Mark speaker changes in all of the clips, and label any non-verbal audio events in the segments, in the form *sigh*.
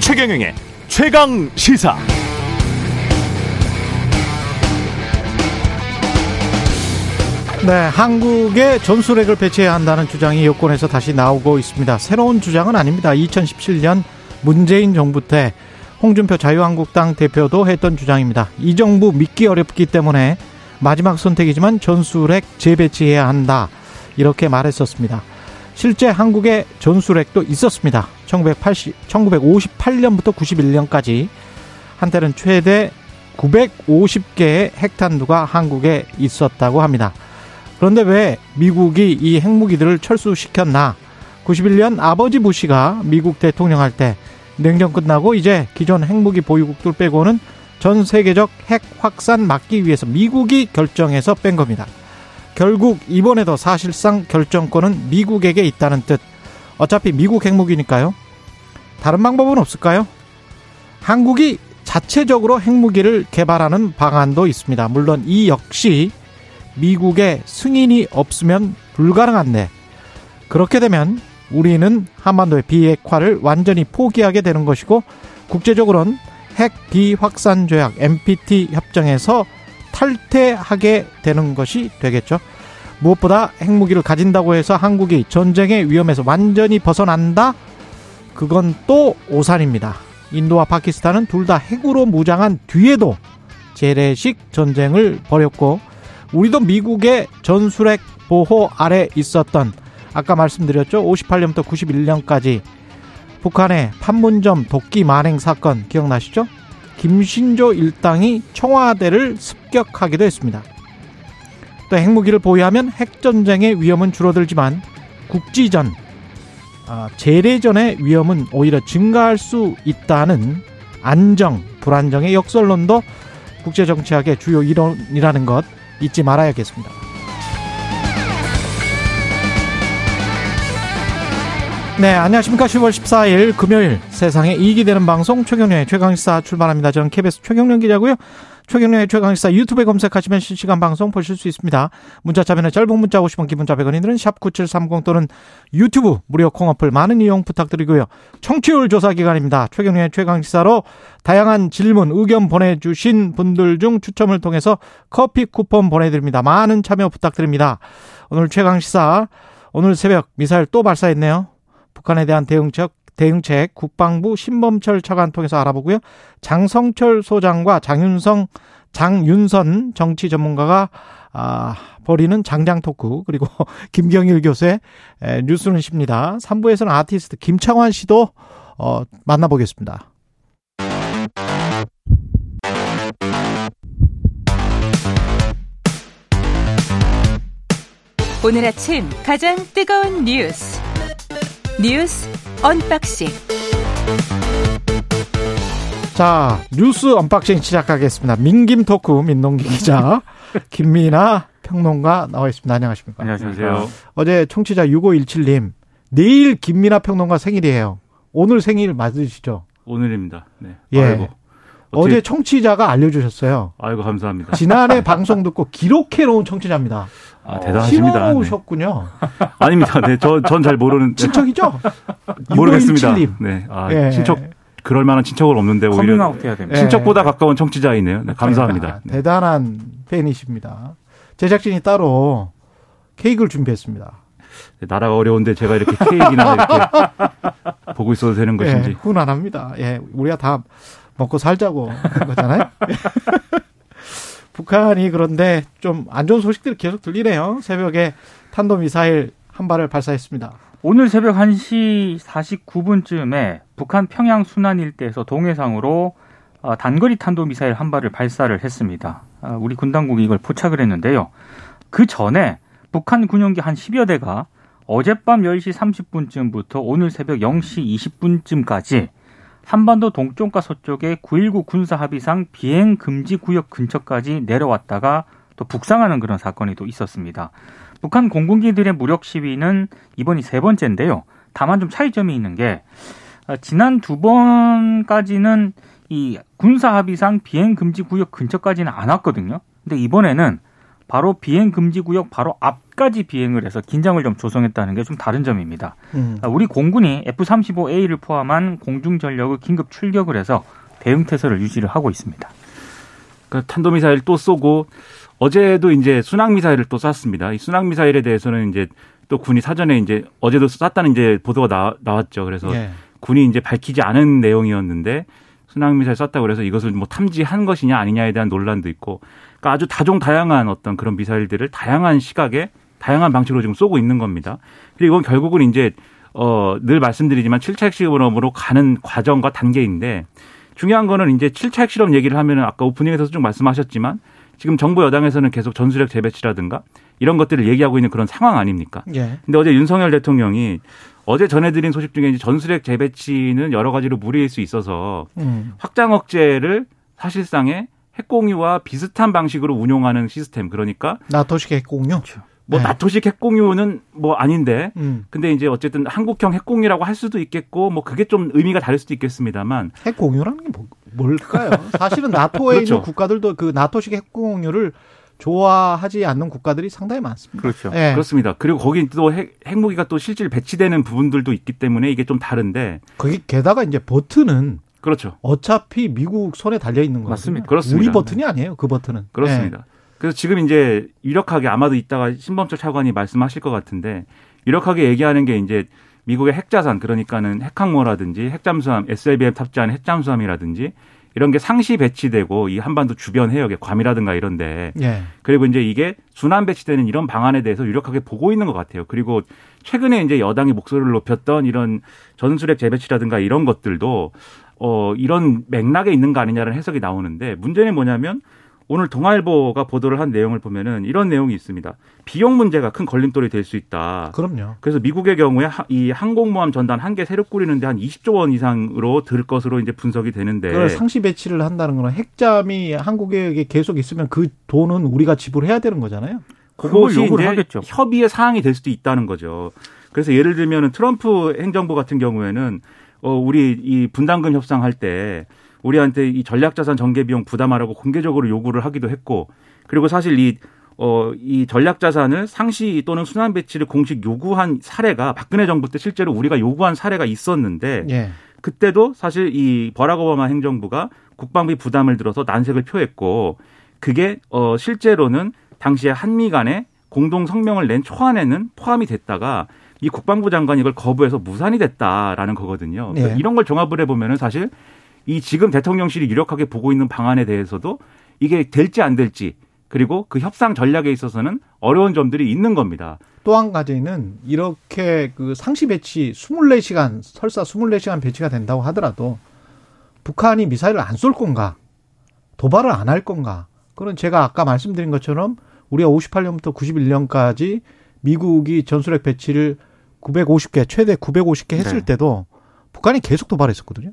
Speaker 1: 최경영의 최강 시사.
Speaker 2: 네, 한국에 전술핵을 배치해야 한다는 주장이 여권에서 다시 나오고 있습니다. 새로운 주장은 아닙니다. 2017년 문재인 정부 때 홍준표 자유한국당 대표도 했던 주장입니다. 이 정부 믿기 어렵기 때문에 마지막 선택이지만 전술핵 재배치해야 한다. 이렇게 말했었습니다. 실제 한국에 전술핵도 있었습니다. 1980, 1958년부터 91년까지 한때는 최대 950개의 핵탄두가 한국에 있었다고 합니다. 그런데 왜 미국이 이 핵무기들을 철수시켰나? 91년 아버지 부시가 미국 대통령 할 때 냉전 끝나고 이제 기존 핵무기 보유국들 빼고는 전 세계적 핵 확산 막기 위해서 미국이 결정해서 뺀 겁니다. 결국 이번에도 사실상 결정권은 미국에게 있다는 뜻. 어차피 미국 핵무기니까요. 다른 방법은 없을까요? 한국이 자체적으로 핵무기를 개발하는 방안도 있습니다. 물론 이 역시 미국의 승인이 없으면 불가능한데 그렇게 되면 우리는 한반도의 비핵화를 완전히 포기하게 되는 것이고 국제적으로는 핵 비확산 조약 NPT 협정에서 탈퇴하게 되는 것이 되겠죠. 무엇보다 핵무기를 가진다고 해서 한국이 전쟁의 위험에서 완전히 벗어난다? 그건 또 오산입니다. 인도와 파키스탄은 둘 다 핵으로 무장한 뒤에도 재래식 전쟁을 벌였고 우리도 미국의 전술핵 보호 아래 있었던 아까 말씀드렸죠. 58년부터 91년까지 북한의 판문점 도끼 만행 사건 기억나시죠? 김신조 일당이 청와대를 습격하기도 했습니다. 또 핵무기를 보유하면 핵전쟁의 위험은 줄어들지만 국지전, 아, 재래전의 위험은 오히려 증가할 수 있다는 안정, 불안정의 역설론도 국제정치학의 주요 이론이라는 것 잊지 말아야겠습니다. 네, 안녕하십니까. 10월 14일 금요일 세상에 이익이 되는 방송 최경련의 최강시사 출발합니다. 저는 KBS 최경련 기자고요. 최경련의 최강시사 유튜브에 검색하시면 실시간 방송 보실 수 있습니다. 문자 참여는 짧은 문자 50원, 기본자 100원이들은 샵9730 또는 유튜브 무료 콩어플 많은 이용 부탁드리고요. 청취율 조사 기간입니다. 최경련의 최강시사로 다양한 질문, 의견 보내주신 분들 중 추첨을 통해서 커피 쿠폰 보내드립니다. 많은 참여 부탁드립니다. 오늘 최강시사 오늘 새벽 미사일 또 발사했네요. 북한에 대한 대응책 대응책 국방부 신범철 차관 통해서 알아보고요. 장성철 소장과 장윤성 장윤선 정치 전문가가 아, 벌이는 장장 토크 그리고 *laughs* 김경일 교수의 에, 뉴스는 십니다. 3부에서는 아티스트 김창환 씨도 어, 만나보겠습니다.
Speaker 3: 오늘 아침 가장 뜨거운 뉴스 뉴스 언박싱.
Speaker 2: 자, 뉴스 언박싱 시작하겠습니다. 민김 토크 민동기 기자, *laughs* 김민아 평론가 나와 있습니다. 안녕하십니까?
Speaker 4: 안녕하세요.
Speaker 2: 어제 청취자 6517님, 내일 김민아 평론가 생일이에요. 오늘 생일 맞으시죠?
Speaker 4: 오늘입니다. 네.
Speaker 2: 예.
Speaker 4: 아이고.
Speaker 2: 어제 청취자가 알려주셨어요.
Speaker 4: 아이고 감사합니다.
Speaker 2: 지난해 *laughs* 방송 듣고 기록해놓은 청취자입니다.
Speaker 4: 아, 대단하십니다.
Speaker 2: 심으셨군요.
Speaker 4: 네. *laughs* 아닙니다. 네, 저는 잘 모르는
Speaker 2: 친척이죠? *laughs*
Speaker 4: 모르겠습니다.
Speaker 2: 6517님.
Speaker 4: 네, 아,
Speaker 2: 예.
Speaker 4: 친척 그럴 만한 친척은 없는데 오히려
Speaker 5: 커밍아웃 해야 됩니다.
Speaker 4: 친척보다 가까운 청취자이네요. 네, 감사합니다.
Speaker 2: 아, 대단한 팬이십니다. 제작진이 따로 케이크를 준비했습니다.
Speaker 4: 네, 나라가 어려운데 제가 이렇게 케이크나 이렇게 보고 있어도 되는 것인지.
Speaker 2: 예, 훈훈합니다. 예, 우리가 다 먹고 살자고 한 거잖아요. *laughs* 북한이 그런데 좀 안 좋은 소식들이 계속 들리네요. 새벽에 탄도미사일 한 발을 발사했습니다.
Speaker 5: 오늘 새벽 1시 49분쯤에 북한 평양 순안 일대에서 동해상으로 어, 단거리 탄도미사일 한 발을 발사를 했습니다. 아, 우리 군 당국이 이걸 포착을 했는데요. 그 전에 북한 군용기 한 10여 대가 어젯밤 10시 30분쯤부터 오늘 새벽 0시 20분쯤까지 한반도 동쪽과 서쪽의 9.19 군사 합의상 비행 금지 구역 근처까지 내려왔다가 또 북상하는 그런 사건이 또 있었습니다. 북한 공군기들의 무력 시위는 이번이 세 번째인데요. 다만 좀 차이점이 있는 게 아, 지난 두 번까지는 이 군사 합의상 비행 금지 구역 근처까지는 안 왔거든요. 근데 이번에는 바로 비행 금지 구역 바로 앞까지 비행을 해서 긴장을 좀 조성했다는 게 좀 다른 점입니다.
Speaker 2: 음.
Speaker 5: 우리 공군이 F-35A를 포함한 공중 전력을 긴급 출격을 해서 대응 태세를 유지를 하고 있습니다.
Speaker 4: 그러니까 탄도미사일 또 쏘고 어제도 이제 순항 미사일을 또 쐈습니다. 이 순항 미사일에 대해서는 이제 또 군이 사전에 이제 어제도 쐈다는 이제 보도가 나, 나왔죠. 그래서
Speaker 2: 예.
Speaker 4: 군이 이제 밝히지 않은 내용이었는데 순항 미사일 쐈다고 그래서 이것을 뭐 탐지한 것이냐 아니냐에 대한 논란도 있고 그러니까 아주 다종 다양한 어떤 그런 미사일들을 다양한 시각에 다양한 방식으로 지금 쏘고 있는 겁니다. 그리고 이건 결국은 이제 어, 늘 말씀드리지만 7차 핵실험으로 가는 과정과 단계인데 중요한 거는 이제 7차 핵실험 얘기를 하면은 아까 오프닝에서도 좀 말씀하셨지만 지금 정부 여당에서는 계속 전술핵 재배치라든가 이런 것들을 얘기하고 있는 그런 상황 아닙니까?
Speaker 2: 예.
Speaker 4: 근데 어제 윤석열 대통령이 어제 전해드린 소식 중에 이제 전술핵 재배치는 여러 가지로 무리일 수 있어서
Speaker 2: 음.
Speaker 4: 확장 억제를 사실상의 핵공유와 비슷한 방식으로 운용하는 시스템 그러니까
Speaker 2: 나토식 핵공유.
Speaker 4: 뭐
Speaker 2: 네.
Speaker 4: 나토식 핵공유는 뭐 아닌데
Speaker 2: 음.
Speaker 4: 근데 이제 어쨌든 한국형 핵공유라고 할 수도 있겠고 뭐 그게 좀 의미가 다를 수도 있겠습니다만
Speaker 2: 핵공유라는 게 뭐- 뭘까요? 사실은 *laughs* 나토에
Speaker 4: 그렇죠.
Speaker 2: 있는 국가들도 그 나토식 핵공유를 좋아하지 않는 국가들이 상당히 많습니다.
Speaker 5: 그렇죠.
Speaker 2: 예.
Speaker 4: 그렇습니다. 그리고 거기 또 핵, 핵무기가 또 실질 배치되는 부분들도 있기 때문에 이게 좀 다른데
Speaker 2: 거기 게다가 이제 버튼은
Speaker 4: 그렇죠.
Speaker 2: 어차피 미국 손에 달려 있는 거예요.
Speaker 5: 맞습니다.
Speaker 4: 그렇습니다.
Speaker 2: 우리 버튼이 아니에요. 그 버튼은.
Speaker 4: 그렇습니다. 그래서 지금 이제 유력하게 아마도 이따가 신범철 차관이 말씀하실 것 같은데 유력하게 얘기하는 게 이제 미국의 핵자산 그러니까는 핵항모라든지 핵잠수함 SLBM 탑재한 핵잠수함이라든지 이런 게 상시 배치되고 이 한반도 주변 해역에 괌이라든가 이런데
Speaker 2: 예. 예.
Speaker 4: 그리고 이제 이게 순환 배치되는 이런 방안에 대해서 유력하게 보고 있는 것 같아요. 그리고 최근에 이제 여당이 목소리를 높였던 이런 전술핵 재배치라든가 이런 것들도 어 이런 맥락에 있는 거 아니냐는 해석이 나오는데 문제는 뭐냐면 오늘 동아일보가 보도를 한 내용을 보면은 이런 내용이 있습니다. 비용 문제가 큰 걸림돌이 될 수 있다.
Speaker 2: 그럼요.
Speaker 4: 그래서 미국의 경우에 하- 이 항공모함 전단 한개 새로 꾸리는데 한 20조 원 이상으로 들 것으로 이제 분석이 되는데
Speaker 2: 그걸 상시 배치를 한다는 거는 핵잠이 한국에 계속 있으면 그 돈은 우리가 지불해야 되는 거잖아요.
Speaker 5: 그걸
Speaker 4: 그것이
Speaker 5: 요구를
Speaker 4: 이제
Speaker 5: 하겠죠.
Speaker 4: 협의의 사항이 될 수도 있다는 거죠. 그래서 예를 들면은 트럼프 행정부 같은 경우에는 어 우리 이 분담금 협상할 때 우리한테 이 전략자산 전개 비용 부담하라고 공개적으로 요구를 하기도 했고 그리고 사실 이 어, 이 전략자산을 상시 또는 순환 배치를 공식 요구한 사례가 박근혜 정부 때 실제로 우리가 요구한 사례가 있었는데
Speaker 2: 예.
Speaker 4: 그때도 사실 이 버락 오바마 행정부가 국방비 부담을 들어서 난색을 표했고 그게 어 실제로는 당시에 한미 간에 공동 성명을 낸 초안에는 포함이 됐다가 이 국방부 장관이 이걸 거부해서 무산이 됐다라는 거거든요.
Speaker 2: 네.
Speaker 4: 이런 걸 종합을 해보면은 사실 이 지금 대통령실이 유력하게 보고 있는 방안에 대해서도 이게 될지 안 될지 그리고 그 협상 전략에 있어서는 어려운 점들이 있는 겁니다.
Speaker 2: 또 한 가지는 이렇게 그 상시 배치 24시간 설사 24시간 배치가 된다고 하더라도 북한이 미사일을 안 쏠 건가? 도발을 안 할 건가? 그건 제가 아까 말씀드린 것처럼 우리가 58년부터 91년까지 미국이 전술핵 배치를 950개 최대 950개 했을
Speaker 4: 네.
Speaker 2: 때도 북한이 계속 도발했었거든요.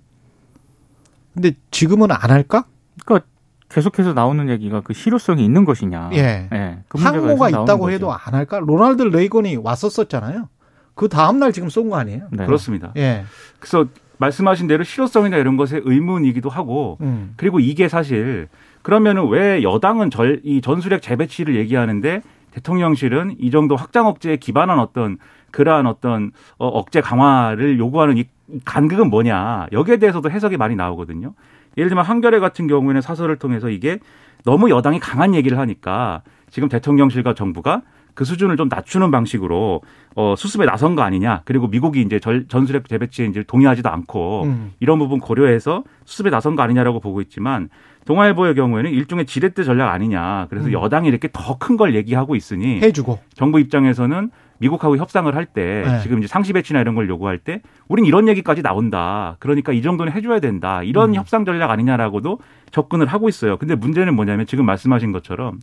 Speaker 2: 근데 지금은 안 할까?
Speaker 5: 그러니까 계속해서 나오는 얘기가 그 실효성이 있는 것이냐.
Speaker 2: 예.
Speaker 5: 그 문제가
Speaker 2: 항모가 있다고
Speaker 5: 거죠.
Speaker 2: 해도 안 할까? 로널드 레이건이 왔었었잖아요. 그 다음 날 지금 쏜 거 아니에요?
Speaker 5: 네.
Speaker 4: 그렇습니다.
Speaker 2: 예.
Speaker 4: 그래서 말씀하신 대로 실효성이나 이런 것에 의문이기도 하고
Speaker 2: 음.
Speaker 4: 그리고 이게 사실 그러면은 왜 여당은 절, 이 전술핵 재배치를 얘기하는데 대통령실은 이 정도 확장 억제에 기반한 어떤 그러한 어떤 어, 억제 강화를 요구하는 이 간극은 뭐냐 여기에 대해서도 해석이 많이 나오거든요. 예를 들면 한겨레 같은 경우에는 사설을 통해서 이게 너무 여당이 강한 얘기를 하니까 지금 대통령실과 정부가 그 수준을 좀 낮추는 방식으로 어, 수습에 나선 거 아니냐. 그리고 미국이 이제 절- 전술핵 재배치에 이제 동의하지도 않고
Speaker 2: 음.
Speaker 4: 이런 부분 고려해서 수습에 나선 거 아니냐라고 보고 있지만 동아일보의 경우에는 일종의 지렛대 전략 아니냐. 그래서
Speaker 2: 음.
Speaker 4: 여당이 이렇게 더 큰 걸 얘기하고 있으니
Speaker 2: 해주고.
Speaker 4: 정부 입장에서는 미국하고 협상을 할때
Speaker 2: 네.
Speaker 4: 지금 이제 상시 배치나 이런 걸 요구할 때 우린 이런 얘기까지 나온다. 그러니까 이 정도는 해줘야 된다. 이런
Speaker 2: 음.
Speaker 4: 협상 전략 아니냐라고도 접근을 하고 있어요. 근데 문제는 뭐냐면 지금 말씀하신 것처럼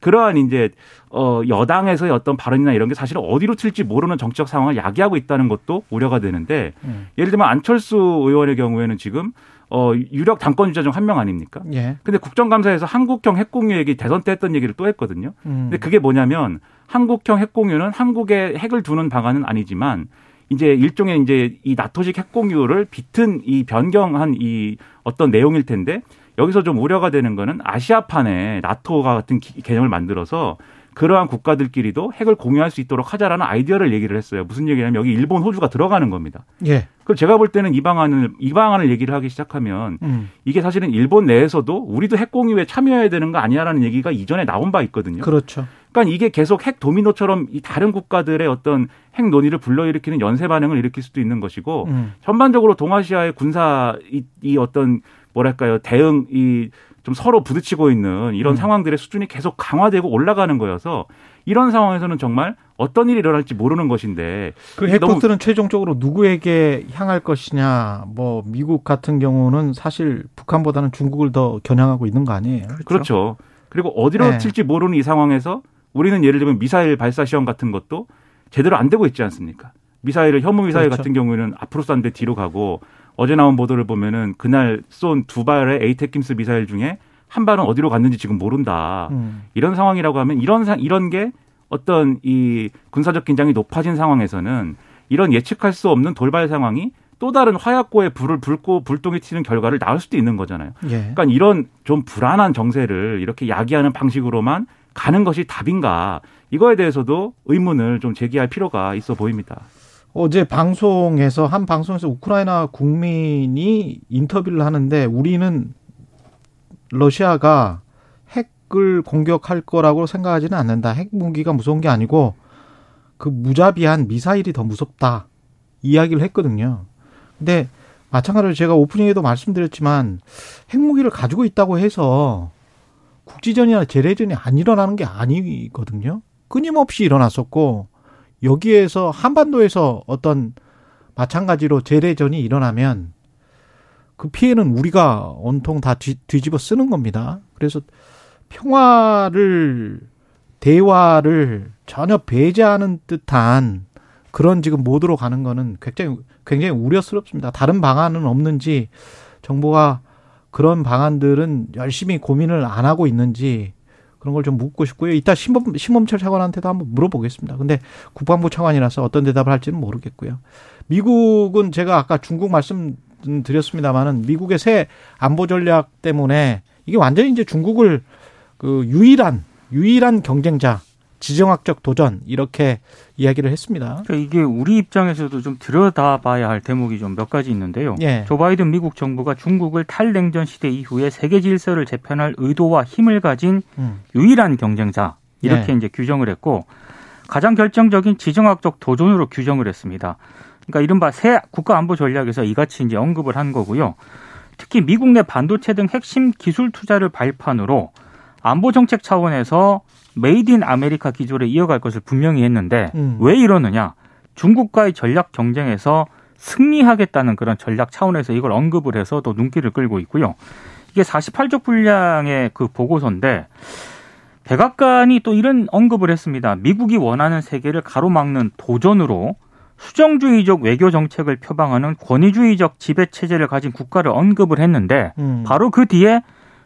Speaker 4: 그러한 이제 어 여당에서의 어떤 발언이나 이런 게 사실은 어디로 튈지 모르는 정치적 상황을 야기하고 있다는 것도 우려가 되는데
Speaker 2: 음.
Speaker 4: 예를 들면 안철수 의원의 경우에는 지금 어 유력 당권 주자 중 한 명 아닙니까?
Speaker 2: 예.
Speaker 4: 근데 국정감사에서 한국형 핵공유 얘기 대선 때 했던 얘기를 또 했거든요.
Speaker 2: 음.
Speaker 4: 근데 그게 뭐냐면 한국형 핵공유는 한국에 핵을 두는 방안은 아니지만 이제 일종의 이제 이 나토식 핵공유를 비튼 이 변경한 이 어떤 내용일 텐데 여기서 좀 우려가 되는 거는 아시아판에 나토가 같은 개념을 만들어서 그러한 국가들끼리도 핵을 공유할 수 있도록 하자라는 아이디어를 얘기를 했어요. 무슨 얘기냐면 여기 일본, 호주가 들어가는 겁니다.
Speaker 2: 예.
Speaker 4: 그럼 제가 볼 때는 이 방안을 이 방안을 얘기를 하기 시작하면
Speaker 2: 음.
Speaker 4: 이게 사실은 일본 내에서도 우리도 핵 공유에 참여해야 되는 거 아니야라는 얘기가 이전에 나온 바 있거든요.
Speaker 2: 그렇죠.
Speaker 4: 그러니까 이게 계속 핵 도미노처럼 이 다른 국가들의 어떤 핵 논의를 불러일으키는 연쇄 반응을 일으킬 수도 있는 것이고
Speaker 2: 음.
Speaker 4: 전반적으로 동아시아의 군사 이, 이 어떤 뭐랄까요 대응 이 좀 서로 부딪히고 있는 이런
Speaker 2: 음.
Speaker 4: 상황들의 수준이 계속 강화되고 올라가는 거여서 이런 상황에서는 정말 어떤 일이 일어날지 모르는 것인데
Speaker 2: 그 핵포트는 최종적으로 누구에게 향할 것이냐, 뭐 미국 같은 경우는 사실 북한보다는 중국을 더 겨냥하고 있는 거 아니에요?
Speaker 4: 그렇죠. 그리고 어디로
Speaker 2: 네.
Speaker 4: 튈지 모르는 이 상황에서 우리는 예를 들면 미사일 발사 시험 같은 것도 제대로 안 되고 있지 않습니까? 미사일을 혐오 미사일
Speaker 2: 그렇죠.
Speaker 4: 같은 경우에는 앞으로 쐈는데 뒤로 가고 어제 나온 보도를 보면은 그날 쏜 두 발의 에이테킴스 미사일 중에 한 발은 어디로 갔는지 지금 모른다.
Speaker 2: 음.
Speaker 4: 이런 상황이라고 하면 이런 사, 이런 게 어떤 이 군사적 긴장이 높아진 상황에서는 이런 예측할 수 없는 돌발 상황이 또 다른 화약고에 불을 불고 불똥이 튀는 결과를 낳을 수도 있는 거잖아요.
Speaker 2: 예.
Speaker 4: 그러니까 이런 좀 불안한 정세를 이렇게 야기하는 방식으로만 가는 것이 답인가 이거에 대해서도 의문을 좀 제기할 필요가 있어 보입니다.
Speaker 2: 어제 방송에서 한 방송에서 우크라이나 국민이 인터뷰를 하는데 우리는 러시아가 핵을 공격할 거라고 생각하지는 않는다. 핵 무기가 무서운 게 아니고 그 무자비한 미사일이 더 무섭다. 이야기를 했거든요. 근데 마찬가지로 제가 오프닝에도 말씀드렸지만 핵무기를 가지고 있다고 해서 국지전이나 재래전이 안 일어나는 게 아니거든요. 끊임없이 일어났었고 여기에서 한반도에서 어떤 마찬가지로 재래전이 일어나면 그 피해는 우리가 온통 다 뒤, 뒤집어 쓰는 겁니다. 그래서 평화를 대화를 전혀 배제하는 듯한 그런 지금 모드로 가는 거는 굉장히 굉장히 우려스럽습니다. 다른 방안은 없는지 정부가 그런 방안들은 열심히 고민을 안 하고 있는지 그런 걸 좀 묻고 싶고요. 이따 신범, 신범철 차관한테도 한번 물어보겠습니다. 근데 국방부 차관이라서 어떤 대답을 할지는 모르겠고요. 미국은 제가 아까 중국 말씀 드렸습니다만은 미국의 새 안보 전략 때문에 이게 완전히 이제 중국을 그 유일한 유일한 경쟁자 지정학적 도전 이렇게 이야기를 했습니다.
Speaker 5: 그러니까 이게 우리 입장에서도 좀 들여다봐야 할 대목이 좀 몇 가지 있는데요.
Speaker 2: 예.
Speaker 5: 조 바이든 미국 정부가 중국을 탈냉전 시대 이후에 세계 질서를 재편할 의도와 힘을 가진
Speaker 2: 음.
Speaker 5: 유일한 경쟁자 이렇게
Speaker 2: 예.
Speaker 5: 이제 규정을 했고 가장 결정적인 지정학적 도전으로 규정을 했습니다. 그러니까 이른바 새 국가 안보 전략에서 이같이 이제 언급을 한 거고요. 특히 미국 내 반도체 등 핵심 기술 투자를 발판으로 안보 정책 차원에서 Made in America 기조를 이어갈 것을 분명히 했는데
Speaker 2: 음.
Speaker 5: 왜 이러느냐? 중국과의 전략 경쟁에서 승리하겠다는 그런 전략 차원에서 이걸 언급을 해서 또 눈길을 끌고 있고요. 이게 48쪽 분량의 그 보고서인데 백악관이 또 이런 언급을 했습니다. 미국이 원하는 세계를 가로막는 도전으로 수정주의적 외교 정책을 표방하는 권위주의적 지배 체제를 가진 국가를 언급을 했는데
Speaker 2: 음.
Speaker 5: 바로 그 뒤에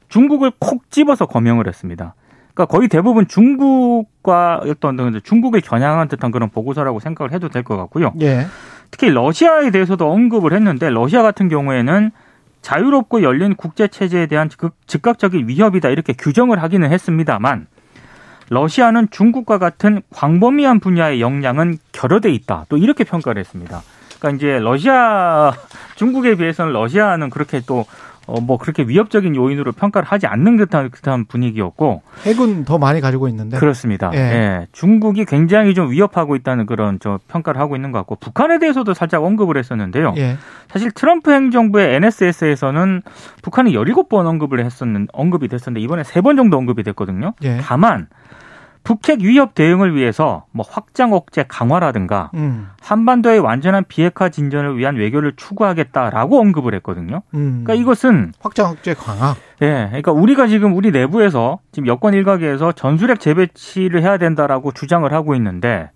Speaker 5: 중국을 콕 집어서 거명을 했습니다. 그러니까 거의 대부분 중국과 어떤 중국을 겨냥한 듯한 그런 보고서라고 생각을 해도 될 것 같고요.
Speaker 2: 예.
Speaker 5: 특히 러시아에 대해서도 언급을 했는데 러시아 같은 경우에는 자유롭고 열린 국제 체제에 대한 즉- 즉각적인 위협이다 이렇게 규정을 하기는 했습니다만 러시아는 중국과 같은 광범위한 분야의 역량은 결여돼 있다. 또 이렇게 평가를 했습니다. 그러니까 이제 러시아 중국에 비해서는 러시아는 그렇게 또 어, 뭐 그렇게 위협적인 요인으로 평가를 하지 않는 듯한 듯한 분위기였고
Speaker 2: 핵은 더 많이 가지고 있는데.
Speaker 5: 그렇습니다.
Speaker 2: 예.
Speaker 5: 예. 중국이 굉장히 좀 위협하고 있다는 그런 저 평가를 하고 있는 것 같고 북한에 대해서도 살짝 언급을 했었는데요.
Speaker 2: 예.
Speaker 5: 사실 트럼프 행정부의 NSS에서는 북한이 17번 언급을 했었는 언급이 됐었는데 이번에 3번 정도 언급이 됐거든요.
Speaker 2: 예.
Speaker 5: 다만 북핵 위협 대응을 위해서 뭐 확장 억제 강화라든가
Speaker 2: 음.
Speaker 5: 한반도의 완전한 비핵화 진전을 위한 외교를 추구하겠다라고 언급을 했거든요.
Speaker 2: 음.
Speaker 5: 그러니까 이것은
Speaker 2: 확장 억제 강화.
Speaker 5: 예, 그러니까 우리가 지금 우리 내부에서 지금 여권 일각에서 전술핵 재배치를 해야 된다라고 주장을 하고 있는데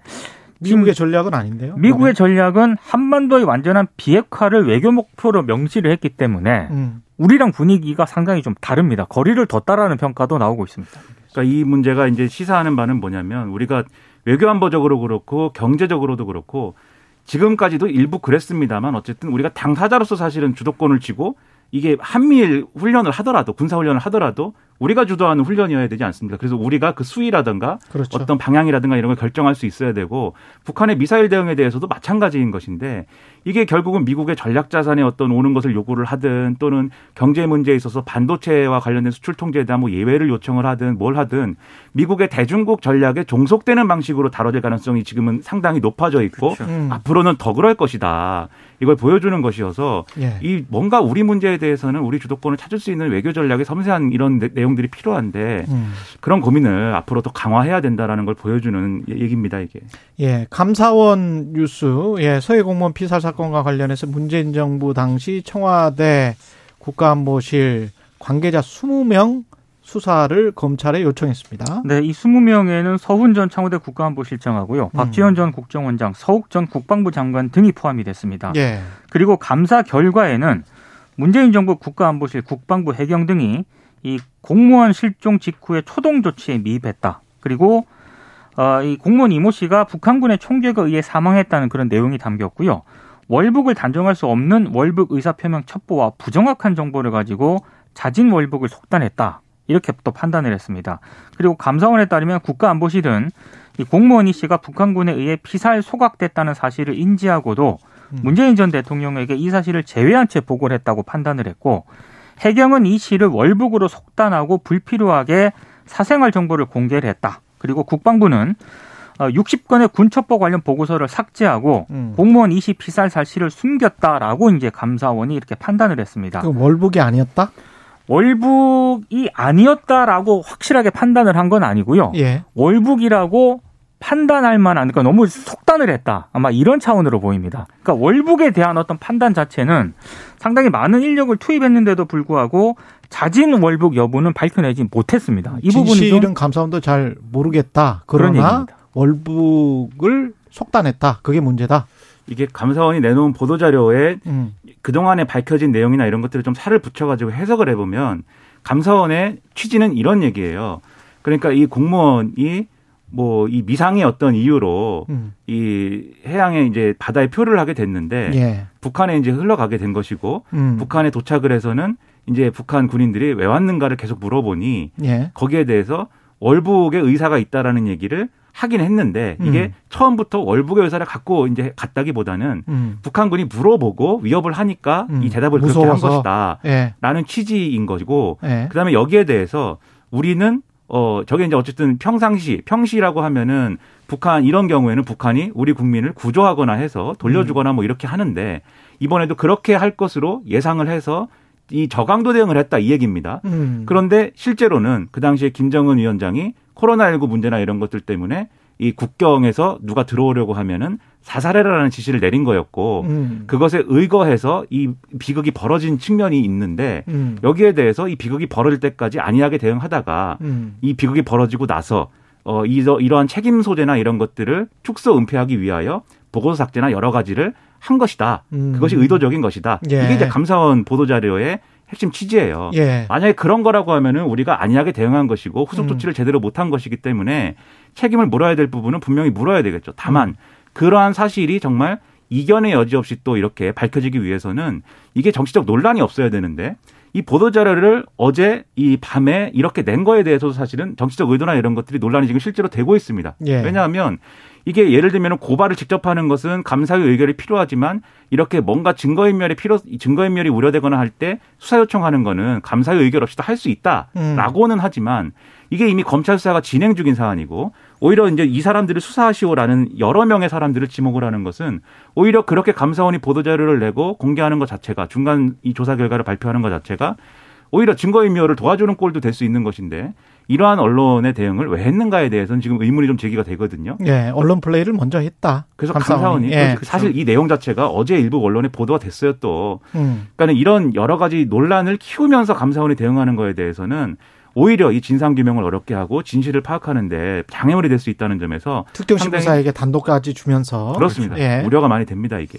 Speaker 2: 미국의 전략은 아닌데요.
Speaker 5: 미국의 전략은 한반도의 완전한 비핵화를 외교 목표로 명시를 했기 때문에
Speaker 2: 음.
Speaker 5: 우리랑 분위기가 상당히 좀 다릅니다. 거리를 뒀다라는 평가도 나오고 있습니다.
Speaker 4: 그러니까 이 문제가 이제 시사하는 바는 뭐냐면 우리가 외교안보적으로 그렇고 경제적으로도 그렇고 지금까지도 일부 그랬습니다만 어쨌든 우리가 당사자로서 사실은 주도권을 쥐고 이게 한미일 훈련을 하더라도 군사 훈련을 하더라도 우리가 주도하는 훈련이어야 되지 않습니까? 그래서 우리가 그 수위라든가
Speaker 2: 그렇죠.
Speaker 4: 어떤 방향이라든가 이런 걸 결정할 수 있어야 되고 북한의 미사일 대응에 대해서도 마찬가지인 것인데 이게 결국은 미국의 전략 자산에 어떤 오는 것을 요구를 하든 또는 경제 문제에 있어서 반도체와 관련된 수출 통제에 대한 뭐 예외를 요청을 하든 뭘 하든 미국의 대중국 전략에 종속되는 방식으로 다뤄질 가능성이 지금은 상당히 높아져 있고
Speaker 5: 그렇죠.
Speaker 2: 음.
Speaker 4: 앞으로는 더 그럴 것이다. 이걸 보여주는 것이어서
Speaker 2: 예.
Speaker 4: 이 뭔가 우리 문제에 대해서는 우리 주도권을 찾을 수 있는 외교 전략의 섬세한 이런 내- 내용들이 필요한데
Speaker 2: 음.
Speaker 4: 그런 고민을 앞으로 더 강화해야 된다라는 걸 보여주는 얘기입니다 이게.
Speaker 2: 예, 감사원 뉴스, 예, 서해 공무원 피살 사건과 관련해서 문재인 정부 당시 청와대 국가안보실 관계자 20명 수사를 검찰에 요청했습니다.
Speaker 5: 네, 이 20명에는 서훈 전 청와대 국가안보실장하고요. 박지원 전 국정원장, 서욱 전 국방부 장관 등이 포함이 됐습니다.
Speaker 2: 예,
Speaker 5: 그리고 감사 결과에는 문재인 정부 국가안보실, 국방부 해경 등이 이 공무원 실종 직후에 초동 조치에 미입했다. 그리고 어, 이 공무원 이모 씨가 북한군의 총격에 의해 사망했다는 그런 내용이 담겼고요. 월북을 단정할 수 없는 월북 의사표명 첩보와 부정확한 정보를 가지고 자진 월북을 속단했다. 이렇게 또 판단을 했습니다. 그리고 감사원에 따르면 국가안보실은 이 공무원 이 씨가 북한군에 의해 피살 소각됐다는 사실을 인지하고도
Speaker 2: 음.
Speaker 5: 문재인 전 대통령에게 이 사실을 제외한 채 보고를 했다고 판단을 했고 해경은 이 씨를 월북으로 속단하고 불필요하게 사생활 정보를 공개를 했다. 그리고 국방부는 60건의 군첩보 관련 보고서를 삭제하고
Speaker 2: 음.
Speaker 5: 공무원 이씨 피살 사실을 숨겼다라고 이제 감사원이 이렇게 판단을 했습니다.
Speaker 2: 그 월북이 아니었다?
Speaker 5: 월북이 아니었다라고 확실하게 판단을 한 건 아니고요.
Speaker 2: 예,
Speaker 5: 월북이라고 판단할 만한 그러니까 너무 속단을 했다. 아마 이런 차원으로 보입니다. 그러니까 월북에 대한 어떤 판단 자체는 상당히 많은 인력을 투입했는데도 불구하고 자진 월북 여부는 밝혀내지 못했습니다. 이 부분이 좀
Speaker 2: 진실은 감사원도 잘 모르겠다.
Speaker 5: 그런
Speaker 2: 그러나. 월북을 속단했다. 그게 문제다.
Speaker 4: 이게 감사원이 내놓은 보도 자료에
Speaker 2: 음,
Speaker 4: 그동안에 밝혀진 내용이나 이런 것들을 좀 살을 붙여가지고 해석을 해보면 감사원의 취지는 이런 얘기예요. 그러니까 이 공무원이 뭐 이 미상의 어떤 이유로
Speaker 2: 음,
Speaker 4: 이 해양에 이제 바다에 표를 하게 됐는데
Speaker 2: 예,
Speaker 4: 북한에 이제 흘러가게 된 것이고
Speaker 2: 음,
Speaker 4: 북한에 도착을 해서는 이제 북한 군인들이 왜 왔는가를 계속 물어보니
Speaker 2: 예,
Speaker 4: 거기에 대해서 월북의 의사가 있다라는 얘기를 하긴 했는데 이게
Speaker 2: 음.
Speaker 4: 처음부터 월북의 의사를 갖고 이제 갔다기보다는
Speaker 2: 음,
Speaker 4: 북한군이 물어보고 위협을 하니까
Speaker 2: 음,
Speaker 4: 이 대답을 그렇게 한
Speaker 2: 무서워서.
Speaker 4: 것이다라는
Speaker 2: 예,
Speaker 4: 취지인 것이고
Speaker 2: 예,
Speaker 4: 그다음에 여기에 대해서 우리는 어 저게 이제 어쨌든 평상시 평시라고 하면은 북한 이런 경우에는 북한이 우리 국민을 구조하거나 해서 돌려주거나 뭐 이렇게 하는데 이번에도 그렇게 할 것으로 예상을 해서 이 저강도 대응을 했다 이 얘기입니다.
Speaker 2: 음,
Speaker 4: 그런데 실제로는 그 당시에 김정은 위원장이 코로나19 문제나 이런 것들 때문에 이 국경에서 누가 들어오려고 하면은 사살해라라는 지시를 내린 거였고
Speaker 2: 음,
Speaker 4: 그것에 의거해서 이 비극이 벌어진 측면이 있는데
Speaker 2: 음,
Speaker 4: 여기에 대해서 이 비극이 벌어질 때까지 안이하게 대응하다가
Speaker 2: 음,
Speaker 4: 이 비극이 벌어지고 나서 어 이러, 이러한 책임 소재나 이런 것들을 축소 은폐하기 위하여 보고서 삭제나 여러 가지를 한 것이다.
Speaker 2: 음.
Speaker 4: 그것이 의도적인 것이다.
Speaker 2: 예.
Speaker 4: 이게 이제 감사원 보도 자료의 핵심 취지예요.
Speaker 2: 예,
Speaker 4: 만약에 그런 거라고 하면은 우리가 안이하게 대응한 것이고 후속
Speaker 2: 음.
Speaker 4: 조치를 제대로 못한 것이기 때문에 책임을 물어야 될 부분은 분명히 물어야 되겠죠. 다만 그러한 사실이 정말 이견의 여지 없이 또 이렇게 밝혀지기 위해서는 이게 정치적 논란이 없어야 되는데 이 보도 자료를 어제 이 밤에 이렇게 낸 거에 대해서도 사실은 정치적 의도나 이런 것들이 논란이 지금 실제로 되고 있습니다.
Speaker 2: 예.
Speaker 4: 왜냐하면 이게 예를 들면 고발을 직접 하는 것은 감사의 의결이 필요하지만 이렇게 뭔가 증거인멸이 필요 증거인멸이 우려되거나 할 때 수사 요청하는 거는 감사의 의결 없이도 할 수 있다라고는 하지만 이게 이미 검찰 수사가 진행 중인 사안이고 오히려 이제 이 사람들을 수사하시오라는 여러 명의 사람들을 지목을 하는 것은 오히려 그렇게 감사원이 보도 자료를 내고 공개하는 것 자체가 중간 이 조사 결과를 발표하는 것 자체가 오히려 증거인멸을 도와주는 꼴도 될 수 있는 것인데 이러한 언론의 대응을 왜 했는가에 대해서는 지금 의문이 좀 제기가 되거든요.
Speaker 2: 예, 언론 플레이를 먼저 했다.
Speaker 4: 그래서 감사원이
Speaker 2: 예,
Speaker 4: 그 사실 이 내용 자체가 어제 일부 언론에 보도가 됐어요 또.
Speaker 2: 음,
Speaker 4: 그러니까 이런 여러 가지 논란을 키우면서 감사원이 대응하는 거에 대해서는 오히려 이 진상 규명을 어렵게 하고 진실을 파악하는데 장애물이 될 수 있다는 점에서
Speaker 2: 특정 신문사에게 단독까지 주면서
Speaker 4: 그렇습니다.
Speaker 2: 예,
Speaker 4: 우려가 많이 됩니다 이게.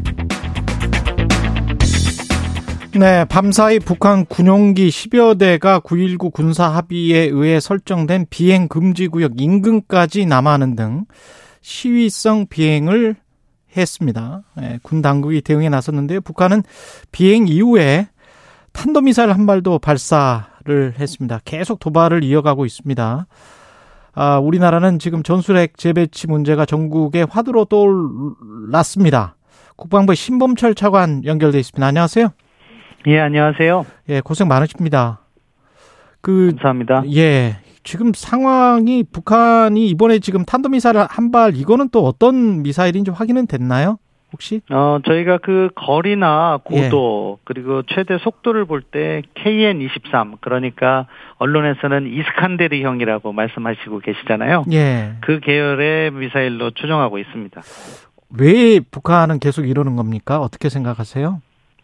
Speaker 2: 네, 밤사이 북한 군용기 10여 대가 9.19 군사 합의에 의해 설정된 비행 금지 구역 인근까지 남하는 등 시위성 비행을 했습니다. 네, 군 당국이 대응에 나섰는데요. 북한은 비행 이후에 탄도미사일 한 발도 발사를 했습니다. 계속 도발을 이어가고 있습니다. 아, 우리나라는 지금 전술핵 재배치 문제가 전국의 화두로 떠올랐습니다. 국방부의 신범철 차관 연결돼 있습니다. 안녕하세요.
Speaker 6: 예, 안녕하세요.
Speaker 2: 예, 고생 많으십니다. 그,
Speaker 6: 감사합니다.
Speaker 2: 예, 지금 상황이 북한이 이번에 지금 탄도미사일 한 발, 이거는 또 어떤 미사일인지 확인은 됐나요? 혹시?
Speaker 6: 어, 저희가 그 거리나 고도 예. 그리고 최대 속도를 볼 때 KN23 그러니까 언론에서는 이스칸데르형이라고 말씀하시고 계시잖아요.
Speaker 2: 예.
Speaker 6: 그 계열의 미사일로 추정하고 있습니다.
Speaker 2: 왜 북한은 계속 이러는 겁니까? 어떻게 생각하세요?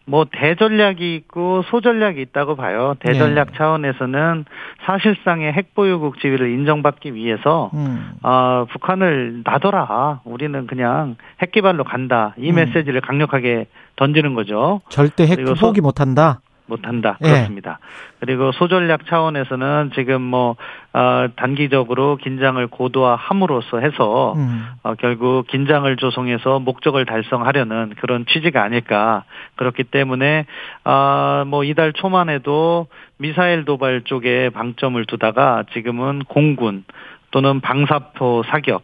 Speaker 6: 뭐 대전략이 있고 소전략이 있다고 봐요. 대전략 네. 차원에서는 사실상의 핵보유국 지위를 인정받기 위해서 음. 어, 북한을 놔둬라. 우리는 그냥 핵기발로 간다. 이 음. 메시지를 강력하게 던지는 거죠.
Speaker 2: 절대 핵 포기 못한다.
Speaker 6: 못한다. 예. 그렇습니다. 그리고 소전략 차원에서는 지금 뭐, 어, 단기적으로 긴장을 고도화함으로써 해서, 음. 어, 결국 긴장을 조성해서 목적을 달성하려는 그런 취지가 아닐까. 그렇기 때문에, 아, 뭐, 이달 초만 해도 미사일 도발 쪽에 방점을 두다가 지금은 공군 또는 방사포 사격,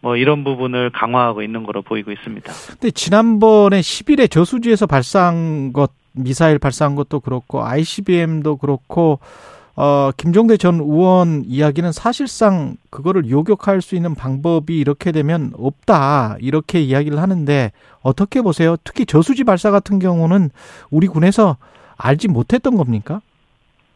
Speaker 6: 뭐 이런 부분을 강화하고 있는 거로 보이고 있습니다.
Speaker 2: 근데 지난번에 10일에 저수지에서 발사한 것 미사일 발사한 것도 그렇고 ICBM도 그렇고 어 김종대 전 의원 이야기는 사실상 그거를 요격할 수 있는 방법이 이렇게 되면 없다 이렇게 이야기를 하는데 어떻게 보세요? 특히 저수지 발사 같은 경우는 우리 군에서 알지 못했던 겁니까?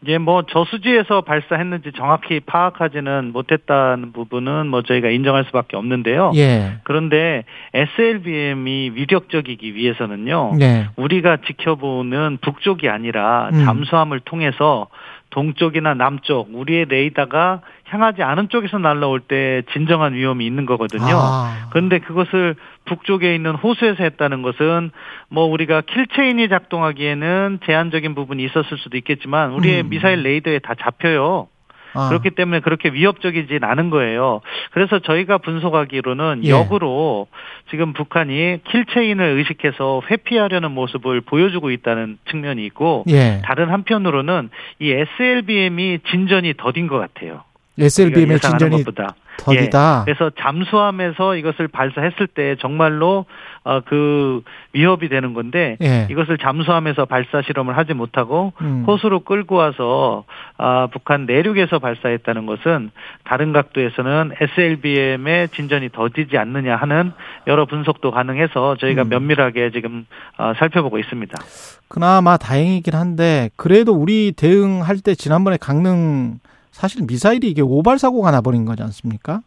Speaker 6: 예, 뭐 저수지에서 발사했는지 정확히 파악하지는 못했다는 부분은 뭐 저희가 인정할 수밖에 없는데요.
Speaker 2: 예.
Speaker 6: 그런데 SLBM이 위력적이기 위해서는요.
Speaker 2: 네.
Speaker 6: 우리가 지켜보는 북쪽이 아니라 음. 잠수함을 통해서 동쪽이나 남쪽 우리의 레이더가 향하지 않은 쪽에서 날라올 때 진정한 위험이 있는 거거든요. 아. 그런데 그것을 북쪽에 있는 호수에서 했다는 것은 뭐 우리가 킬체인이 작동하기에는 제한적인 부분이 있었을 수도 있겠지만 우리의 음. 미사일 레이더에 다 잡혀요. 아. 그렇기 때문에 그렇게 위협적이진 않은 거예요. 그래서 저희가 분석하기로는 예. 역으로 지금 북한이 킬체인을 의식해서 회피하려는 모습을 보여주고 있다는 측면이 있고
Speaker 2: 예.
Speaker 6: 다른 한편으로는 이 SLBM이 진전이 더딘 것 같아요.
Speaker 2: SLBM의 진전이. 더디다.
Speaker 6: 예. 그래서 잠수함에서 이것을 발사했을 때 정말로 어, 그 위협이 되는 건데
Speaker 2: 예.
Speaker 6: 이것을 잠수함에서 발사 실험을 하지 못하고 음. 호수로 끌고 와서 아, 북한 내륙에서 발사했다는 것은 다른 각도에서는 SLBM의 진전이 더디지 않느냐 하는 여러 분석도 가능해서 저희가 음. 면밀하게 지금 어, 살펴보고 있습니다.
Speaker 2: 그나마 다행이긴 한데 그래도 우리 대응할 때 지난번에 강릉 사실 미사일이 이게 오발 사고가 나버린 거지 않습니까?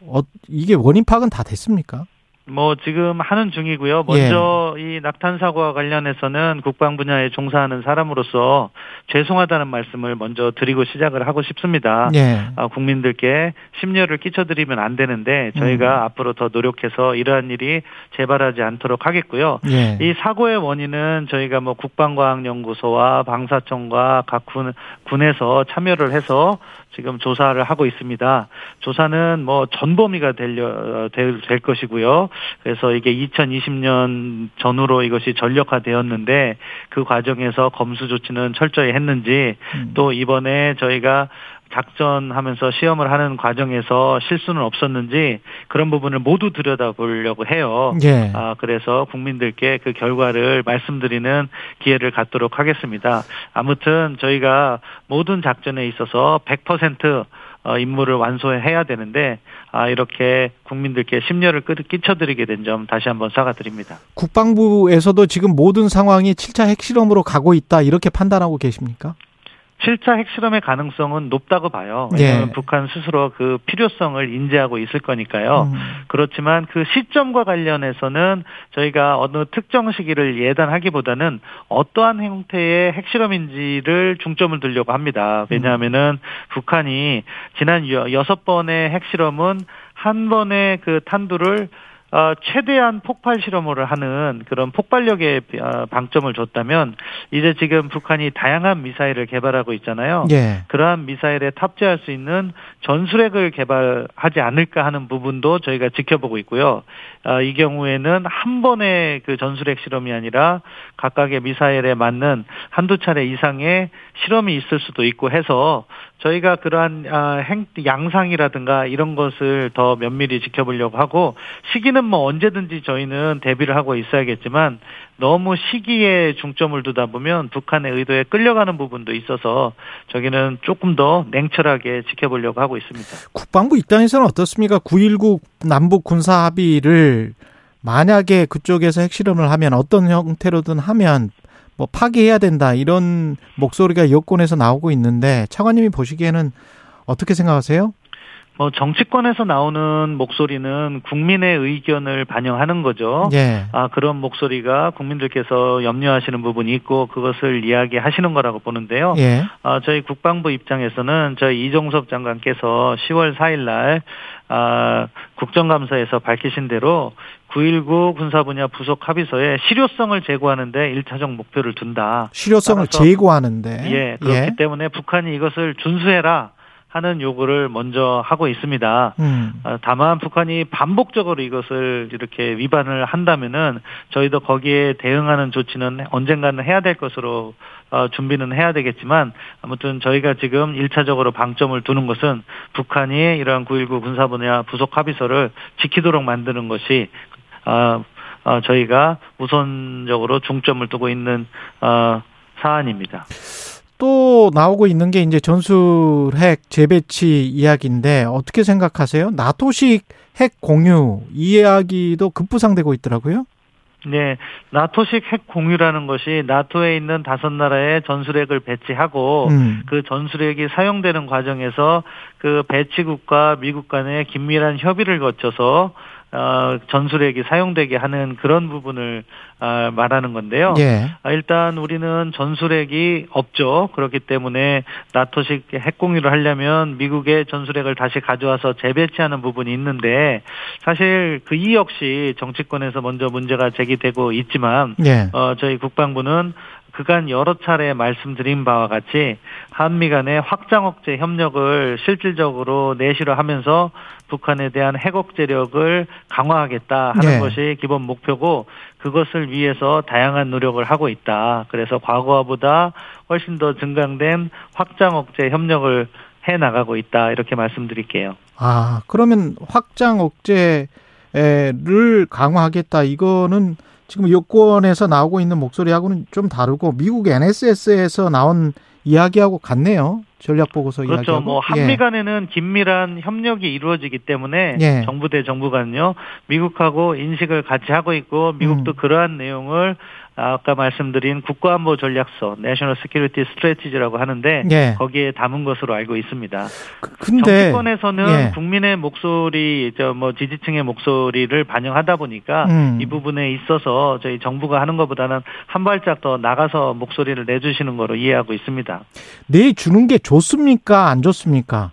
Speaker 2: 어, 이게 원인 파악은 다 됐습니까?
Speaker 6: 뭐 지금 하는 중이고요. 먼저 예. 이 낙탄 사고와 관련해서는 국방 분야에 종사하는 사람으로서 죄송하다는 말씀을 먼저 드리고 시작을 하고 싶습니다.
Speaker 2: 예.
Speaker 6: 아, 국민들께 심려를 끼쳐드리면 안 되는데 저희가 음. 앞으로 더 노력해서 이러한 일이 재발하지 않도록 하겠고요.
Speaker 2: 예.
Speaker 6: 이 사고의 원인은 저희가 뭐 국방과학연구소와 방사청과 각 군, 군에서 참여를 해서 지금 조사를 하고 있습니다. 조사는 뭐 전범위가 될, 될, 될 것이고요. 그래서 이게 2020년 전후로 이것이 전력화되었는데 그 과정에서 검수 조치는 철저히 했는지 음. 또 이번에 저희가 작전하면서 시험을 하는 과정에서 실수는 없었는지 그런 부분을 모두 들여다보려고 해요.
Speaker 2: 예.
Speaker 6: 아 그래서 국민들께 그 결과를 말씀드리는 기회를 갖도록 하겠습니다. 아무튼 저희가 모든 작전에 있어서 100% 어, 임무를 완수해야 되는데 아 이렇게 국민들께 심려를 끼쳐드리게 된 점 다시 한번 사과드립니다.
Speaker 2: 국방부에서도 지금 모든 상황이 7차 핵실험으로 가고 있다 이렇게 판단하고 계십니까?
Speaker 6: 7차 핵실험의 가능성은 높다고 봐요. 왜냐하면 예. 북한 스스로 그 필요성을 인지하고 있을 거니까요. 음. 그렇지만 그 시점과 관련해서는 저희가 어느 특정 시기를 예단하기보다는 어떠한 형태의 핵실험인지를 중점을 두려고 합니다. 왜냐하면은 음. 북한이 지난 여섯 번의 핵실험은 한 번에 그 탄두를 어, 최대한 폭발 실험을 하는 그런 폭발력의 어, 방점을 줬다면 이제 지금 북한이 다양한 미사일을 개발하고 있잖아요.
Speaker 2: 예.
Speaker 6: 그러한 미사일에 탑재할 수 있는 전술핵을 개발하지 않을까 하는 부분도 저희가 지켜보고 있고요. 어, 이 경우에는 한 번의 그 전술핵 실험이 아니라 각각의 미사일에 맞는 한두 차례 이상의 실험이 있을 수도 있고 해서 저희가 그러한 아, 행 양상이라든가 이런 것을 더 면밀히 지켜보려고 하고 시기는 뭐 언제든지 저희는 대비를 하고 있어야겠지만 너무 시기에 중점을 두다 보면 북한의 의도에 끌려가는 부분도 있어서 저기는 조금 더 냉철하게 지켜보려고 하고 있습니다.
Speaker 2: 국방부 입장에서는 어떻습니까? 9.19 남북 군사 합의를 만약에 그쪽에서 핵실험을 하면 어떤 형태로든 하면 뭐 파기해야 된다 이런 목소리가 여권에서 나오고 있는데 차관님이 보시기에는 어떻게 생각하세요?
Speaker 6: 뭐 정치권에서 나오는 목소리는 국민의 의견을 반영하는 거죠.
Speaker 2: 예.
Speaker 6: 아 그런 목소리가 국민들께서 염려하시는 부분이 있고 그것을 이야기하시는 거라고 보는데요.
Speaker 2: 예.
Speaker 6: 아 저희 국방부 입장에서는 저희 이종섭 장관께서 10월 4일 날 아, 국정감사에서 밝히신 대로 9.19 군사 분야 부속 합의서에 실효성을 제고하는데 1차적 목표를 둔다.
Speaker 2: 실효성을 제고하는데.
Speaker 6: 예, 그렇기 때문에 북한이 이것을 준수해라 하는 요구를 먼저 하고 있습니다.
Speaker 2: 음.
Speaker 6: 어, 다만 북한이 반복적으로 이것을 이렇게 위반을 한다면은 저희도 거기에 대응하는 조치는 언젠가는 해야 될 것으로 어, 준비는 해야 되겠지만 아무튼 저희가 지금 1차적으로 방점을 두는 것은 북한이 이러한 9.19 군사 분야 부속 합의서를 지키도록 만드는 것이 어, 어, 저희가 우선적으로 중점을 두고 있는 어, 사안입니다.
Speaker 2: 또 나오고 있는 게 이제 전술핵 재배치 이야기인데 어떻게 생각하세요? 나토식 핵 공유 이야기도 급부상되고 있더라고요.
Speaker 6: 네, 나토식 핵 공유라는 것이 나토에 있는 다섯 나라의 전술핵을 배치하고
Speaker 2: 음.
Speaker 6: 그 전술핵이 사용되는 과정에서 그 배치국과 미국 간의 긴밀한 협의를 거쳐서 어, 전술핵이 사용되게 하는 그런 부분을 어, 말하는 건데요.
Speaker 2: 예.
Speaker 6: 아, 일단 우리는 전술핵이 없죠. 그렇기 때문에 나토식 핵공유를 하려면 미국의 전술핵을 다시 가져와서 재배치하는 부분이 있는데 사실 그 이 역시 정치권에서 먼저 문제가 제기되고 있지만
Speaker 2: 예.
Speaker 6: 어, 저희 국방부는 그간 여러 차례 말씀드린 바와 같이 한미 간의 확장 억제 협력을 실질적으로 내실화 하면서 북한에 대한 핵 억제력을 강화하겠다 하는
Speaker 2: 네.
Speaker 6: 것이 기본 목표고 그것을 위해서 다양한 노력을 하고 있다. 그래서 과거보다 훨씬 더 증강된 확장 억제 협력을 해 나가고 있다. 이렇게 말씀드릴게요.
Speaker 2: 아, 그러면 확장 억제를 강화하겠다. 이거는 지금 여권에서 나오고 있는 목소리하고는 좀 다르고 미국 NSS에서 나온 이야기하고 같네요. 전략 보고서
Speaker 6: 그렇죠.
Speaker 2: 이야기하고.
Speaker 6: 뭐
Speaker 2: 예.
Speaker 6: 한미 간에는 긴밀한 협력이 이루어지기 때문에
Speaker 2: 예.
Speaker 6: 정부 대 정부 간요 미국하고 인식을 같이 하고 있고 미국도
Speaker 2: 음.
Speaker 6: 그러한 내용을 아까 말씀드린 국가안보 전략서 (National Security Strategy라고 하는데
Speaker 2: 예.
Speaker 6: 거기에 담은 것으로 알고 있습니다.
Speaker 2: 그- 근데
Speaker 6: 정치권에서는
Speaker 2: 예.
Speaker 6: 국민의 목소리, 저 뭐 지지층의 목소리를 반영하다 보니까
Speaker 2: 음.
Speaker 6: 이 부분에 있어서 저희 정부가 하는 것보다는 한 발짝 더 나가서 목소리를 내주시는 거로 이해하고 있습니다.
Speaker 2: 내주는 게 좋습니까? 안 좋습니까?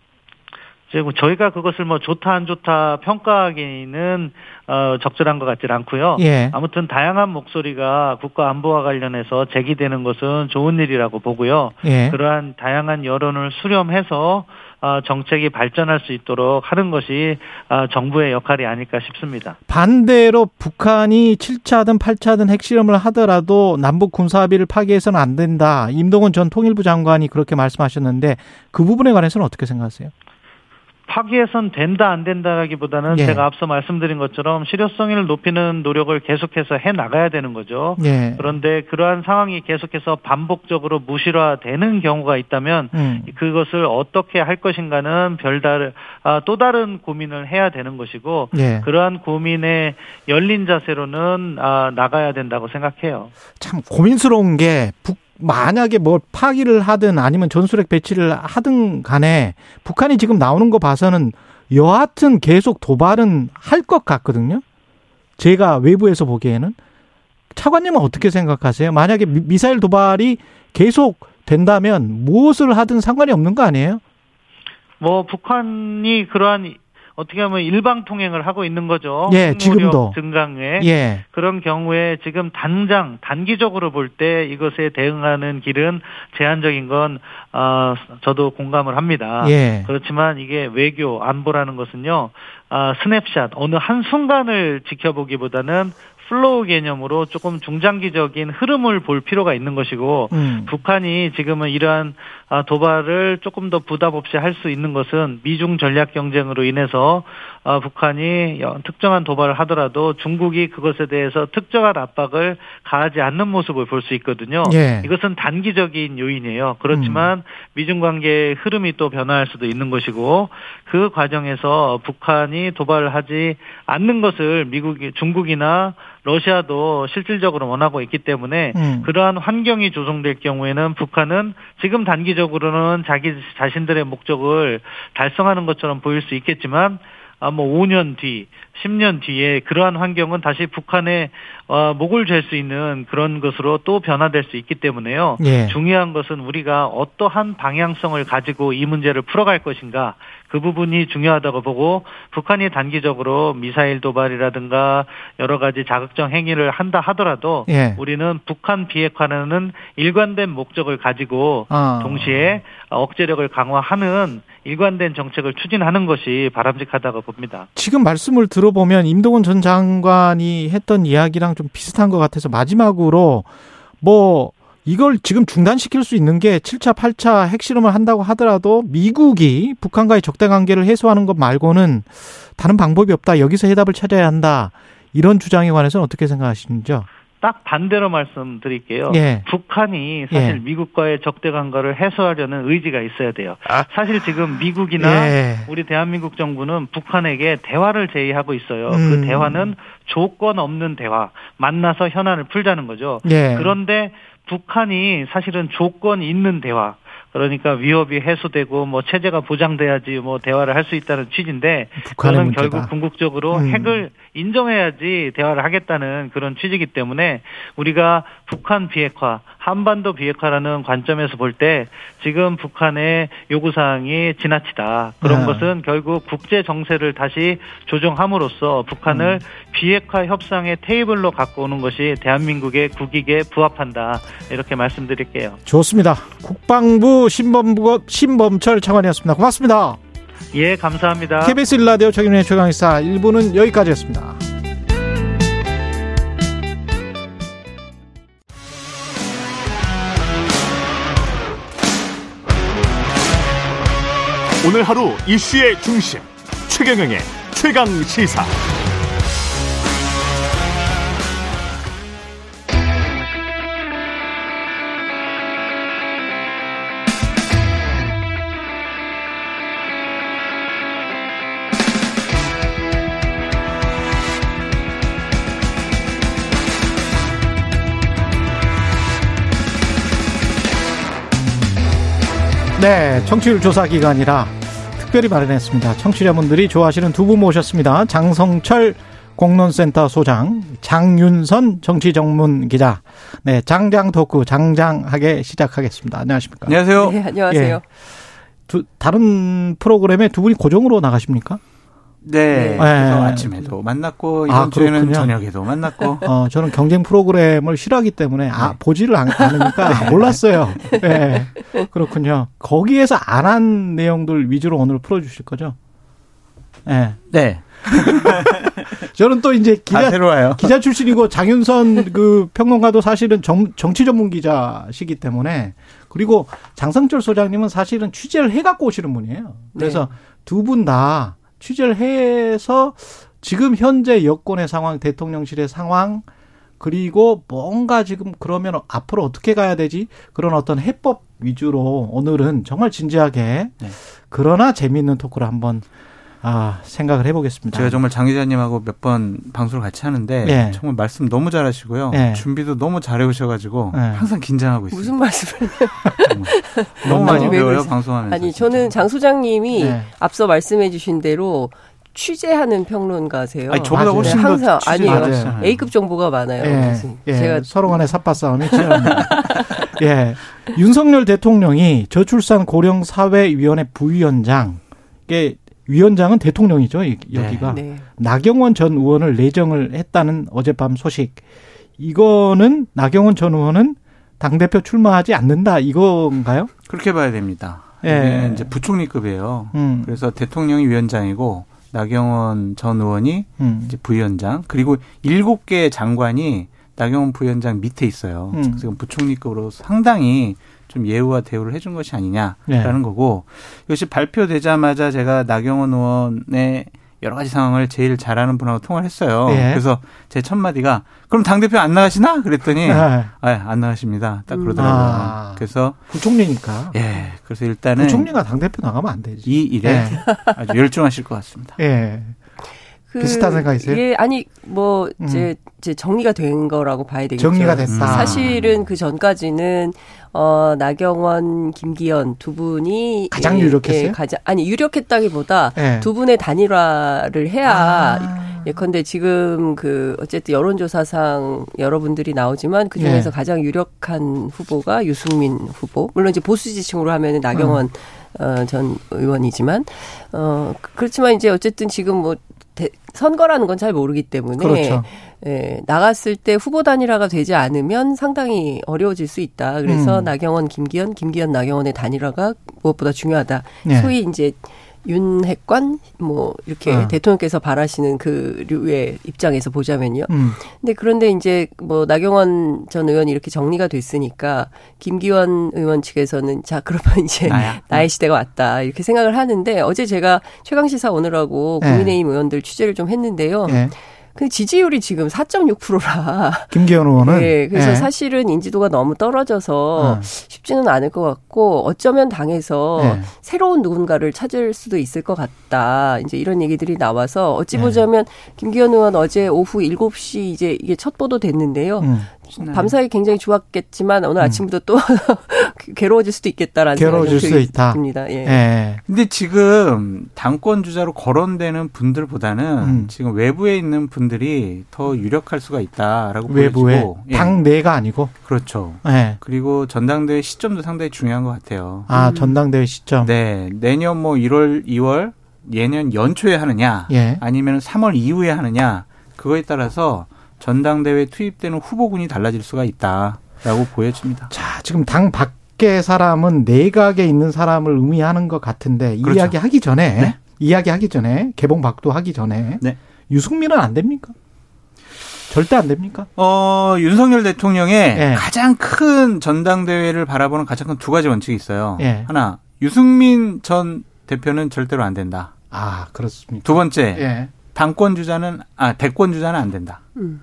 Speaker 6: 지금 저희가 그것을 뭐 좋다 안 좋다 평가하기는 어, 적절한 것 같지 않고요.
Speaker 2: 예.
Speaker 6: 아무튼 다양한 목소리가 국가 안보와 관련해서 제기되는 것은 좋은 일이라고 보고요.
Speaker 2: 예.
Speaker 6: 그러한 다양한 여론을 수렴해서 어, 정책이 발전할 수 있도록 하는 것이 어, 정부의 역할이 아닐까 싶습니다.
Speaker 2: 반대로 북한이 7차든 8차든 핵실험을 하더라도 남북 군사 합의를 파기해서는 안 된다. 임동원 전 통일부 장관이 그렇게 말씀하셨는데 그 부분에 관해서는 어떻게 생각하세요?
Speaker 6: 파기해선 된다 안 된다라기보다는
Speaker 2: 예.
Speaker 6: 제가 앞서 말씀드린 것처럼 실효성을 높이는 노력을 계속해서 해 나가야 되는 거죠.
Speaker 2: 예.
Speaker 6: 그런데 그러한 상황이 계속해서 반복적으로 무실화되는 경우가 있다면
Speaker 2: 음.
Speaker 6: 그것을 어떻게 할 것인가는 별다른 아, 또 다른 고민을 해야 되는 것이고
Speaker 2: 예.
Speaker 6: 그러한 고민에 열린 자세로는 아, 나가야 된다고 생각해요.
Speaker 2: 참 고민스러운 게 북, 만약에 뭐 파기를 하든 아니면 전술핵 배치를 하든 간에 북한이 지금 나오는 거 봐서는 여하튼 계속 도발은 할 것 같거든요. 제가 외부에서 보기에는 차관님은 어떻게 생각하세요? 만약에 미- 미사일 도발이 계속 된다면 무엇을 하든 상관이 없는 거 아니에요?
Speaker 6: 뭐 북한이 그러한 어떻게 하면 일방 통행을 하고 있는 거죠.
Speaker 2: 예, 지금도
Speaker 6: 증강에
Speaker 2: 예.
Speaker 6: 그런 경우에 지금 당장 단기적으로 볼 때 이것에 대응하는 길은 제한적인 건 어, 저도 공감을 합니다.
Speaker 2: 예.
Speaker 6: 그렇지만 이게 외교 안보라는 것은요. 아, 스냅샷 어느 한 순간을 지켜보기보다는 flow 개념으로 조금 중장기적인 흐름을 볼 필요가 있는 것이고
Speaker 2: 음.
Speaker 6: 북한이 지금은 이러한 아, 도발을 조금 더 부담 없이 할 수 있는 것은 미중 전략 경쟁으로 인해서 아, 북한이 특정한 도발을 하더라도 중국이 그것에 대해서 특정한 압박을 가하지 않는 모습을 볼 수 있거든요.
Speaker 2: 예.
Speaker 6: 이것은 단기적인 요인이에요. 그렇지만 미중 관계의 흐름이 또 변화할 수도 있는 것이고 그 과정에서 북한이 도발을 하지 않는 것을 미국이 중국이나 러시아도 실질적으로 원하고 있기 때문에
Speaker 2: 음.
Speaker 6: 그러한 환경이 조성될 경우에는 북한은 지금 단기 적으로는 자기 자신들의 목적을 달성하는 것처럼 보일 수 있겠지만 아, 뭐 5년 뒤, 10년 뒤에 그러한 환경은 다시 북한의 어, 목을 잴 수 있는 그런 것으로 또 변화될 수 있기 때문에요.
Speaker 2: 예.
Speaker 6: 중요한 것은 우리가 어떠한 방향성을 가지고 이 문제를 풀어갈 것인가 그 부분이 중요하다고 보고 북한이 단기적으로 미사일 도발이라든가 여러 가지 자극적 행위를 한다 하더라도
Speaker 2: 예.
Speaker 6: 우리는 북한 비핵화는 일관된 목적을 가지고
Speaker 2: 아.
Speaker 6: 동시에 억제력을 강화하는 일관된 정책을 추진하는 것이 바람직하다고 봅니다.
Speaker 2: 지금 말씀을 들어보면 임동원 전 장관이 했던 이야기랑 좀 비슷한 것 같아서 마지막으로 뭐 이걸 지금 중단시킬 수 있는 게 7차, 8차 핵실험을 한다고 하더라도 미국이 북한과의 적대 관계를 해소하는 것 말고는 다른 방법이 없다. 여기서 해답을 찾아야 한다. 이런 주장에 관해서는 어떻게 생각하시는지요?
Speaker 6: 딱 반대로 말씀드릴게요.
Speaker 2: 예.
Speaker 6: 북한이 사실
Speaker 2: 예.
Speaker 6: 미국과의 적대 관계를 해소하려는 의지가 있어야 돼요.
Speaker 2: 아.
Speaker 6: 사실 지금 미국이나
Speaker 2: 예.
Speaker 6: 우리 대한민국 정부는 북한에게 대화를 제의하고 있어요.
Speaker 2: 음.
Speaker 6: 그 대화는 조건 없는 대화, 만나서 현안을 풀자는 거죠.
Speaker 2: 예.
Speaker 6: 그런데 북한이 사실은 조건 있는 대화, 그러니까 위협이 해소되고 뭐 체제가 보장돼야지 뭐 대화를 할 수 있다는 취지인데
Speaker 2: 문제다.
Speaker 6: 결국 궁극적으로
Speaker 2: 음.
Speaker 6: 핵을 인정해야지 대화를 하겠다는 그런 취지이기 때문에 우리가 북한 비핵화, 한반도 비핵화라는 관점에서 볼 때 지금 북한의 요구 사항이 지나치다. 그런
Speaker 2: 네.
Speaker 6: 것은 결국 국제 정세를 다시 조정함으로써 북한을
Speaker 2: 음.
Speaker 6: 비핵화 협상의 테이블로 갖고 오는 것이 대한민국의 국익에 부합한다. 이렇게 말씀드릴게요.
Speaker 2: 좋습니다. 국방부 신범부, 신범철 차관이었습니다. 고맙습니다.
Speaker 6: 예, 감사합니다.
Speaker 2: KBS 일라디오 최경련의 최강의사 1부는 여기까지였습니다.
Speaker 1: 오늘 하루 이슈의 중심 최경영의 최강 시사.
Speaker 2: 네, 청취율 조사 기간이라 특별히 마련했습니다. 청취자분들이 좋아하시는 두 분 모셨습니다. 장성철 공론센터 소장, 장윤선 정치 전문 기자. 네, 장장 토크 장장하게 시작하겠습니다. 안녕하십니까?
Speaker 7: 안녕하세요.
Speaker 8: 네, 안녕하세요.
Speaker 2: 예. 두, 다른 프로그램에 두 분이 고정으로 나가십니까?
Speaker 7: 네.
Speaker 2: 네.
Speaker 7: 그래서
Speaker 2: 네.
Speaker 7: 아침에도 만났고
Speaker 2: 아,
Speaker 7: 이번 주에는
Speaker 2: 그렇군요.
Speaker 7: 저녁에도 만났고 *laughs*
Speaker 2: 어, 저는 경쟁 프로그램을 싫어하기 때문에 아, 보지를 않, 않으니까 *laughs* 몰랐어요. 네. 그렇군요. 거기에서 안 한 내용들 위주로 오늘 풀어 주실 거죠? 네.
Speaker 7: 네. *laughs*
Speaker 2: 저는 또 이제
Speaker 7: 다
Speaker 2: 기자,
Speaker 7: 와요.
Speaker 2: 기자 출신이고 장윤선 그 평론가도 사실은 정, 정치 전문 기자시기 때문에 그리고 장성철 소장님은 사실은 취재를 해 갖고 오시는 분이에요. 그래서 두분다 취재를 해서 지금 현재 여권의 상황, 대통령실의 상황, 그리고 뭔가 지금 그러면 앞으로 어떻게 가야 되지? 그런 어떤 해법 위주로 오늘은 정말 진지하게
Speaker 7: 네.
Speaker 2: 그러나 재미있는 토크를 한번 아, 생각을 해보겠습니다.
Speaker 7: 제가 정말 장 기자님하고 몇 번 방송을 같이 하는데
Speaker 2: 네.
Speaker 7: 정말 말씀 너무 잘하시고요.
Speaker 2: 네.
Speaker 7: 준비도 너무 잘해 오셔가지고
Speaker 2: 네.
Speaker 7: 항상 긴장하고 있어요.
Speaker 8: 무슨 말씀을
Speaker 7: 너무 많이 배워요? 방송하면서.
Speaker 8: 아니 저는 장 소장님이
Speaker 2: 네.
Speaker 8: 앞서 말씀해 주신 대로 취재하는 평론가세요.
Speaker 7: 아니 저보다
Speaker 2: 맞아요.
Speaker 7: 훨씬
Speaker 8: 네,
Speaker 7: 더
Speaker 8: 항상
Speaker 7: 취재
Speaker 8: 아니에요.
Speaker 7: 잘하시잖아요.
Speaker 8: A급 정보가 많아요.
Speaker 2: 예. 예,
Speaker 8: 제가
Speaker 2: 서로 간의 삽바 싸움이. *laughs* 예. 윤석열 대통령이 저출산 고령 사회위원회 부위원장, 위원장은 대통령이죠. 여기가
Speaker 8: 네. 네.
Speaker 2: 나경원 전 의원을 내정을 했다는 어젯밤 소식. 이거는 나경원 전 의원은 당 대표 출마하지 않는다 이건가요?
Speaker 7: 그렇게 봐야 됩니다.
Speaker 2: 예.
Speaker 7: 이제 부총리급이에요.
Speaker 2: 음.
Speaker 7: 그래서 대통령이 위원장이고 나경원 전 의원이
Speaker 2: 음.
Speaker 7: 이제 부위원장 그리고 일곱 개의 장관이 나경원 부위원장 밑에 있어요.
Speaker 2: 음.
Speaker 7: 그래서 부총리급으로 상당히 좀 예우와 대우를 해준 것이 아니냐라는
Speaker 2: 네.
Speaker 7: 거고 이것이 발표되자마자 제가 나경원 의원의 여러 가지 상황을 제일 잘하는 분하고 통화를 했어요.
Speaker 2: 예.
Speaker 7: 그래서 제 첫 마디가 그럼 당 대표 안 나가시나? 그랬더니
Speaker 2: 네.
Speaker 7: 아안 나가십니다. 딱 그러더라고요.
Speaker 2: 아.
Speaker 7: 그래서
Speaker 2: 부총리니까.
Speaker 7: 예 그래서 일단은
Speaker 2: 부총리가 당 대표 나가면 안 되지.
Speaker 7: 이 일에
Speaker 2: 예.
Speaker 7: 아주 열중하실 것 같습니다.
Speaker 2: 예.
Speaker 8: 그,
Speaker 2: 비슷한 생각이세요?
Speaker 8: 예, 아니 뭐
Speaker 2: 음.
Speaker 8: 이제 이제 정리가 된 거라고 봐야 되겠죠.
Speaker 2: 정리가 됐다.
Speaker 7: 음.
Speaker 8: 사실은 그 전까지는 어 나경원, 김기현 두 분이
Speaker 2: 가장
Speaker 8: 예,
Speaker 2: 유력했어요?
Speaker 8: 예, 가장 아니 유력했다기보다
Speaker 2: 예.
Speaker 8: 두 분의 단일화를 해야
Speaker 2: 아.
Speaker 8: 예컨대 지금 그 어쨌든 여론조사상 여러분들이 나오지만 그 중에서
Speaker 2: 예.
Speaker 8: 가장 유력한 후보가 유승민 후보. 물론 이제 보수 지층으로 하면은 나경원 어, 전 의원이지만 어 그렇지만 이제 어쨌든 지금 뭐 대, 선거라는 건 잘 모르기 때문에
Speaker 2: 그렇죠.
Speaker 8: 예, 나갔을 때 후보 단일화가 되지 않으면 상당히 어려워질 수 있다. 그래서
Speaker 2: 음.
Speaker 8: 나경원, 김기현, 김기현, 나경원의 단일화가 무엇보다 중요하다.
Speaker 2: 네.
Speaker 8: 소위 이제 윤핵관 뭐 이렇게
Speaker 2: 어.
Speaker 8: 대통령께서 바라시는 그 류의 입장에서 보자면요.
Speaker 2: 음.
Speaker 8: 근데 그런데 이제 뭐 나경원 전 의원이 이렇게 정리가 됐으니까 김기현 의원 측에서는 자 그러면 이제
Speaker 7: 나야.
Speaker 8: 나의 시대가 왔다 이렇게 생각을 하는데 어제 제가 최강 시사 오늘하고
Speaker 2: 네.
Speaker 8: 국민의힘 의원들 취재를 좀 했는데요.
Speaker 2: 예.
Speaker 8: 근데 지지율이 지금 4.6%라. *laughs*
Speaker 2: 김기현 의원은
Speaker 8: 네, 그래서
Speaker 2: 예.
Speaker 8: 사실은 인지도가 너무 떨어져서
Speaker 2: 어.
Speaker 8: 쉽지는 않을 것 같고 어쩌면 당에서
Speaker 2: 예.
Speaker 8: 새로운 누군가를 찾을 수도 있을 것 같다. 이제 이런 얘기들이 나와서 어찌
Speaker 2: 네.
Speaker 8: 보자면 김기현 의원 어제 오후 7시 이제 이게 첫 보도 됐는데요.
Speaker 2: 음.
Speaker 8: 밤사이 굉장히 좋았겠지만 오늘 아침부터 또 *laughs* 괴로워질 수도 있겠다라는
Speaker 2: 괴로워질
Speaker 8: 생각이
Speaker 2: 수 있다.
Speaker 8: 듭니다. 예.
Speaker 2: 예.
Speaker 7: 근데 지금 당권 주자로 거론되는 분들보다는
Speaker 2: 음.
Speaker 7: 지금 외부에 있는 분들이 더 유력할 수가 있다라고
Speaker 2: 외부에
Speaker 7: 보여지고 예.
Speaker 2: 당 내가 아니고
Speaker 7: 그렇죠.
Speaker 2: 예.
Speaker 7: 그리고 전당대회 시점도 상당히 중요한 것 같아요.
Speaker 2: 아
Speaker 8: 음.
Speaker 2: 전당대회 시점
Speaker 7: 네, 내년 뭐 1월, 2월, 예년 연초에 하느냐,
Speaker 2: 예.
Speaker 7: 아니면 3월 이후에 하느냐, 그거에 따라서 전당대회 투입되는 후보군이 달라질 수가 있다라고 보여집니다.
Speaker 2: 자 지금 당 밖의 사람은 내각에 있는 사람을 의미하는 것 같은데
Speaker 7: 그렇죠.
Speaker 2: 이야기 하기 전에
Speaker 7: 네.
Speaker 2: 이야기 하기 전에 개봉 박도 하기 전에
Speaker 7: 네.
Speaker 2: 유승민은 안 됩니까? 절대 안 됩니까?
Speaker 7: 어, 윤석열 대통령의
Speaker 2: 예.
Speaker 7: 가장 큰 전당대회를 바라보는 가장 큰 두 가지 원칙이 있어요.
Speaker 2: 예.
Speaker 7: 하나, 유승민 전 대표는 절대로 안 된다.
Speaker 2: 아 그렇습니까?
Speaker 7: 두 번째,
Speaker 2: 예.
Speaker 7: 당권 주자는 아 대권 주자는 안 된다.
Speaker 8: 음.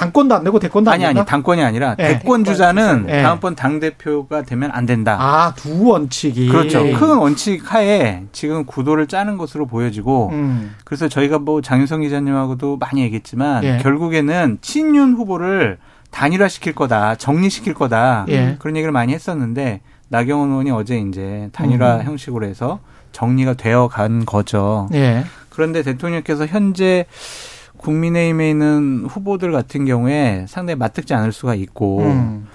Speaker 2: 당권도 안 되고 대권도 안
Speaker 7: 아니
Speaker 2: 된다.
Speaker 7: 아니 당권이 아니라
Speaker 2: 예.
Speaker 7: 대권 주자는
Speaker 2: 예.
Speaker 7: 다음번 당 대표가 되면 안 된다.
Speaker 2: 아 두 원칙이
Speaker 7: 그렇죠.
Speaker 2: 예.
Speaker 7: 큰 원칙 하에 지금 구도를 짜는 것으로 보여지고
Speaker 2: 음.
Speaker 7: 그래서 저희가 뭐 장윤성 기자님하고도 많이 얘기했지만
Speaker 2: 예.
Speaker 7: 결국에는 친윤 후보를 단일화 시킬 거다, 정리시킬 거다
Speaker 2: 예.
Speaker 7: 그런 얘기를 많이 했었는데 나경원 의원이 어제 이제 단일화
Speaker 2: 음.
Speaker 7: 형식으로 해서 정리가 되어 간 거죠.
Speaker 2: 예.
Speaker 7: 그런데 대통령께서 현재 국민의힘에 있는 후보들 같은 경우에 상당히 맞듣지 않을 수가 있고
Speaker 2: 음.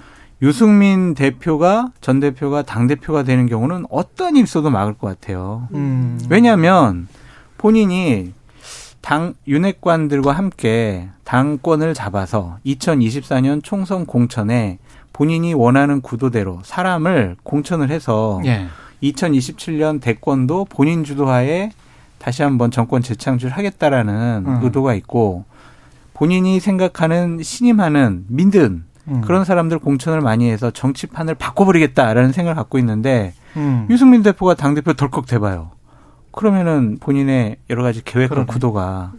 Speaker 7: 유승민 대표가 전 대표가 당 대표가 되는 경우는 어떤 일 있어도 막을 것 같아요.
Speaker 2: 음.
Speaker 7: 왜냐하면 본인이 당 윤핵관들과 함께 당권을 잡아서 2024년 총선 공천에 본인이 원하는 구도대로 사람을 공천을 해서
Speaker 2: 예.
Speaker 7: 2027년 대권도 본인 주도하에 다시 한번 정권 재창출 하겠다라는
Speaker 2: 음.
Speaker 7: 의도가 있고 본인이 생각하는 신임하는 민든
Speaker 2: 음.
Speaker 7: 그런 사람들 공천을 많이 해서 정치판을 바꿔버리겠다라는 생각을 갖고 있는데
Speaker 2: 음.
Speaker 7: 유승민 대표가 당대표 덜컥 돼봐요. 그러면은 본인의 여러 가지 계획과
Speaker 2: 그러네.
Speaker 7: 구도가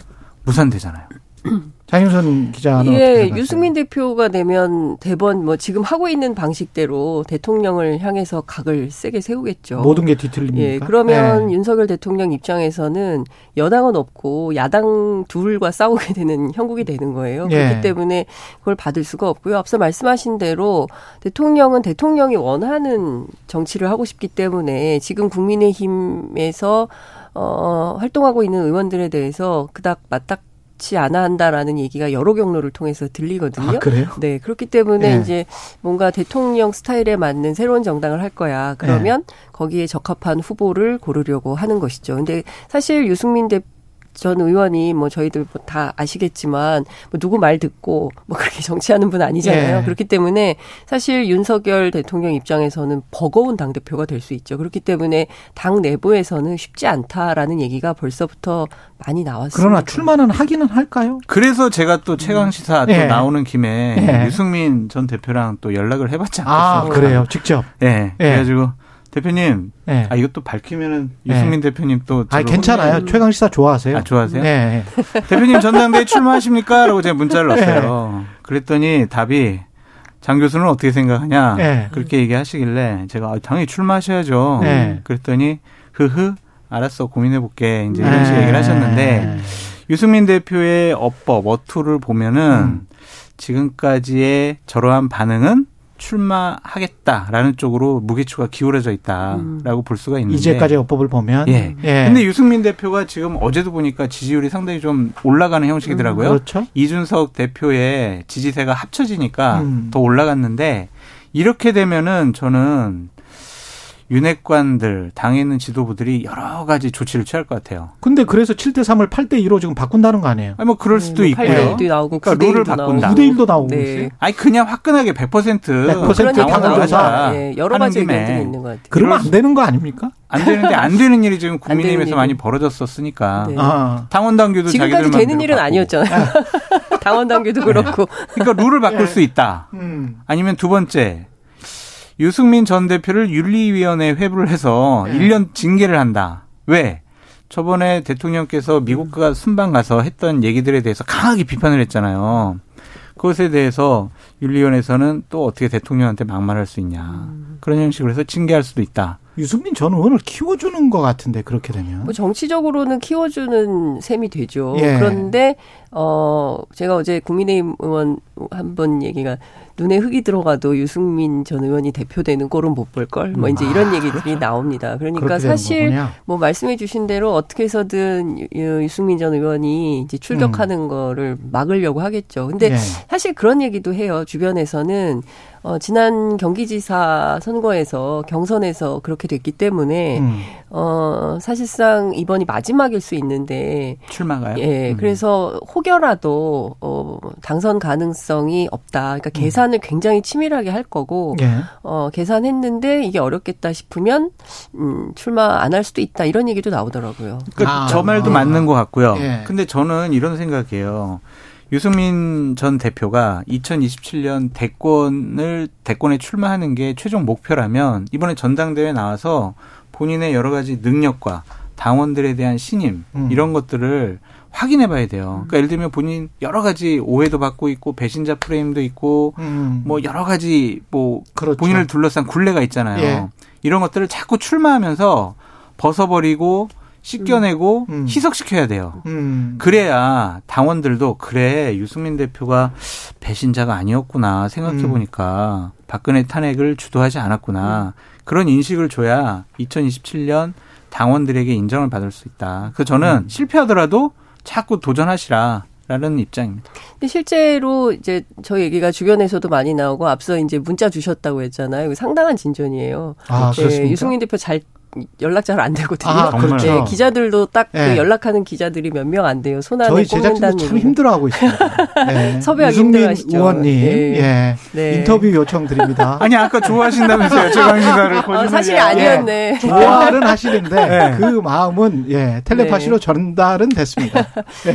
Speaker 7: 무산되잖아요. *clears throat*
Speaker 2: 장윤선 기자는 어떻게
Speaker 8: 예? 유승민 대표가 되면 대번 뭐 지금 하고 있는 방식대로 대통령을 향해서 각을 세게 세우겠죠.
Speaker 2: 모든 게 뒤틀립니까?
Speaker 8: 예, 그러면
Speaker 2: 예.
Speaker 8: 윤석열 대통령 입장에서는 여당은 없고 야당 둘과 싸우게 되는 형국이 되는 거예요.
Speaker 2: 예.
Speaker 8: 그렇기 때문에 그걸 받을 수가 없고요. 앞서 말씀하신 대로 대통령은 대통령이 원하는 정치를 하고 싶기 때문에 지금 국민의힘에서 어, 활동하고 있는 의원들에 대해서 그닥 맞닥 그렇지 않아 한다라는 얘기가 여러 경로를 통해서 들리거든요.
Speaker 2: 아, 그래요?
Speaker 8: 네, 그렇기 때문에
Speaker 2: 예.
Speaker 8: 이제 뭔가 대통령 스타일에 맞는 새로운 정당을 할 거야. 그러면 거기에 적합한 후보를 고르려고 하는 것이죠. 근데 사실 유승민 대 전 의원이 뭐 저희들 뭐다 아시겠지만 뭐 누구 말 듣고 뭐 그렇게 *laughs* 정치하는 분 아니잖아요.
Speaker 2: 예.
Speaker 8: 그렇기 때문에 사실 윤석열 대통령 입장에서는 버거운 당 대표가 될 수 있죠. 그렇기 때문에 당 내부에서는 쉽지 않다라는 얘기가 벌써부터 많이 나왔습니다.
Speaker 2: 그러나 출마는 하기는 할까요?
Speaker 7: 그래서 제가 또 최강 시사 또
Speaker 2: 예.
Speaker 7: 나오는 김에
Speaker 2: 예.
Speaker 7: 유승민 전 대표랑 또 연락을 해봤지
Speaker 2: 아,
Speaker 7: 않겠습니까?
Speaker 2: 그래요. 직접.
Speaker 7: 예. 그래가지고 대표님,
Speaker 2: 예.
Speaker 7: 아 이것도 밝히면은 유승민 대표님 또
Speaker 2: 아, 괜찮아요. 최강 시사 좋아하세요?
Speaker 7: 아, 좋아하세요?
Speaker 2: 네. *laughs*
Speaker 7: 대표님 전당대회 출마하십니까? 라고 제가 문자를 넣었어요. 그랬더니 답이 장 교수는 어떻게 생각하냐?
Speaker 2: 네.
Speaker 7: 그렇게 얘기하시길래 제가 아, 당연히 출마하셔야죠.
Speaker 2: 네.
Speaker 7: 그랬더니 흐흐 알았어 고민해 볼게 이제 이런
Speaker 2: 네.
Speaker 7: 식의 얘기를 하셨는데 유승민 대표의 어법 어투를 보면은
Speaker 2: 음.
Speaker 7: 지금까지의 저러한 반응은 출마하겠다라는 쪽으로 무게추가 기울어져 있다라고 볼 수가 있는데
Speaker 2: 이제까지 어법을 보면.
Speaker 7: 예. 근데 유승민 대표가 지금 어제도 보니까 지지율이 상당히 좀 올라가는 형식이더라고요.
Speaker 2: 그렇죠.
Speaker 7: 이준석 대표의 지지세가 합쳐지니까
Speaker 2: 음.
Speaker 7: 더 올라갔는데 이렇게 되면은 저는 윤핵관들 당에 있는 지도부들이 여러 가지 조치를 취할 것 같아요.
Speaker 2: 근데 그래서 7대 3을 8대 2로 지금 바꾼다는 거 아니에요?
Speaker 7: 아니 뭐 그럴 수도
Speaker 8: 뭐
Speaker 7: 있고요.
Speaker 8: 8대 1도 나오고
Speaker 7: 그러니까
Speaker 8: 9대
Speaker 7: 룰을
Speaker 8: 1도
Speaker 7: 바꾼다.
Speaker 8: 나오고.
Speaker 2: 9대 1도 나오고
Speaker 8: 네.
Speaker 2: 있어요.
Speaker 7: 아니 그냥 화끈하게 100%
Speaker 2: 100%
Speaker 8: 그런 얘기가
Speaker 2: 당원들
Speaker 8: 나와서
Speaker 2: 조사.
Speaker 8: 예, 여러 가지
Speaker 7: 김에
Speaker 8: 의견들이 있는 것 같아요.
Speaker 2: 그러면 안 되는 거 아닙니까?
Speaker 7: 안 되는데 안 되는 일이 지금 국민의힘에서. 많이 벌어졌었으니까
Speaker 8: 네.
Speaker 2: 아.
Speaker 7: 당원 당규도
Speaker 8: 지금까지 되는 일은
Speaker 7: 바꾸고.
Speaker 8: 아니었잖아요. *laughs* 당원 당규도 그렇고.
Speaker 7: 그러니까 룰을 바꿀 수 있다.
Speaker 2: 음.
Speaker 7: 아니면 두 번째 유승민 전 대표를 윤리위원회 회부를 해서
Speaker 2: 네.
Speaker 7: 1년 징계를 한다. 왜? 저번에 대통령께서 미국가 순방 가서 했던 얘기들에 대해서 강하게 비판을 했잖아요. 그것에 대해서 윤리위원회에서는 또 어떻게 대통령한테 막말할 수 있냐. 그런 형식으로 해서 징계할 수도 있다.
Speaker 2: 유승민 전 의원을 키워주는 것 같은데 그렇게 되면.
Speaker 8: 뭐 정치적으로는 키워주는 셈이 되죠.
Speaker 2: 예.
Speaker 8: 그런데 어 제가 어제 국민의힘 의원 한번 얘기가 눈에 흙이 들어가도 유승민 전 의원이 대표되는 꼴은 못 볼 걸. 뭐 이제 이런 얘기들이 나옵니다. 그러니까 사실. 뭐 말씀해 주신 대로 어떻게 해서든 유- 유승민 전 의원이 이제 출격하는 거를 막으려고 하겠죠. 근데
Speaker 2: 음. 예.
Speaker 8: 사실 그런 얘기도 해요. 주변에서는 어, 지난 경기지사 선거에서 경선에서 그렇게 됐기 때문에
Speaker 2: 음.
Speaker 8: 어, 사실상 이번이 마지막일 수 있는데
Speaker 7: 출마가요?
Speaker 8: 예,
Speaker 7: 음.
Speaker 8: 그래서 혹여라도 어, 당선 가능성이 없다. 그러니까 계산을 굉장히 치밀하게 할 거고
Speaker 2: 예.
Speaker 8: 어, 계산했는데 이게 어렵겠다 싶으면 음, 출마 안 할 수도 있다. 이런 얘기도 나오더라고요.
Speaker 7: 그러니까
Speaker 2: 아,
Speaker 7: 저 말도
Speaker 2: 아.
Speaker 7: 맞는 것 같고요.
Speaker 2: 예.
Speaker 7: 근데 저는 이런 생각이에요. 유승민 전 대표가 2027년 대권을 대권에 출마하는 게 최종 목표라면 이번에 전당대회 나와서 본인의 여러 가지 능력과 당원들에 대한 신임
Speaker 2: 음.
Speaker 7: 이런 것들을 확인해 봐야 돼요. 그러니까 예를 들면 본인 여러 가지 오해도 받고 있고 배신자 프레임도 있고
Speaker 2: 음.
Speaker 7: 뭐 여러 가지 뭐
Speaker 2: 그렇죠.
Speaker 7: 본인을 둘러싼 굴레가 있잖아요.
Speaker 2: 예.
Speaker 7: 이런 것들을 자꾸 출마하면서 벗어버리고 씻겨내고
Speaker 2: 음.
Speaker 7: 희석시켜야 돼요.
Speaker 2: 음.
Speaker 7: 그래야 당원들도 그래 유승민 대표가 배신자가 아니었구나 생각해 보니까 박근혜 탄핵을 주도하지 않았구나 그런 인식을 줘야 2027년 당원들에게 인정을 받을 수 있다. 그 저는 실패하더라도 자꾸 도전하시라 라는 입장입니다.
Speaker 8: 근데 실제로 이제 저 얘기가 주변에서도 많이 나오고 앞서 이제 문자 주셨다고 했잖아요. 상당한 진전이에요.
Speaker 2: 아,
Speaker 8: 예,
Speaker 2: 그렇습니까?
Speaker 8: 유승민 대표 잘 연락 잘 안 되거든요.
Speaker 2: 아, 그렇죠.
Speaker 8: 예, 기자들도 딱그
Speaker 2: 예.
Speaker 8: 연락하는 기자들이 몇 명 안 돼요. 손 안에
Speaker 2: 저희 제작진도 참. 힘들어하고 있습니다. *laughs* 네.
Speaker 8: 섭외하기 힘들어하시죠.
Speaker 2: 의원님,
Speaker 8: 예.
Speaker 2: 예.
Speaker 8: 네.
Speaker 2: 인터뷰 요청 드립니다. *laughs*
Speaker 7: 아니 아까 좋아하신다면서요 *laughs* 최강시사를
Speaker 8: 아, 사실 아니었네.
Speaker 2: 좋아는 하시는데
Speaker 7: 네.
Speaker 2: 그 마음은 예 텔레파시로
Speaker 8: 네.
Speaker 2: 전달은 됐습니다.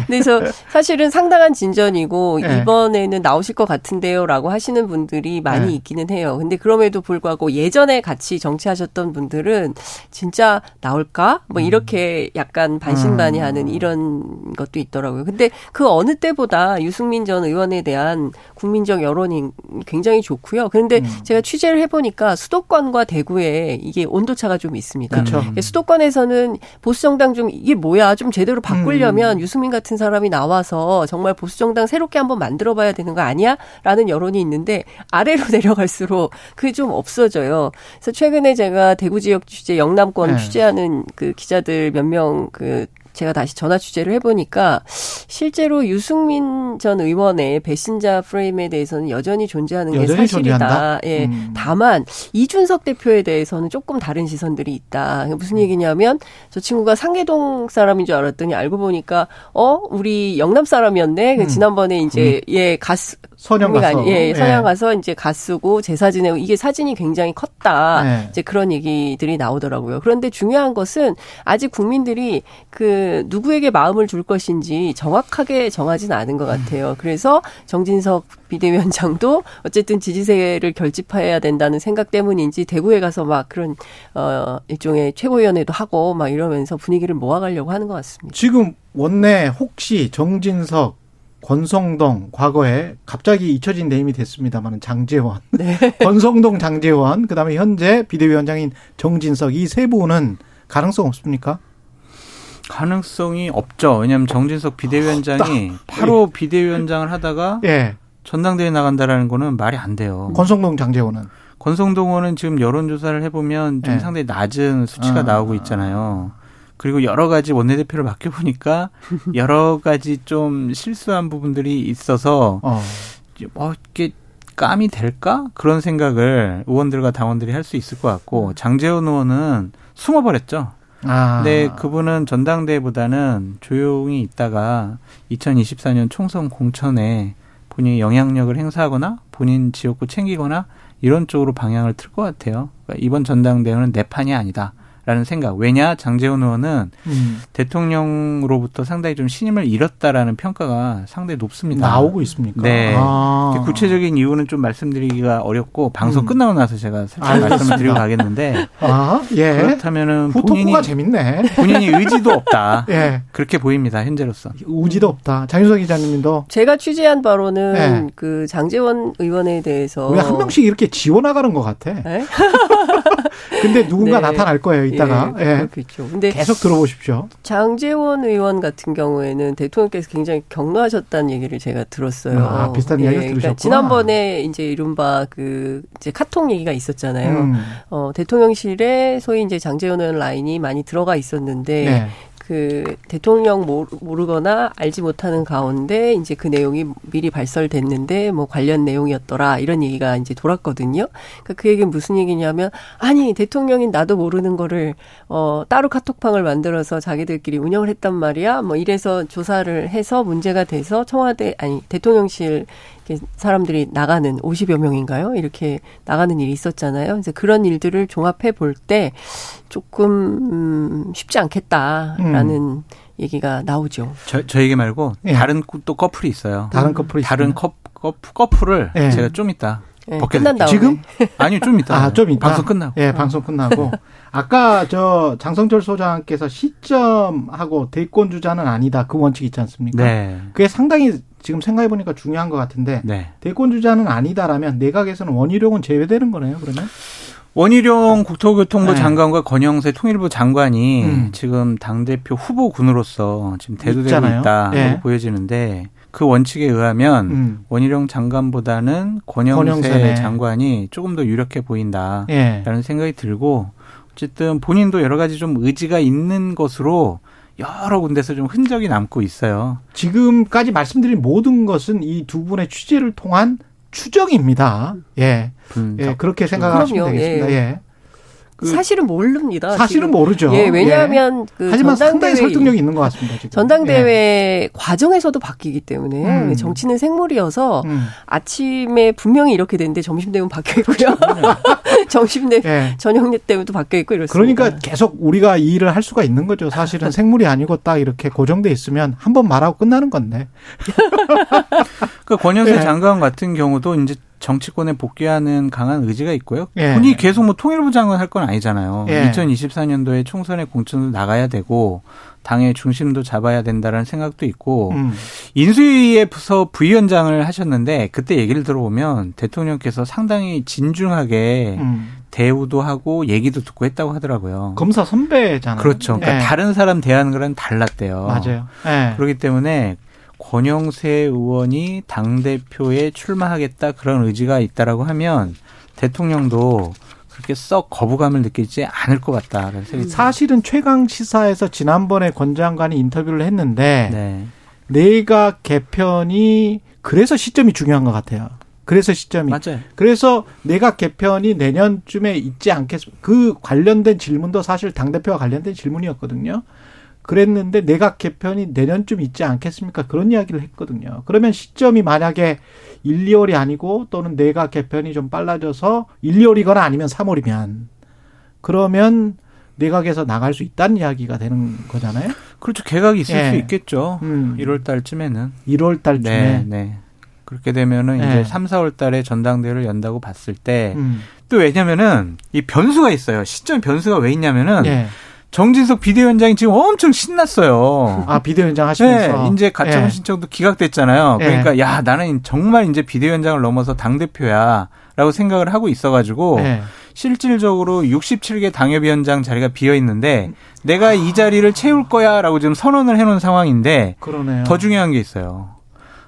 Speaker 8: 그래서 사실은 상당한 진전이고
Speaker 2: 네.
Speaker 8: 이번에는 나오실 것 같은데요라고 하시는 분들이 많이
Speaker 2: 네.
Speaker 8: 있기는 해요. 근데 그럼에도 불구하고 예전에 같이 정치하셨던 분들은 진짜 나올까? 뭐 이렇게 약간 반신반의하는 이런 것도 있더라고요. 근데 그 어느 때보다 유승민 전 의원에 대한 국민적 여론이 굉장히 좋고요. 그런데 제가 취재를 해보니까 수도권과 대구에 이게 온도차가 좀 있습니다.
Speaker 2: 그렇죠.
Speaker 8: 예, 수도권에서는 보수 정당 좀 이게 뭐야 좀 제대로 바꾸려면 유승민 같은 사람이 나와서 정말 보수 정당 새롭게 한번 만들어봐야 되는 거 아니야?라는 여론이 있는데 아래로 *laughs* 내려갈수록 그게 좀 없어져요. 그래서 최근에 제가 대구 지역 취재, 영남 권
Speaker 2: 네.
Speaker 8: 취재하는 그 기자들 몇 명 그 제가 다시 전화 취재를 해보니까 실제로 유승민 전 의원의 배신자 프레임에 대해서는 여전히 존재하는 게
Speaker 2: 여전히
Speaker 8: 사실이다.
Speaker 2: 존재한다?
Speaker 8: 예.
Speaker 2: 음.
Speaker 8: 다만 이준석 대표에 대해서는 조금 다른 시선들이 있다. 무슨 얘기냐면 저 친구가 상계동 사람인 줄 알았더니 알고 보니까 어 우리 영남 사람이었네. 그
Speaker 2: 음.
Speaker 8: 지난번에 이제 예 가수
Speaker 2: 선영
Speaker 8: 국민가
Speaker 2: 가서.
Speaker 8: 예,
Speaker 2: 예.
Speaker 8: 선양 가서 이제 가 쓰고 제사 지내고 이게 사진이 굉장히 컸다.
Speaker 2: 네.
Speaker 8: 이제 그런 얘기들이 나오더라고요. 그런데 중요한 것은 아직 국민들이 그 누구에게 마음을 줄 것인지 정확하게 정하지는 않은 것 같아요. 그래서 정진석 비대위원장도 어쨌든 지지세를 결집해야 된다는 생각 때문인지 대구에 가서 막 그런 어 일종의 최고위원회도 하고 막 이러면서 분위기를 모아가려고 하는 것 같습니다.
Speaker 2: 지금 원내 혹시 정진석, 권성동 과거에 갑자기 잊혀진 네임이 됐습니다만 장재원,
Speaker 8: 네.
Speaker 2: 권성동, 장재원, 그다음에 현재 비대위원장인 정진석 이 세 분은 가능성 없습니까?
Speaker 7: 가능성이 없죠. 왜냐하면 정진석 비대위원장이 바로 비대위원장을 하다가
Speaker 2: 예,
Speaker 7: 전당대회 나간다라는 거는 말이 안 돼요.
Speaker 2: 권성동, 장재원은
Speaker 7: 권성동 의원은 지금 여론조사를 해보면 좀
Speaker 2: 네.
Speaker 7: 상당히 낮은 수치가
Speaker 2: 아.
Speaker 7: 나오고 있잖아요. 그리고 여러 가지 원내대표를 맡겨보니까 *laughs* 여러 가지 좀 실수한 부분들이 있어서
Speaker 2: 어,
Speaker 7: 뭐 이게 감이 될까 그런 생각을 의원들과 당원들이 할 수 있을 것 같고 장재원 의원은 숨어버렸죠.
Speaker 2: 아,
Speaker 7: 근데 그분은 전당대회보다는 조용히 있다가 2024년 총선 공천에 본인이 영향력을 행사하거나 본인 지역구 챙기거나 이런 쪽으로 방향을 틀 것 같아요. 그러니까 이번 전당대회는 내 판이 아니다. 라는 생각. 왜냐? 장재원 의원은
Speaker 2: 음,
Speaker 7: 대통령으로부터 상당히 좀 신임을 잃었다라는 평가가 상당히 높습니다.
Speaker 2: 나오고 있습니까?
Speaker 7: 네.
Speaker 2: 아.
Speaker 7: 구체적인 이유는 좀 말씀드리기가 어렵고 방송
Speaker 2: 음.
Speaker 7: 끝나고 나서 제가 살짝. 말씀을 드리고 가겠는데
Speaker 2: 아, 예.
Speaker 7: 그렇다면은 본인이
Speaker 2: 재밌네.
Speaker 7: 본인이 의지도 없다. *laughs*
Speaker 2: 예.
Speaker 7: 그렇게 보입니다. 현재로서.
Speaker 2: 우지도 없다. 장윤석 기자님도
Speaker 8: 제가 취재한 바로는
Speaker 2: 네.
Speaker 8: 그 장재원 의원에 대해서
Speaker 2: 왜 한 명씩 이렇게 지워 나가는 것 같아. *laughs*
Speaker 8: 네?
Speaker 2: 근데 누군가
Speaker 8: 네.
Speaker 2: 나타날 거예요, 이따가.
Speaker 8: 예,
Speaker 2: 예.
Speaker 8: 그렇겠죠. 근데
Speaker 2: 계속 들어보십시오.
Speaker 8: 장재원 의원 같은 경우에는 대통령께서 굉장히 격노하셨다는 얘기를 제가 들었어요.
Speaker 2: 아, 비슷한 이야기를 들으셨구나.
Speaker 8: 지난번에 이제 이른바 그 이제 카톡 얘기가 있었잖아요.
Speaker 2: 음.
Speaker 8: 어, 대통령실에 소위 이제 장재원 의원 라인이 많이 들어가 있었는데
Speaker 2: 네.
Speaker 8: 그 대통령 모르- 모르거나 알지 못하는 가운데 이제 그 내용이 미리 발설됐는데 뭐 관련 내용이었더라 이런 얘기가 이제 돌았거든요. 그러니까 그 얘기는 무슨 얘기냐면 아니 대통령인 나도 모르는 거를 어 따로 카톡방을 만들어서 자기들끼리 운영을 했단 말이야. 뭐 이래서 조사를 해서 문제가 돼서 청와대 아니 대통령실 사람들이 나가는 50여 명인가요? 이렇게 나가는 일이 있었잖아요. 그래서 그런 일들을 종합해 볼 때 조금 음, 쉽지 않겠다라는 얘기가 나오죠.
Speaker 7: 저, 저에게 말고
Speaker 2: 예.
Speaker 7: 다른 꾸- 또 커플이 있어요.
Speaker 2: 다른 커플이
Speaker 7: 다른. 컵, 커플, 커플을
Speaker 2: 예.
Speaker 7: 제가 좀 이따
Speaker 8: 예, 다음에.
Speaker 2: 지금? *laughs*
Speaker 7: 아니요, 좀 이따.
Speaker 2: 아, 좀 이따.
Speaker 7: 방송 끝나고.
Speaker 2: 예, 방송 끝나고. *laughs* 아까 저 장성철 소장께서 시점하고 대권 주자는 아니다. 그 원칙 있지 않습니까?
Speaker 7: 네.
Speaker 2: 그게 상당히 지금 생각해 보니까 중요한 것 같은데
Speaker 7: 네.
Speaker 2: 대권 주자는 아니다라면 내각에서는 원희룡은 제외되는 거네요. 그러면
Speaker 7: 원희룡 국토교통부
Speaker 2: 네.
Speaker 7: 장관과 권영세 통일부 장관이
Speaker 2: 음.
Speaker 7: 지금 당 대표 후보군으로서 지금 대두되고. 있다고
Speaker 2: 예.
Speaker 7: 보여지는데 그 원칙에 의하면
Speaker 2: 음.
Speaker 7: 원희룡 장관보다는 권영세
Speaker 2: 권영세네.
Speaker 7: 장관이 조금 더 유력해 보인다라는
Speaker 2: 예.
Speaker 7: 생각이 들고 어쨌든 본인도 여러 가지 좀 의지가 있는 것으로 여러 군데서 좀 흔적이 남고 있어요.
Speaker 2: 지금까지 말씀드린 모든 것은 이 두 분의 취재를 통한 추정입니다. 예.
Speaker 7: 분석.
Speaker 2: 예, 그렇게 생각하시면
Speaker 8: 그럼요.
Speaker 2: 되겠습니다.
Speaker 8: 예.
Speaker 2: 예. 그
Speaker 8: 사실은 모릅니다.
Speaker 2: 사실은
Speaker 8: 지금.
Speaker 2: 모르죠.
Speaker 8: 예, 왜냐하면 그
Speaker 2: 하지만 상당히 설득력이 있는 것 같습니다. 지금.
Speaker 8: 전당대회 과정에서도 바뀌기 때문에
Speaker 2: 음.
Speaker 8: 정치는 생물이어서
Speaker 2: 예. 음.
Speaker 8: 아침에 분명히 이렇게 되는데 점심 되면 바뀌어 있고요. *laughs* 점심 되
Speaker 2: 예.
Speaker 8: 저녁 때문에도 바뀌어 있고 이렇습니다.
Speaker 2: 그러니까 계속 우리가 이 일을 할 수가 있는 거죠. 사실은 *laughs* 생물이 아니고 딱 이렇게 고정돼 있으면 한 번 말하고 끝나는 건데. *laughs*
Speaker 7: 그 권영세
Speaker 2: 예.
Speaker 7: 장관 같은 경우도 이제 정치권에 복귀하는 강한 의지가 있고요.
Speaker 2: 예.
Speaker 7: 본인이 계속 뭐 통일부 장관 할 건 아니잖아요.
Speaker 2: 예.
Speaker 7: 2024년도에 총선에 공천도 나가야 되고 당의 중심도 잡아야 된다는 생각도 있고
Speaker 2: 음.
Speaker 7: 인수위에서 부위원장을 하셨는데 그때 얘기를 들어보면 대통령께서 상당히 진중하게
Speaker 2: 음.
Speaker 7: 대우도 하고 얘기도 듣고 했다고 하더라고요.
Speaker 2: 검사 선배잖아요.
Speaker 7: 그렇죠. 그러니까
Speaker 2: 예.
Speaker 7: 다른 사람 대하는 거랑 달랐대요.
Speaker 2: 맞아요. 예.
Speaker 7: 그렇기 때문에 권영세 의원이 당 대표에 출마하겠다 그런 의지가 있다라고 하면 대통령도 그렇게 썩 거부감을 느끼지 않을 것 같다라는 생각이
Speaker 2: 사실은 최강 시사에서 지난번에 권 장관이 인터뷰를 했는데
Speaker 7: 네.
Speaker 2: 내각 개편이 그래서 시점이 중요한 것 같아요. 그래서 시점이
Speaker 7: 맞아요.
Speaker 2: 그래서 내각 개편이 내년쯤에 있지 않겠습니까? 그 관련된 질문도 사실 당 대표와 관련된 질문이었거든요. 그랬는데 내각 개편이 내년쯤 있지 않겠습니까? 그런 이야기를 했거든요. 그러면 시점이 만약에 1, 2월이 아니고 또는 내각 개편이 좀 빨라져서 1, 2월이거나 아니면 3월이면 그러면 내각에서 나갈 수 있다는 이야기가 되는 거잖아요.
Speaker 7: 그렇죠. 개각이 있을
Speaker 2: 예.
Speaker 7: 수 있겠죠.
Speaker 2: 음.
Speaker 7: 1월 달쯤에는.
Speaker 2: 1월 달쯤에
Speaker 7: 네, 네. 그렇게 되면은
Speaker 2: 네.
Speaker 7: 이제 3, 4월 달에 전당대회를 연다고 봤을 때
Speaker 2: 음.
Speaker 7: 또 왜냐면은 이 변수가 있어요. 시점 변수가 왜 있냐면은
Speaker 2: 예.
Speaker 7: 정진석 비대위원장이 지금 엄청 신났어요.
Speaker 2: 아 비대위원장
Speaker 7: 네,
Speaker 2: 하시면서
Speaker 7: 이제 가처분
Speaker 2: 예.
Speaker 7: 신청도 기각됐잖아요.
Speaker 2: 예.
Speaker 7: 그러니까 야 나는 정말 이제 비대위원장을 넘어서 당 대표야라고 생각을 하고 있어가지고
Speaker 2: 예.
Speaker 7: 실질적으로 67개 당협위원장 자리가 비어 있는데 내가 이 자리를 채울 거야라고 지금 선언을 해놓은 상황인데
Speaker 2: 그러네요.
Speaker 7: 더 중요한 게 있어요.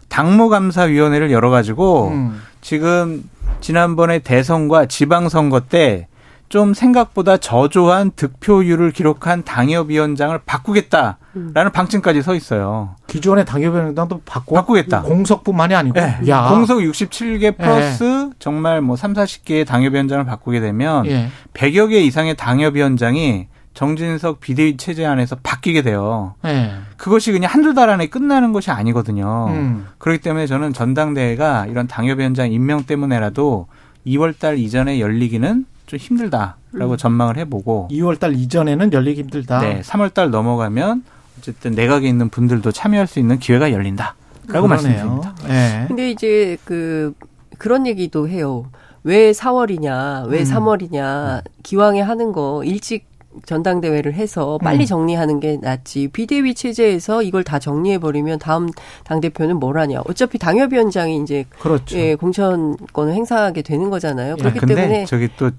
Speaker 7: 당무감사위원회를 열어가지고
Speaker 2: 음.
Speaker 7: 지금 지난번에 대선과 지방선거 때 좀 생각보다 저조한 득표율을 기록한 당협위원장을 바꾸겠다라는 방침까지 서 있어요.
Speaker 2: 기존의 당협위원장도 바꿔
Speaker 7: 바꾸겠다.
Speaker 2: 공석뿐만이 아니고
Speaker 7: 네.
Speaker 2: 야
Speaker 7: 공석 67개 플러스 정말 뭐 3, 40개의 당협위원장을 바꾸게 되면
Speaker 2: 예.
Speaker 7: 100여 개 이상의 당협위원장이 정진석 비대위 체제 안에서 바뀌게 돼요.
Speaker 2: 예.
Speaker 7: 그것이 그냥 한두 달 안에 끝나는 것이 아니거든요.
Speaker 2: 음.
Speaker 7: 그렇기 때문에 저는 전당대회가 이런 당협위원장 임명 때문에라도 2월 달 이전에 열리기는 좀 힘들다라고 전망을 해보고
Speaker 2: 2월 달 이전에는 열리기 힘들다.
Speaker 7: 네, 3월 달 넘어가면 어쨌든 내각에 있는 분들도 참여할 수 있는 기회가 열린다 라고
Speaker 2: 그러네요.
Speaker 7: 말씀드립니다.
Speaker 2: 예.
Speaker 8: 근데 이제 그 그런 얘기도 해요. 왜 4월이냐, 왜
Speaker 2: 음.
Speaker 8: 3월이냐, 기왕에 하는 거 일찍 전당대회를 해서 빨리
Speaker 2: 음.
Speaker 8: 정리하는 게 낫지. 비대위 체제에서 이걸 다 정리해 버리면 다음 당 대표는 뭘 하냐. 어차피 당협위원장이 이제
Speaker 2: 그렇죠.
Speaker 8: 예, 공천권을 행사하게 되는 거잖아요.
Speaker 7: 아,
Speaker 8: 그렇기
Speaker 7: 근데
Speaker 8: 때문에
Speaker 7: 저기 또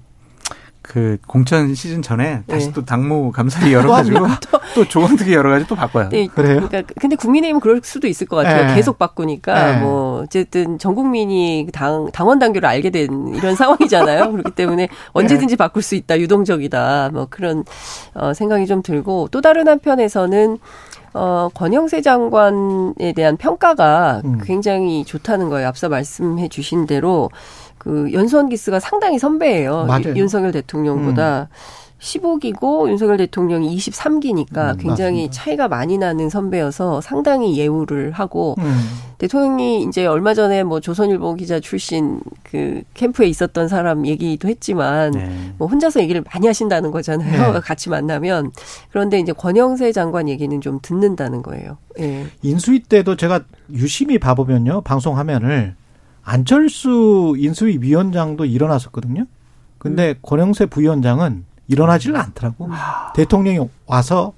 Speaker 7: 그 공천 시즌 전에 다시
Speaker 8: 네.
Speaker 7: 또 당무 감사위 열어가지고 *laughs* 또 조광특위 열어가지고 또 바꿔요.
Speaker 8: 네,
Speaker 2: 그래요?
Speaker 8: 그러니까 근데 국민의힘은 그럴 수도 있을 것 같아요.
Speaker 2: 네.
Speaker 8: 계속 바꾸니까
Speaker 2: 네.
Speaker 8: 뭐 어쨌든 전 국민이 당 당원 당규를 알게 된 이런 *laughs* 상황이잖아요. 그렇기 때문에 언제든지 바꿀 수 있다, 유동적이다, 뭐 그런 어, 생각이 좀 들고 또 다른 한편에서는 어, 권영세 장관에 대한 평가가
Speaker 2: 음.
Speaker 8: 굉장히 좋다는 거예요. 앞서 말씀해 주신 대로 그 연수원 기수가 상당히 선배예요.
Speaker 2: 맞아요. 음.
Speaker 8: 유- 윤석열 대통령보다 15기고 윤석열 대통령이 23기니까
Speaker 2: 음,
Speaker 8: 굉장히
Speaker 2: 맞습니다.
Speaker 8: 차이가 많이 나는 선배여서 상당히 예우를 하고
Speaker 2: 음.
Speaker 8: 대통령이 이제 얼마 전에 뭐 조선일보 기자 출신 그 캠프에 있었던 사람 얘기도 했지만
Speaker 7: 네.
Speaker 8: 뭐 혼자서 얘기를 많이 하신다는 거잖아요.
Speaker 2: 네. *laughs*
Speaker 8: 같이 만나면 그런데 이제 권영세 장관 얘기는 좀 듣는다는 거예요. 예.
Speaker 2: 인수위 때도 제가 유심히 봐보면요 방송 화면을 안철수 인수위 위원장도 일어났었거든요. 근데 권영세 부위원장은 일어나질 않더라고. 대통령이 와서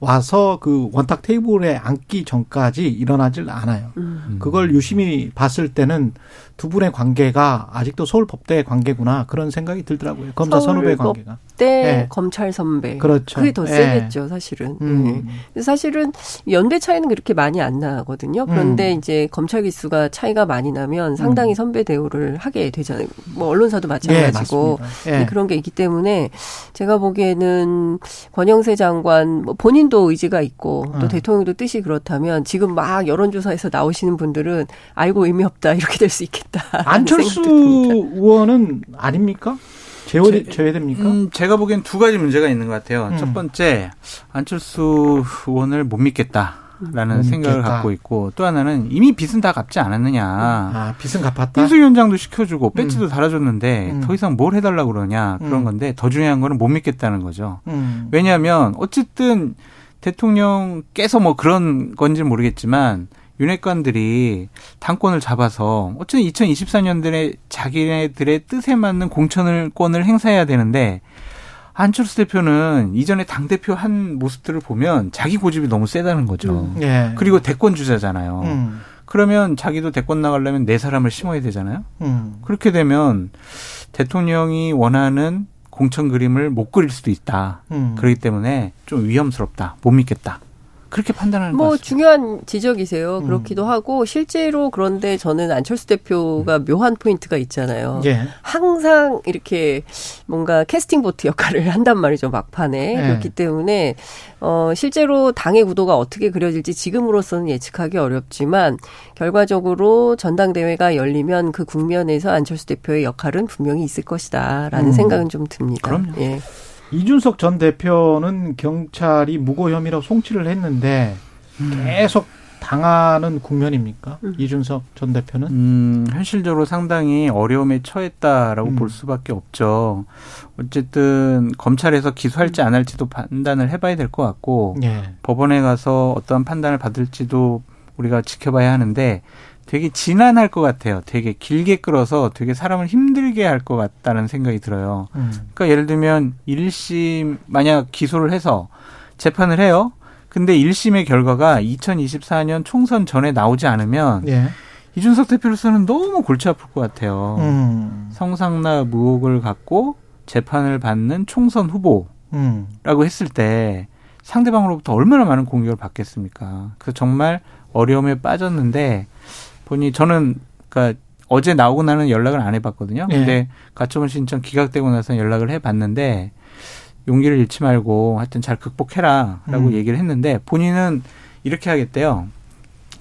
Speaker 2: 와서 그 원탁 테이블에 앉기 전까지 일어나질 않아요.
Speaker 8: 음.
Speaker 2: 그걸 유심히 봤을 때는 두 분의 관계가 아직도 서울 법대의 관계구나 그런 생각이 들더라고요. 검사 선후배 관계가.
Speaker 8: 때
Speaker 2: 네.
Speaker 8: 검찰 선배.
Speaker 2: 그렇죠.
Speaker 8: 그게 더
Speaker 2: 예.
Speaker 8: 세겠죠, 사실은.
Speaker 2: 음.
Speaker 8: 예. 근데 사실은 연배 차이는 그렇게 많이 안 나거든요. 그런데
Speaker 2: 음.
Speaker 8: 이제 검찰 기수가 차이가 많이 나면 상당히 선배 대우를 하게 되잖아요. 뭐 언론사도
Speaker 2: 예,
Speaker 8: 마찬가지고
Speaker 2: 맞습니다. 예.
Speaker 8: 그런 게 있기 때문에 제가 보기에는 권영세 장관 뭐 본인도 의지가 있고 또
Speaker 2: 음.
Speaker 8: 대통령도 뜻이 그렇다면 지금 막 여론조사에서 나오시는 분들은 아이고 의미 없다 이렇게 될 수 있겠 다. *laughs*
Speaker 2: 안철수 의원은 아닙니까? 제외,
Speaker 7: 제-
Speaker 2: 제외됩니까?
Speaker 7: 음, 제가 보기엔 두 가지 문제가 있는 것 같아요.
Speaker 2: 음.
Speaker 7: 첫 번째, 안철수 의원을 못 믿겠다 라는
Speaker 2: 못
Speaker 7: 생각을
Speaker 2: 믿겠다.
Speaker 7: 갖고 있고, 또 하나는 이미 빚은 다 갚지 않았느냐.
Speaker 2: 아, 빚은 갚았다.
Speaker 7: 인수위원장도 시켜주고 배지도 달아줬는데
Speaker 2: 음.
Speaker 7: 더 이상 뭘 해달라고 그러냐 그런
Speaker 2: 음.
Speaker 7: 건데 더 중요한 거는 못 믿겠다는 거죠.
Speaker 2: 음.
Speaker 7: 왜냐하면 어쨌든 대통령께서 뭐 그런 건지 는 모르겠지만 윤핵관들이 당권을 잡아서 어쨌든 2024년들에 자기네들의 뜻에 맞는 공천을 권을 행사해야 되는데 안철수 대표는 이전에 당 대표 한 모습들을 보면 자기 고집이 너무 세다는 거죠.
Speaker 8: 음.
Speaker 2: 예.
Speaker 7: 그리고 대권 주자잖아요.
Speaker 2: 음.
Speaker 7: 그러면 자기도 대권 나가려면 네 사람을 심어야 되잖아요.
Speaker 2: 음.
Speaker 7: 그렇게 되면 대통령이 원하는 공천 그림을 못 그릴 수도 있다.
Speaker 2: 음.
Speaker 7: 그렇기 때문에 좀 위험스럽다. 못 믿겠다. 그렇게 판단하는 뭐것
Speaker 8: 중요한 지적이세요.
Speaker 2: 음.
Speaker 8: 그렇기도 하고 실제로 그런데 저는 안철수 대표가 묘한 포인트가 있잖아요.
Speaker 2: 예.
Speaker 8: 항상 이렇게 뭔가 캐스팅 보트 역할을 *laughs* 한단 말이죠 막판에
Speaker 2: 네.
Speaker 8: 그렇기 때문에 어 실제로 당의 구도가 어떻게 그려질지 지금으로서는 예측하기 어렵지만 결과적으로 전당대회가 열리면 그 국면에서 안철수 대표의 역할은 분명히 있을 것이다라는
Speaker 2: 음.
Speaker 8: 생각은 좀 듭니다.
Speaker 7: 그럼요.
Speaker 8: 예.
Speaker 2: 이준석 전 대표는 경찰이 무고 혐의로 송치를 했는데 계속 당하는 국면입니까?
Speaker 8: 음.
Speaker 2: 이준석 전 대표는?
Speaker 7: 음, 현실적으로 상당히 어려움에 처했다라고
Speaker 2: 음.
Speaker 7: 볼 수밖에 없죠. 어쨌든 검찰에서 기소할지 안 할지도 판단을 해봐야 될 것 같고
Speaker 2: 예.
Speaker 7: 법원에 가서 어떠한 판단을 받을지도 우리가 지켜봐야 하는데 되게 지난할 것 같아요. 되게 길게 끌어서 되게 사람을 힘들게 할 것 같다는 생각이 들어요.
Speaker 2: 음.
Speaker 7: 그러니까 예를 들면 1심 만약 기소를 해서 재판을 해요. 근데 1심의 결과가 2024년 총선 전에 나오지 않으면
Speaker 2: 예.
Speaker 7: 이준석 대표로서는 너무 골치 아플 것 같아요.
Speaker 2: 음.
Speaker 7: 성상납 의혹을 갖고 재판을 받는 총선 후보라고
Speaker 2: 음.
Speaker 7: 했을 때 상대방으로부터 얼마나 많은 공격을 받겠습니까? 그래서 정말 어려움에 빠졌는데 보니 저는 그러니까 어제 나오고 나는 연락을 안 해봤거든요.
Speaker 2: 예.
Speaker 7: 근데 가처분 신청 기각되고 나서 연락을 해봤는데 용기를 잃지 말고 하여튼 잘 극복해라라고
Speaker 2: 음.
Speaker 7: 얘기를 했는데 본인은 이렇게 하겠대요.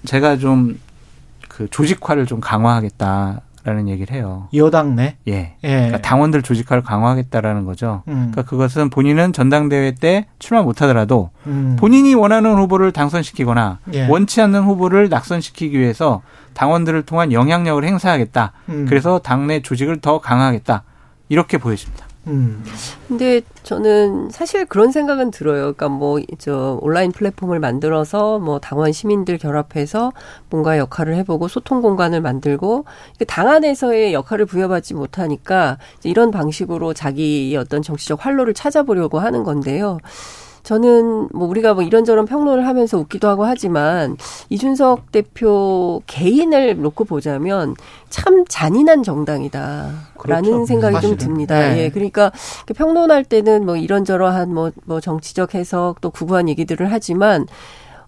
Speaker 7: 제가 좀 그 조직화를 좀 강화하겠다 라는 얘기를 해요.
Speaker 2: 여당 내.
Speaker 7: 예.
Speaker 2: 예.
Speaker 7: 그러니까 당원들 조직화를 강화하겠다라는 거죠.
Speaker 2: 음.
Speaker 7: 그러니까 그것은 본인은 전당대회 때 출마 못하더라도
Speaker 2: 음.
Speaker 7: 본인이 원하는 후보를 당선시키거나
Speaker 2: 예.
Speaker 7: 원치 않는 후보를 낙선시키기 위해서 당원들을 통한 영향력을 행사하겠다.
Speaker 2: 음.
Speaker 7: 그래서 당내 조직을 더 강화하겠다. 이렇게 보여집니다.
Speaker 2: 음.
Speaker 8: 근데 저는 사실 그런 생각은 들어요. 그러니까 뭐 저 온라인 플랫폼을 만들어서 뭐 당원 시민들 결합해서 뭔가 역할을 해보고 소통 공간을 만들고 당 안에서의 역할을 부여받지 못하니까 이런 방식으로 자기의 어떤 정치적 활로를 찾아보려고 하는 건데요. 저는 뭐 우리가 뭐 이런저런 평론을 하면서 웃기도 하고 하지만 이준석 대표 개인을 놓고 보자면 참 잔인한 정당이다라는
Speaker 2: 그렇죠.
Speaker 8: 생각이
Speaker 2: 사실은.
Speaker 8: 좀 듭니다.
Speaker 2: 네.
Speaker 8: 예, 그러니까 평론할 때는 뭐 이런저런한 뭐, 뭐 정치적 해석 또 구구한 얘기들을 하지만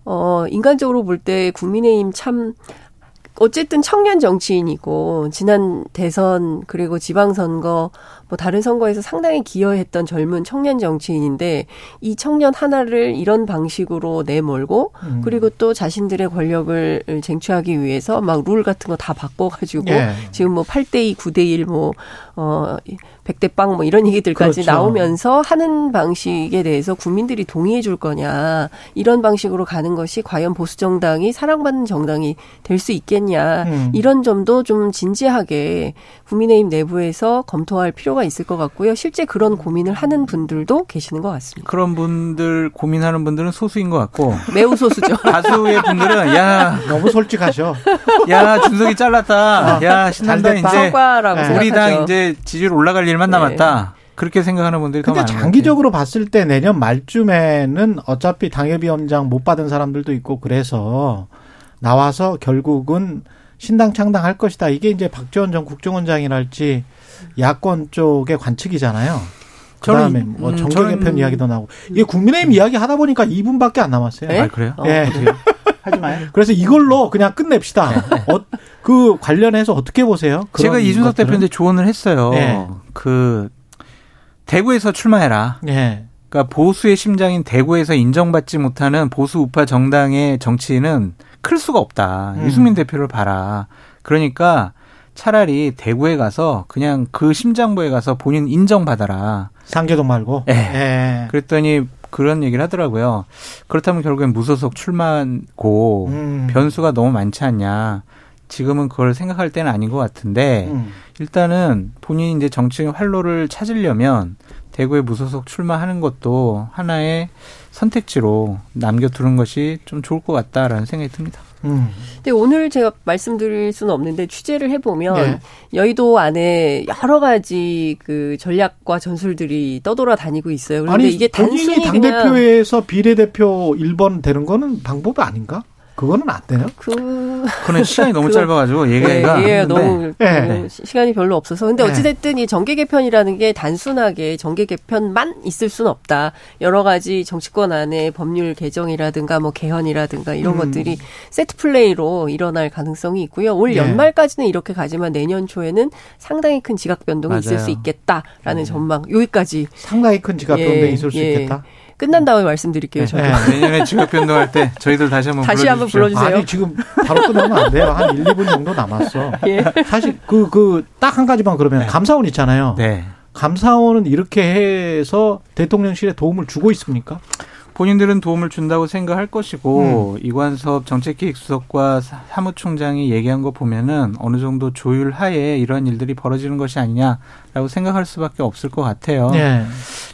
Speaker 8: 어 인간적으로 볼 때 국민의힘 참 어쨌든 청년 정치인이고 지난 대선 그리고 지방선거 뭐 다른 선거에서 상당히 기여했던 젊은 청년 정치인인데 이 청년 하나를 이런 방식으로 내몰고
Speaker 2: 음.
Speaker 8: 그리고 또 자신들의 권력을 쟁취하기 위해서 막 룰 같은 거 다 바꿔가지고
Speaker 2: 예.
Speaker 8: 지금 뭐 8대2, 9대1 뭐, 어, 100대 빵 뭐 이런 얘기들까지
Speaker 2: 그렇죠.
Speaker 8: 나오면서 하는 방식에 대해서 국민들이 동의해 줄 거냐. 이런 방식으로 가는 것이 과연 보수 정당이 사랑받는 정당이 될 수 있겠냐.
Speaker 2: 음.
Speaker 8: 이런 점도 좀 진지하게 국민의힘 내부에서 검토할 필요가 있을 것 같고요. 실제 그런 고민을 하는 분들도 계시는 것 같습니다.
Speaker 7: 그런 분들 고민하는 분들은 소수인 것 같고 *laughs*
Speaker 8: 매우 소수죠. *laughs*
Speaker 7: 다수의 분들은 야,
Speaker 2: 너무 솔직하셔.
Speaker 7: 야 준석이 잘랐다. 야 신난다. 이제
Speaker 8: 성과라고
Speaker 2: 네.
Speaker 7: 우리 당 이제 지지율 올라갈 일만
Speaker 8: 네.
Speaker 7: 남았다. 그렇게 생각하는 분들이 더
Speaker 2: 근데. 장기적으로 봤을 때 내년 말쯤에는 어차피 당협위원장 못 받은 사람들도 있고 그래서 나와서 결국은 신당 창당할 것이다. 이게 이제 박지원 전 국정원장이랄지 야권 쪽의 관측이잖아요. 그다음에
Speaker 7: 저는,
Speaker 2: 뭐
Speaker 7: 음,
Speaker 2: 정계
Speaker 7: 저는-
Speaker 2: 개편 이야기도 나오고 이게 국민의힘 이야기 하다 보니까 2분밖에 안 남았어요.
Speaker 8: 네?
Speaker 7: 아, 그래요?
Speaker 2: 예. *laughs*
Speaker 7: 하지 마요.
Speaker 2: 그래서 이걸로 그냥 끝냅시다. 어, 그 관련해서 어떻게 보세요?
Speaker 7: 제가 이준석
Speaker 2: 것들은?
Speaker 7: 대표한테 조언을 했어요.
Speaker 2: 네.
Speaker 7: 그 대구에서 출마해라.
Speaker 2: 예.
Speaker 7: 그러니까 보수의 심장인 대구에서 인정받지 못하는 보수 우파 정당의 정치인은 클 수가 없다.
Speaker 2: 음.
Speaker 7: 유승민 대표를 봐라. 그러니까 차라리 대구에 가서 그냥 그 심장부에 가서 본인 인정받아라.
Speaker 2: 상계동 말고.
Speaker 7: 예.
Speaker 2: 예.
Speaker 7: 그랬더니 그런 얘기를 하더라고요. 그렇다면 결국엔 무소속 출마고
Speaker 2: 음.
Speaker 7: 변수가 너무 많지 않냐. 지금은 그걸 생각할 때는 아닌 것 같은데
Speaker 2: 음.
Speaker 7: 일단은 본인이 이제 정치의 활로를 찾으려면 대구에 무소속 출마하는 것도 하나의 선택지로 남겨두는 것이 좀 좋을 것 같다라는 생각이 듭니다.
Speaker 2: 음.
Speaker 8: 근데 오늘 제가 말씀드릴 수는 없는데 취재를 해보면
Speaker 2: 예.
Speaker 8: 여의도 안에 여러 가지 그 전략과 전술들이 떠돌아 다니고 있어요. 그런데
Speaker 2: 아니
Speaker 8: 이게 단순히
Speaker 2: 당
Speaker 8: 그냥
Speaker 2: 대표에서 비례대표 1번 되는 거는 방법이 아닌가? 그거는 안 돼요?
Speaker 8: 그
Speaker 7: 그는 시간이 너무 *laughs* 짧아가지고 얘기가
Speaker 8: 네, 예, 너무,
Speaker 2: 네.
Speaker 8: 너무 시간이 별로 없어서. 근데
Speaker 2: 네.
Speaker 8: 어찌됐든 이 정계 개편이라는 게 단순하게 정계 개편만 있을 수는 없다. 여러 가지 정치권 안에 법률 개정이라든가 뭐 개헌이라든가 이런
Speaker 2: 음.
Speaker 8: 것들이 세트 플레이로 일어날 가능성이 있고요. 올
Speaker 2: 네.
Speaker 8: 연말까지는 이렇게 가지만 내년 초에는 상당히 큰 지각 변동이 있을
Speaker 7: 맞아요.
Speaker 8: 수 있겠다라는 전망. 여기까지
Speaker 2: 상당히 큰 지각 변동이
Speaker 8: 예,
Speaker 2: 있을 수
Speaker 8: 예.
Speaker 2: 있겠다.
Speaker 8: 끝난 다음에 말씀드릴게요. 저도.
Speaker 2: 네.
Speaker 7: 내년에 지역 변동할 때 저희들 다시 한번
Speaker 8: 다시 한번
Speaker 7: 불러주십시오.
Speaker 8: 불러주세요.
Speaker 2: 아니 지금 바로 끝나면 안 돼요. 한 1, 2분 정도 남았어. *laughs*
Speaker 8: 예.
Speaker 2: 사실 그 그 딱 한 가지만 그러면 감사원 있잖아요.
Speaker 7: 네.
Speaker 2: 감사원은 이렇게 해서 대통령실에 도움을 주고 있습니까?
Speaker 7: 본인들은 도움을 준다고 생각할 것이고
Speaker 2: 음.
Speaker 7: 이관섭 정책기획수석과 사- 사무총장이 얘기한 거 보면은 어느 정도 조율하에 이러한 일들이 벌어지는 것이 아니냐 라고 생각할 수밖에 없을 것 같아요.
Speaker 2: 예.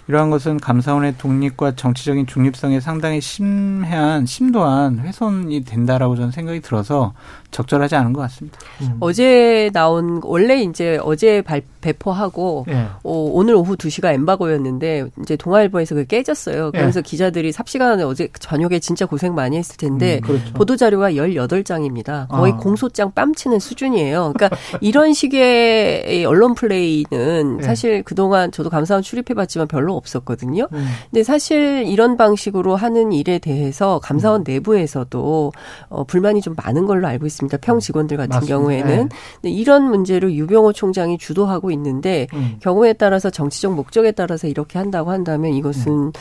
Speaker 7: 이러한 것은 감사원의 독립과 정치적인 중립성에 상당히 심해한 심도한 훼손이 된다라고 저는 생각이 들어서 적절하지 않은 것 같습니다.
Speaker 2: 음.
Speaker 8: 어제 나온 원래 이제 어제 발, 배포하고
Speaker 2: 예.
Speaker 8: 어, 오늘 오후 2시가 엠바고였는데 이제 동아일보에서 그게 깨졌어요. 그래서 기자들이 삽시간에 어제 저녁에 진짜 고생 많이 했을 텐데
Speaker 2: 음, 그렇죠.
Speaker 8: 보도 자료가 18장입니다. 거의
Speaker 2: 아.
Speaker 8: 공소장 뺨치는 수준이에요. 그러니까 *laughs* 이런 식의 이 언론 플레이는
Speaker 2: 네.
Speaker 8: 사실 그동안 저도 감사원 출입해 봤지만 별로 없었거든요.
Speaker 2: 음.
Speaker 8: 근데 사실 이런 방식으로 하는 일에 대해서 감사원 내부에서도 어, 불만이 좀 많은 걸로 알고 있습니다. 평 직원들 같은
Speaker 2: 맞습니다.
Speaker 8: 경우에는.
Speaker 2: 네.
Speaker 8: 이런 문제를 유병호 총장이 주도하고 있는데
Speaker 2: 음.
Speaker 8: 경우에 따라서 정치적 목적에 따라서 이렇게 한다고 한다면 이것은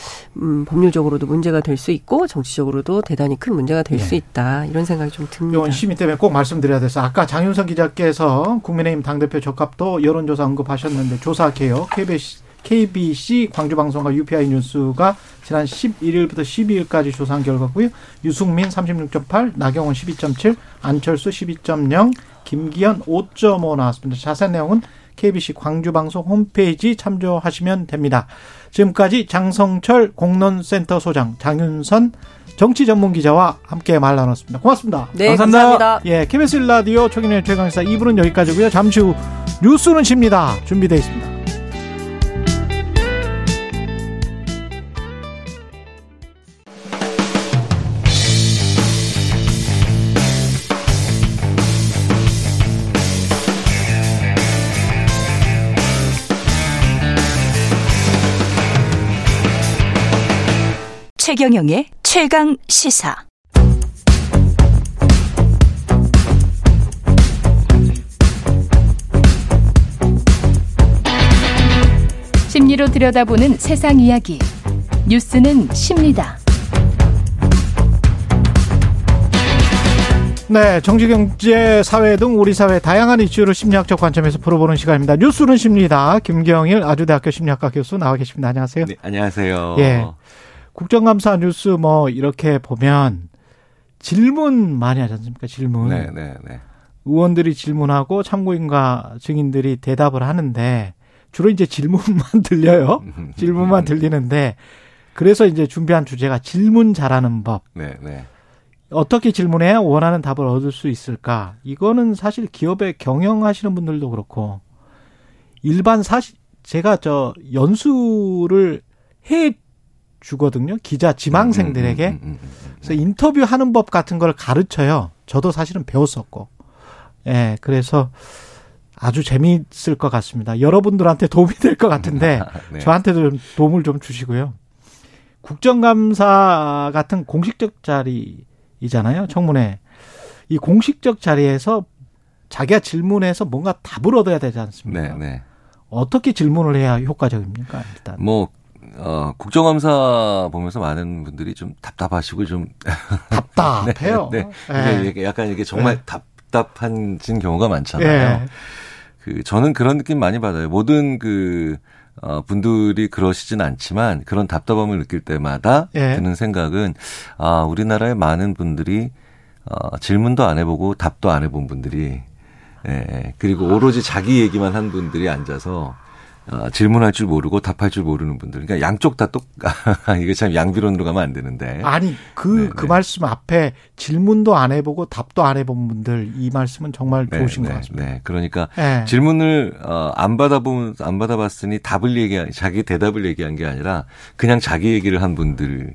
Speaker 8: 음, 법률적으로도 문제가 될 수 있고 정치적으로도 대단히 큰 문제가 될수
Speaker 2: 네.
Speaker 8: 있다 이런 생각이 좀 듭니다.
Speaker 2: 이건 심의 때문에 꼭 말씀드려야 돼서 아까 장윤선 기자께서 국민의힘 당대표 적합도 여론조사 언급하셨는데 조사 개요 KBC, KBC 광주방송과 UPI 뉴스가 지난 11일부터 12일까지 조사한 결과고요. 유승민 36.8, 나경원 12.7, 안철수 12.0, 김기현 5.5 나왔습니다. 자세한 내용은 KBC 광주방송 홈페이지 참조하시면 됩니다. 지금까지 장성철 공론센터 소장, 장윤선 정치 전문 기자와 함께 말 나눴습니다. 고맙습니다.
Speaker 8: 네,
Speaker 7: 감사합니다.
Speaker 8: 감사합니다.
Speaker 2: 예, KBS 라디오 최근의 최강사 2부는 여기까지고요. 잠시 후 뉴스는 쉽니다. 준비되어 있습니다.
Speaker 3: 최경영의 최강 시사. 심리로 들여다보는 세상 이야기. 뉴스는 십니다.
Speaker 2: 네, 정치, 경제, 사회 등 우리 사회 다양한 이슈를 심리학적 관점에서 풀어보는 시간입니다. 뉴스는 쉽니다. 김경일 아주대학교 심리학과 교수 나와 계십니다. 안녕하세요.
Speaker 9: 네, 안녕하세요.
Speaker 2: 예. 국정감사 뉴스 뭐 이렇게 보면 질문 많이 하지 않습니까? 질문.
Speaker 9: 네, 네, 네.
Speaker 2: 의원들이 질문하고 참고인과 증인들이 대답을 하는데 주로 이제 질문만 *laughs* 들려요. *laughs* 질문만 들리는데 그래서 이제 준비한 주제가 질문 잘하는 법.
Speaker 9: 네, 네.
Speaker 2: 어떻게 질문해야 원하는 답을 얻을 수 있을까? 이거는 사실 기업에 경영하시는 분들도 그렇고 일반 사실 제가 저 연수를 해 주거든요. 기자 지망생들에게.
Speaker 9: 음, 음, 음.
Speaker 2: 그래서 인터뷰하는 법 같은 걸 가르쳐요. 저도 사실은 배웠었고. 예, 그래서 아주 재미있을 것 같습니다. 여러분들한테 도움이 될 것 같은데 *laughs*
Speaker 9: 네.
Speaker 2: 저한테도 좀 도움을 좀 주시고요. 국정감사 같은 공식적 자리이잖아요. 청문회. 이 공식적 자리에서 자기가 질문해서 뭔가 답을 얻어야 되지 않습니까?
Speaker 9: 네, 네.
Speaker 2: 어떻게 질문을 해야 효과적입니까? 일단.
Speaker 9: 뭐 어, 국정감사 보면서 많은 분들이 좀 답답하시고 좀
Speaker 2: 답답해요. *laughs*
Speaker 9: 네,
Speaker 2: 예.
Speaker 9: 네. 이게 약간 이게 정말
Speaker 2: 네.
Speaker 9: 답답한 경우가 많잖아요.
Speaker 2: 예.
Speaker 9: 그 저는 그런 느낌 많이 받아요. 모든 그 어, 분들이 그러시진 않지만 그런 답답함을 느낄 때마다
Speaker 2: 예.
Speaker 9: 드는 생각은 아 우리나라의 많은 분들이 어, 질문도 안 해보고 답도 안 해본 분들이 예, 그리고 오로지 자기 얘기만 한 분들이 앉아서 어, 질문할 줄 모르고 답할 줄 모르는 분들. 그러니까 양쪽 다 똑, *laughs* 이게 참 양비론으로 가면 안 되는데.
Speaker 2: 아니 그
Speaker 9: 네,
Speaker 2: 그
Speaker 9: 네.
Speaker 2: 말씀 앞에 질문도 안 해보고 답도 안 해본 분들 이 말씀은 정말
Speaker 9: 네,
Speaker 2: 좋으신
Speaker 9: 네,
Speaker 2: 것 같습니다.
Speaker 9: 네. 그러니까
Speaker 2: 예.
Speaker 9: 질문을 어, 안 받아본 안 받아봤으니 답을 얘기 자기 대답을 얘기한 게 아니라 그냥 자기 얘기를 한 분들이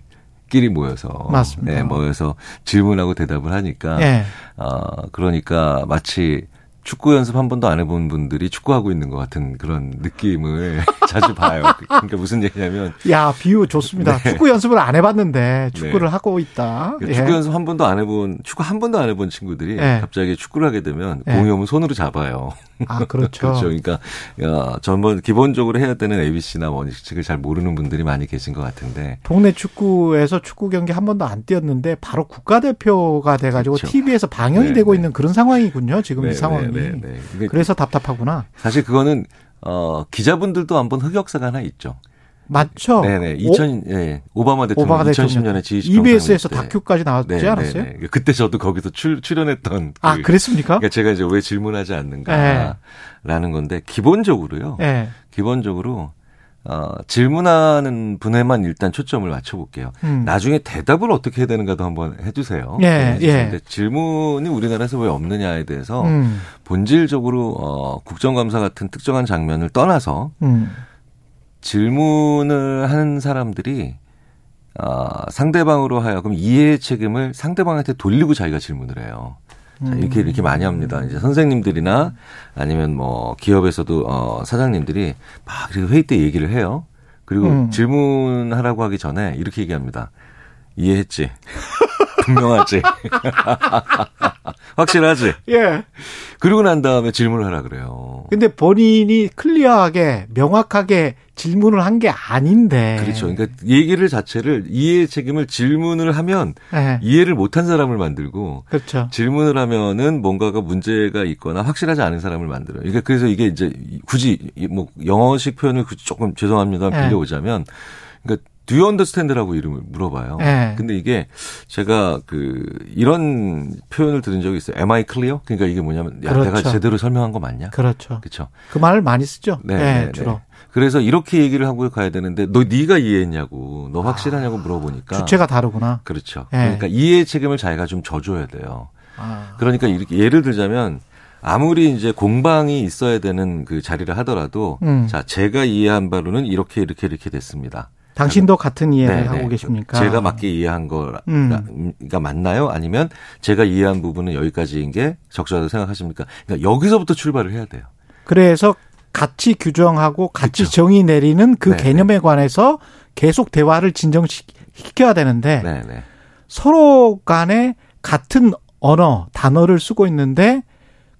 Speaker 9: 끼리 모여서
Speaker 2: 맞습니다.
Speaker 9: 네, 모여서 질문하고 대답을 하니까
Speaker 2: 예.
Speaker 9: 어 그러니까 마치 축구 연습 한 번도 안 해본 분들이 축구하고 있는 것 같은 그런 느낌을 *laughs* 자주 봐요. 그러니까 무슨 얘기냐면
Speaker 2: 야, 비유 좋습니다.
Speaker 9: 네.
Speaker 2: 축구 연습을 안 해봤는데 축구를 하고 있다. 예.
Speaker 9: 축구 연습 한 번도 안 해본 축구 한 번도 안 해본 친구들이
Speaker 2: 예.
Speaker 9: 갑자기 축구를 하게 되면
Speaker 2: 예.
Speaker 9: 공이 오면 손으로 잡아요.
Speaker 2: 아, 그렇죠.
Speaker 9: 그렇죠. 그러니까 야, 전번 기본적으로 해야 되는 ABC나 원칙을 잘 모르는 분들이 많이 계신 것 같은데
Speaker 2: 동네 축구에서 축구 경기 한 번도 안 뛰었는데 바로 국가대표가 돼 가지고
Speaker 9: 그렇죠.
Speaker 2: TV에서 방영이
Speaker 9: 네,
Speaker 2: 되고
Speaker 9: 네.
Speaker 2: 있는 그런 상황이군요. 지금
Speaker 9: 네,
Speaker 2: 이 상황이.
Speaker 9: 네, 네, 네. 이게
Speaker 2: 그래서 답답하구나.
Speaker 9: 사실 그거는 어 기자분들도 한번 흑역사가 하나 있죠.
Speaker 2: 맞죠?
Speaker 9: 네네. 2000, 예, 오바마 대통령
Speaker 2: 오바마 대통령.
Speaker 9: 2010년에 G20
Speaker 2: EBS에서. 다큐까지 나왔지
Speaker 9: 네,
Speaker 2: 않았어요?
Speaker 9: 네, 네. 그때 저도 거기서 출, 출연했던.
Speaker 2: 아,
Speaker 9: 그-
Speaker 2: 그랬습니까?
Speaker 9: 그러니까 제가 이제 왜 질문하지 않는가라는 건데 기본적으로요.
Speaker 2: 예.
Speaker 9: 기본적으로 어, 질문하는 분에만 일단 초점을 맞춰볼게요.
Speaker 2: 음.
Speaker 9: 나중에 대답을 어떻게 해야 되는가도 한번 해주세요.
Speaker 2: 예,
Speaker 9: 네,
Speaker 2: 예.
Speaker 9: 질문이 우리나라에서 왜 없느냐에 대해서
Speaker 2: 음.
Speaker 9: 본질적으로 어, 국정감사 같은 특정한 장면을 떠나서
Speaker 2: 음.
Speaker 9: 질문을 하는 사람들이 어, 상대방으로 하여금 이해의 책임을 상대방한테 돌리고 자기가 질문을 해요. 자, 이렇게 이렇게 많이 합니다. 이제 선생님들이나 아니면 뭐 기업에서도 어, 사장님들이 막 이렇게 회의 때 얘기를 해요. 그리고
Speaker 2: 음.
Speaker 9: 질문하라고 하기 전에 이렇게 얘기합니다. 이해했지? *laughs* 분명하지? *laughs* 확실하지?
Speaker 2: 예.
Speaker 9: 그리고 난 다음에 질문을 하라 그래요.
Speaker 2: 근데 본인이 클리어하게 명확하게 질문을 한 게 아닌데.
Speaker 9: 그렇죠. 그러니까 얘기를 자체를 이해의 책임을 질문을 하면
Speaker 2: 예.
Speaker 9: 이해를 못한 사람을 만들고
Speaker 2: 그렇죠.
Speaker 9: 질문을 하면은 뭔가가 문제가 있거나 확실하지 않은 사람을 만들어요. 그러니까 그래서 이게 이제 굳이 뭐 영어식 표현을 굳이 조금 죄송합니다
Speaker 2: 네.
Speaker 9: 빌려오자면 그러니까 Do you understand라고 이름을 물어봐요.
Speaker 2: 네.
Speaker 9: 근데 이게 제가 그 이런 표현을 들은 적이 있어요. Am I clear? 그러니까 이게 뭐냐면 야 내가
Speaker 2: 그렇죠.
Speaker 9: 제대로 설명한 거 맞냐?
Speaker 2: 그렇죠.
Speaker 9: 그렇죠.
Speaker 2: 그 말을 많이 쓰죠.
Speaker 9: 네,
Speaker 2: 예,
Speaker 9: 네,
Speaker 2: 주로.
Speaker 9: 네. 그래서 이렇게 얘기를 하고 가야 되는데 너 네가 이해했냐고 너 확실하냐고 물어보니까
Speaker 2: 주체가 다르구나.
Speaker 9: 그렇죠.
Speaker 2: 예.
Speaker 9: 그러니까 이해의 책임을 자기가 좀 져줘야 돼요.
Speaker 2: 아.
Speaker 9: 그러니까 이렇게 예를 들자면 아무리 이제 공방이 있어야 되는 그 자리를 하더라도
Speaker 2: 음.
Speaker 9: 자 제가 이해한 바로는 이렇게 이렇게 이렇게 됐습니다.
Speaker 2: 당신도 같은 이해를
Speaker 9: 네,
Speaker 2: 하고
Speaker 9: 네.
Speaker 2: 계십니까?
Speaker 9: 제가 맞게 이해한 거가
Speaker 2: 음.
Speaker 9: 맞나요? 아니면 제가 이해한 부분은 여기까지인 게 적절하다고 생각하십니까? 그러니까 여기서부터 출발을 해야 돼요.
Speaker 2: 그래서 같이 규정하고 같이
Speaker 9: 그렇죠.
Speaker 2: 정의 내리는 그
Speaker 9: 네,
Speaker 2: 개념에 관해서 계속 대화를 진정시켜야 되는데
Speaker 9: 네, 네.
Speaker 2: 서로 간에 같은 언어, 단어를 쓰고 있는데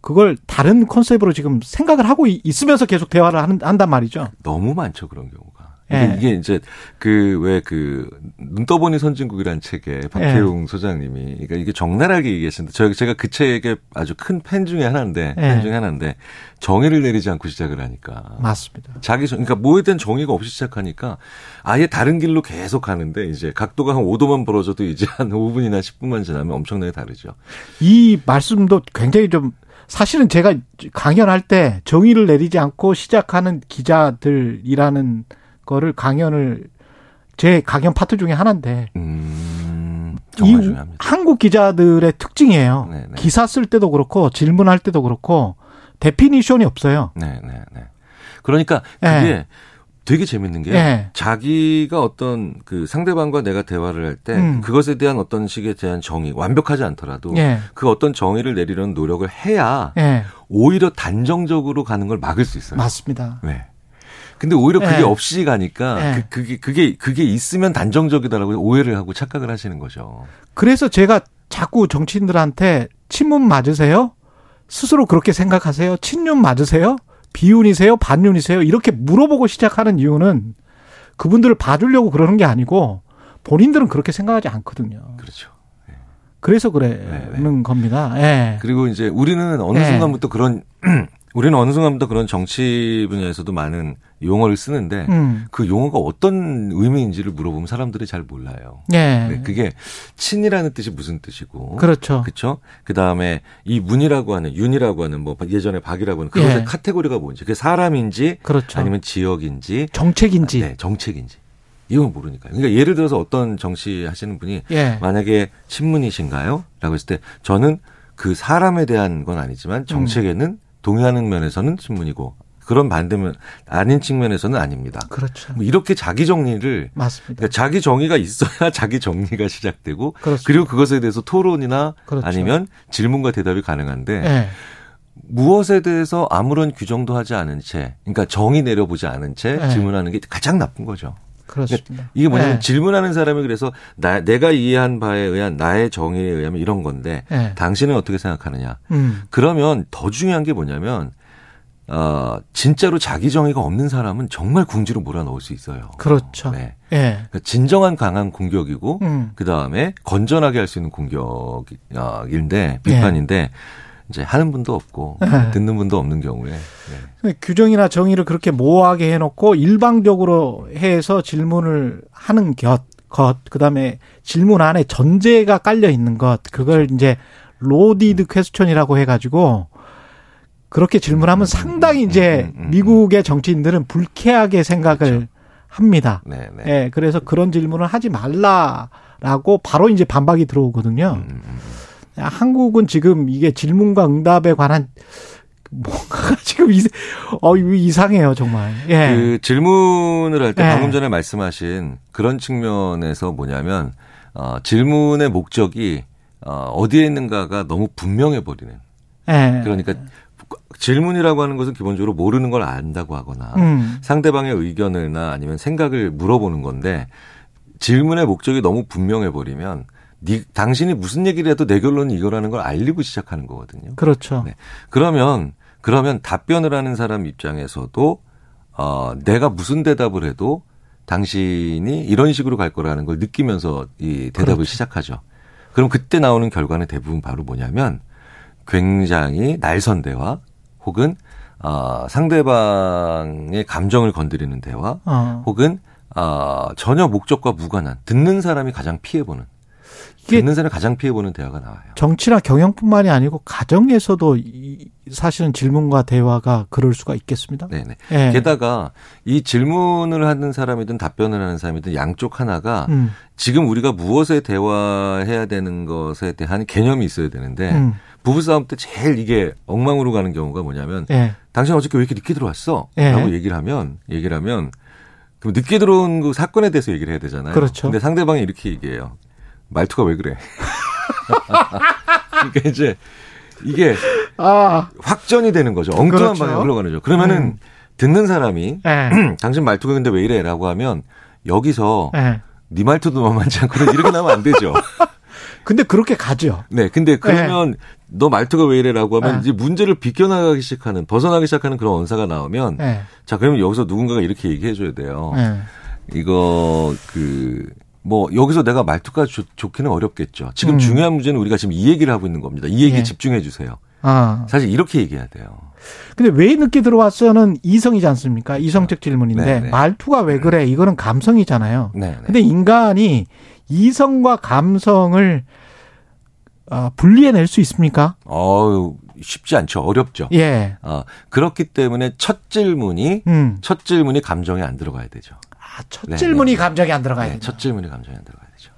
Speaker 2: 그걸 다른 컨셉으로 지금 생각을 하고 이- 있으면서 계속 대화를 한, 한단 말이죠.
Speaker 9: 너무 많죠 그런 경우가.
Speaker 2: 예.
Speaker 9: 이게, 이제 그 왜 그 눈 떠보니 선진국이라는 책에 박혜웅 소장님이 그러니까 이게 적나라하게 얘기하시는데 저 제가 그 책의 아주 큰 팬 중에 하나인데
Speaker 2: 예.
Speaker 9: 팬 중에 하나인데 정의를 내리지 않고 시작을 하니까
Speaker 2: 맞습니다.
Speaker 9: 자기 정- 그러니까 뭐에 대한 정의가 없이 시작하니까 아예 다른 길로 계속 가는데 이제 각도가 한 5도만 벌어져도 이제 한 5분이나 10분만 지나면 엄청나게 다르죠.
Speaker 2: 이 말씀도 굉장히 좀 사실은 제가 강연할 때 정의를 내리지 않고 시작하는 기자들이라는 거를 강연을 제 강연 파트 중에 하나인데
Speaker 9: 음,
Speaker 2: 이
Speaker 9: 정말 중요합니다.
Speaker 2: 한국 기자들의 특징이에요.
Speaker 9: 네, 네.
Speaker 2: 기사 쓸 때도 그렇고 질문할 때도 그렇고 definition이 없어요.
Speaker 9: 네, 네, 네. 그러니까 그게
Speaker 2: 예.
Speaker 9: 되게 재밌는 게
Speaker 2: 예.
Speaker 9: 자기가 어떤 그 상대방과 내가 대화를 할때
Speaker 2: 음.
Speaker 9: 그것에 대한 어떤 식에 대한 정의 완벽하지 않더라도
Speaker 2: 예.
Speaker 9: 그 어떤 정의를 내리려는 노력을 해야
Speaker 2: 예.
Speaker 9: 오히려 단정적으로 가는 걸 막을 수 있어요.
Speaker 2: 맞습니다.
Speaker 9: 네. 근데 오히려 그게
Speaker 2: 예.
Speaker 9: 없이 가니까
Speaker 2: 예.
Speaker 9: 그, 그게 그게 그게 있으면 단정적이다라고 오해를 하고 착각을 하시는 거죠.
Speaker 2: 그래서 제가 자꾸 정치인들한테 친문 맞으세요? 스스로 그렇게 생각하세요? 친윤 맞으세요? 비윤이세요? 반윤이세요? 이렇게 물어보고 시작하는 이유는 그분들을 봐주려고 그러는 게 아니고 본인들은 그렇게 생각하지 않거든요.
Speaker 9: 그렇죠.
Speaker 2: 그래서 그러는
Speaker 9: 네, 네.
Speaker 2: 겁니다. 예.
Speaker 9: 그리고 이제 우리는 어느
Speaker 2: 예.
Speaker 9: 순간부터 그런 우리는 어느 순간부터 그런 정치 분야에서도 많은 용어를 쓰는데
Speaker 2: 음.
Speaker 9: 그 용어가 어떤 의미인지를 물어보면 사람들이 잘 몰라요.
Speaker 2: 예.
Speaker 9: 네, 그게 친이라는 뜻이 무슨 뜻이고,
Speaker 2: 그렇죠.
Speaker 9: 그렇죠. 그 다음에 이 문이라고 하는 윤이라고 하는 뭐 예전에 박이라고 하는 그것의
Speaker 2: 예.
Speaker 9: 카테고리가 뭔지, 그게 사람인지
Speaker 2: 그렇죠.
Speaker 9: 아니면 지역인지,
Speaker 2: 정책인지.
Speaker 9: 네, 정책인지 이건 모르니까요. 그러니까 예를 들어서 어떤 정치 하시는 분이
Speaker 2: 예.
Speaker 9: 만약에 친문이신가요? 라고 했을 때 저는 그 사람에 대한 건 아니지만 정책에는 동의하는 면에서는 친문이고 그런 반대면 아닌 측면에서는 아닙니다.
Speaker 2: 그렇죠.
Speaker 9: 뭐 이렇게 자기 정리를
Speaker 2: 맞습니다.
Speaker 9: 그러니까 자기 정의가 있어야 *laughs* 자기 정리가 시작되고
Speaker 2: 그렇습니다.
Speaker 9: 그리고 그것에 대해서 토론이나
Speaker 2: 그렇죠.
Speaker 9: 아니면 질문과 대답이 가능한데
Speaker 2: 예.
Speaker 9: 무엇에 대해서 아무런 규정도 하지 않은 채, 그러니까 정의 내려보지 않은 채
Speaker 2: 네.
Speaker 9: 질문하는 게 가장 나쁜 거죠.
Speaker 2: 그렇습니다.
Speaker 9: 이게 뭐냐면
Speaker 2: 예.
Speaker 9: 질문하는 사람이 그래서 나, 내가 이해한 바에 의한 나의 정의에 의하면 이런 건데
Speaker 2: 예.
Speaker 9: 당신은 어떻게 생각하느냐.
Speaker 2: 음.
Speaker 9: 그러면 더 중요한 게 뭐냐면 어, 진짜로 자기 정의가 없는 사람은 정말 궁지로 몰아넣을 수 있어요.
Speaker 2: 그렇죠.
Speaker 9: 네.
Speaker 2: 예.
Speaker 9: 그러니까 진정한 강한 공격이고
Speaker 2: 음.
Speaker 9: 그 다음에 건전하게 할 수 있는 공격인데 비판인데 이제 하는 분도 없고
Speaker 2: 네.
Speaker 9: 듣는 분도 없는 경우에 네.
Speaker 2: 규정이나 정의를 그렇게 모호하게 해놓고 일방적으로 해서 질문을 하는 것, 것, 그 다음에 질문 안에 전제가 깔려 있는 것, 그걸 이제 loaded question이라고 해가지고 그렇게 질문하면 상당히 이제
Speaker 9: 음, 음, 음,
Speaker 2: 미국의 정치인들은 불쾌하게 생각을 합니다.
Speaker 9: 네, 네.
Speaker 2: 예, 그래서 그런 질문을 하지 말라라고 바로 이제 반박이 들어오거든요.
Speaker 9: 음, 음.
Speaker 2: 한국은 지금 이게 질문과 응답에 관한 뭔가가 *laughs* 지금 이, 어, 이상해요, 정말. 예.
Speaker 9: 그 질문을 할때
Speaker 2: 네.
Speaker 9: 방금 전에 말씀하신 그런 측면에서 뭐냐면 어, 질문의 목적이 어, 어디에 있는가가 너무 분명해 버리는.
Speaker 2: 예.
Speaker 9: 그러니까 질문이라고 하는 것은 기본적으로 모르는 걸 안다고 하거나
Speaker 2: 음.
Speaker 9: 상대방의 의견을나 아니면 생각을 물어보는 건데 질문의 목적이 너무 분명해 버리면 니, 당신이 무슨 얘기를 해도 내 결론은 이거라는 걸 알리고 시작하는 거거든요.
Speaker 2: 그렇죠.
Speaker 9: 네. 그러면 그러면 답변을 하는 사람 입장에서도 어 내가 무슨 대답을 해도 당신이 이런 식으로 갈 거라는 걸 느끼면서 이 대답을
Speaker 2: 그렇죠.
Speaker 9: 시작하죠. 그럼 그때 나오는 결과는 대부분 바로 뭐냐면 굉장히 날선 대화 혹은 어 상대방의 감정을 건드리는 대화
Speaker 2: 어.
Speaker 9: 혹은 어 전혀 목적과 무관한 듣는 사람이 가장 피해 보는
Speaker 2: 이게
Speaker 9: 듣는 사람이 가장 피해 보는 대화가 나와요.
Speaker 2: 정치나 경영뿐만이 아니고 가정에서도 이, 사실은 질문과 대화가 그럴 수가 있겠습니다.
Speaker 9: 네네.
Speaker 2: 예.
Speaker 9: 게다가 이 질문을 하는 사람이든 답변을 하는 사람이든 양쪽 하나가
Speaker 2: 음.
Speaker 9: 지금 우리가 무엇에 대화해야 되는 것에 대한 개념이 있어야 되는데
Speaker 2: 음.
Speaker 9: 부부싸움 때 제일 이게 엉망으로 가는 경우가 뭐냐면
Speaker 2: 예.
Speaker 9: 당신 어저께 왜 이렇게 늦게 들어왔어?
Speaker 2: 예.
Speaker 9: 라고 얘기를 하면 얘기를 하면 그럼 늦게 들어온 그 사건에 대해서 얘기를 해야 되잖아요.
Speaker 2: 그렇죠.
Speaker 9: 근데 상대방이 이렇게 얘기해요. 말투가 왜 그래? *laughs* 그러니까 이제 이게
Speaker 2: 아,
Speaker 9: 확전이 되는 거죠. 엉뚱한
Speaker 2: 그렇죠.
Speaker 9: 방향으로 흘러가는 거죠. 그러면은
Speaker 2: 음.
Speaker 9: 듣는 사람이
Speaker 2: 예. *clears throat*
Speaker 9: 당신 말투가 근데 왜 이래라고 하면 여기서
Speaker 2: 예.
Speaker 9: 네 말투도 만만치 않거든 이렇게 나면 안 되죠. *laughs*
Speaker 2: 근데 그렇게 가죠.
Speaker 9: 네, 근데 그러면 너 말투가 왜 이래라고 하면
Speaker 2: 네.
Speaker 9: 이제 문제를 비껴나가기 시작하는 벗어나기 시작하는 그런 언사가 나오면
Speaker 2: 예.
Speaker 9: 자 그러면 여기서 누군가가 이렇게 얘기해 줘야 돼요.
Speaker 2: 예.
Speaker 9: 이거 그 뭐 여기서 내가 말투가 좋, 좋기는 어렵겠죠. 지금
Speaker 2: 음.
Speaker 9: 중요한 문제는 우리가 지금 이 얘기를 하고 있는 겁니다. 이 얘기에
Speaker 2: 예.
Speaker 9: 집중해 주세요.
Speaker 2: 아.
Speaker 9: 사실 이렇게 얘기해야 돼요.
Speaker 2: 근데 왜 늦게 들어왔어는 이성이지 않습니까? 이성적 질문인데
Speaker 9: 네, 네.
Speaker 2: 말투가 왜 그래? 이거는 감성이잖아요.
Speaker 9: 네. 네.
Speaker 2: 근데 인간이 이성과 감성을 아, 분리해낼 수 있습니까?
Speaker 9: 어우 쉽지 않죠. 어렵죠.
Speaker 2: 예.
Speaker 9: 어, 그렇기 때문에 첫 질문이
Speaker 2: 음.
Speaker 9: 첫 질문이 감정에 안 들어가야 되죠.
Speaker 2: 아, 첫
Speaker 9: 네,
Speaker 2: 질문이
Speaker 9: 네.
Speaker 2: 감정이 안 들어가야
Speaker 9: 네,
Speaker 2: 돼.
Speaker 9: 첫 질문이 감정에 안 들어가야 되죠.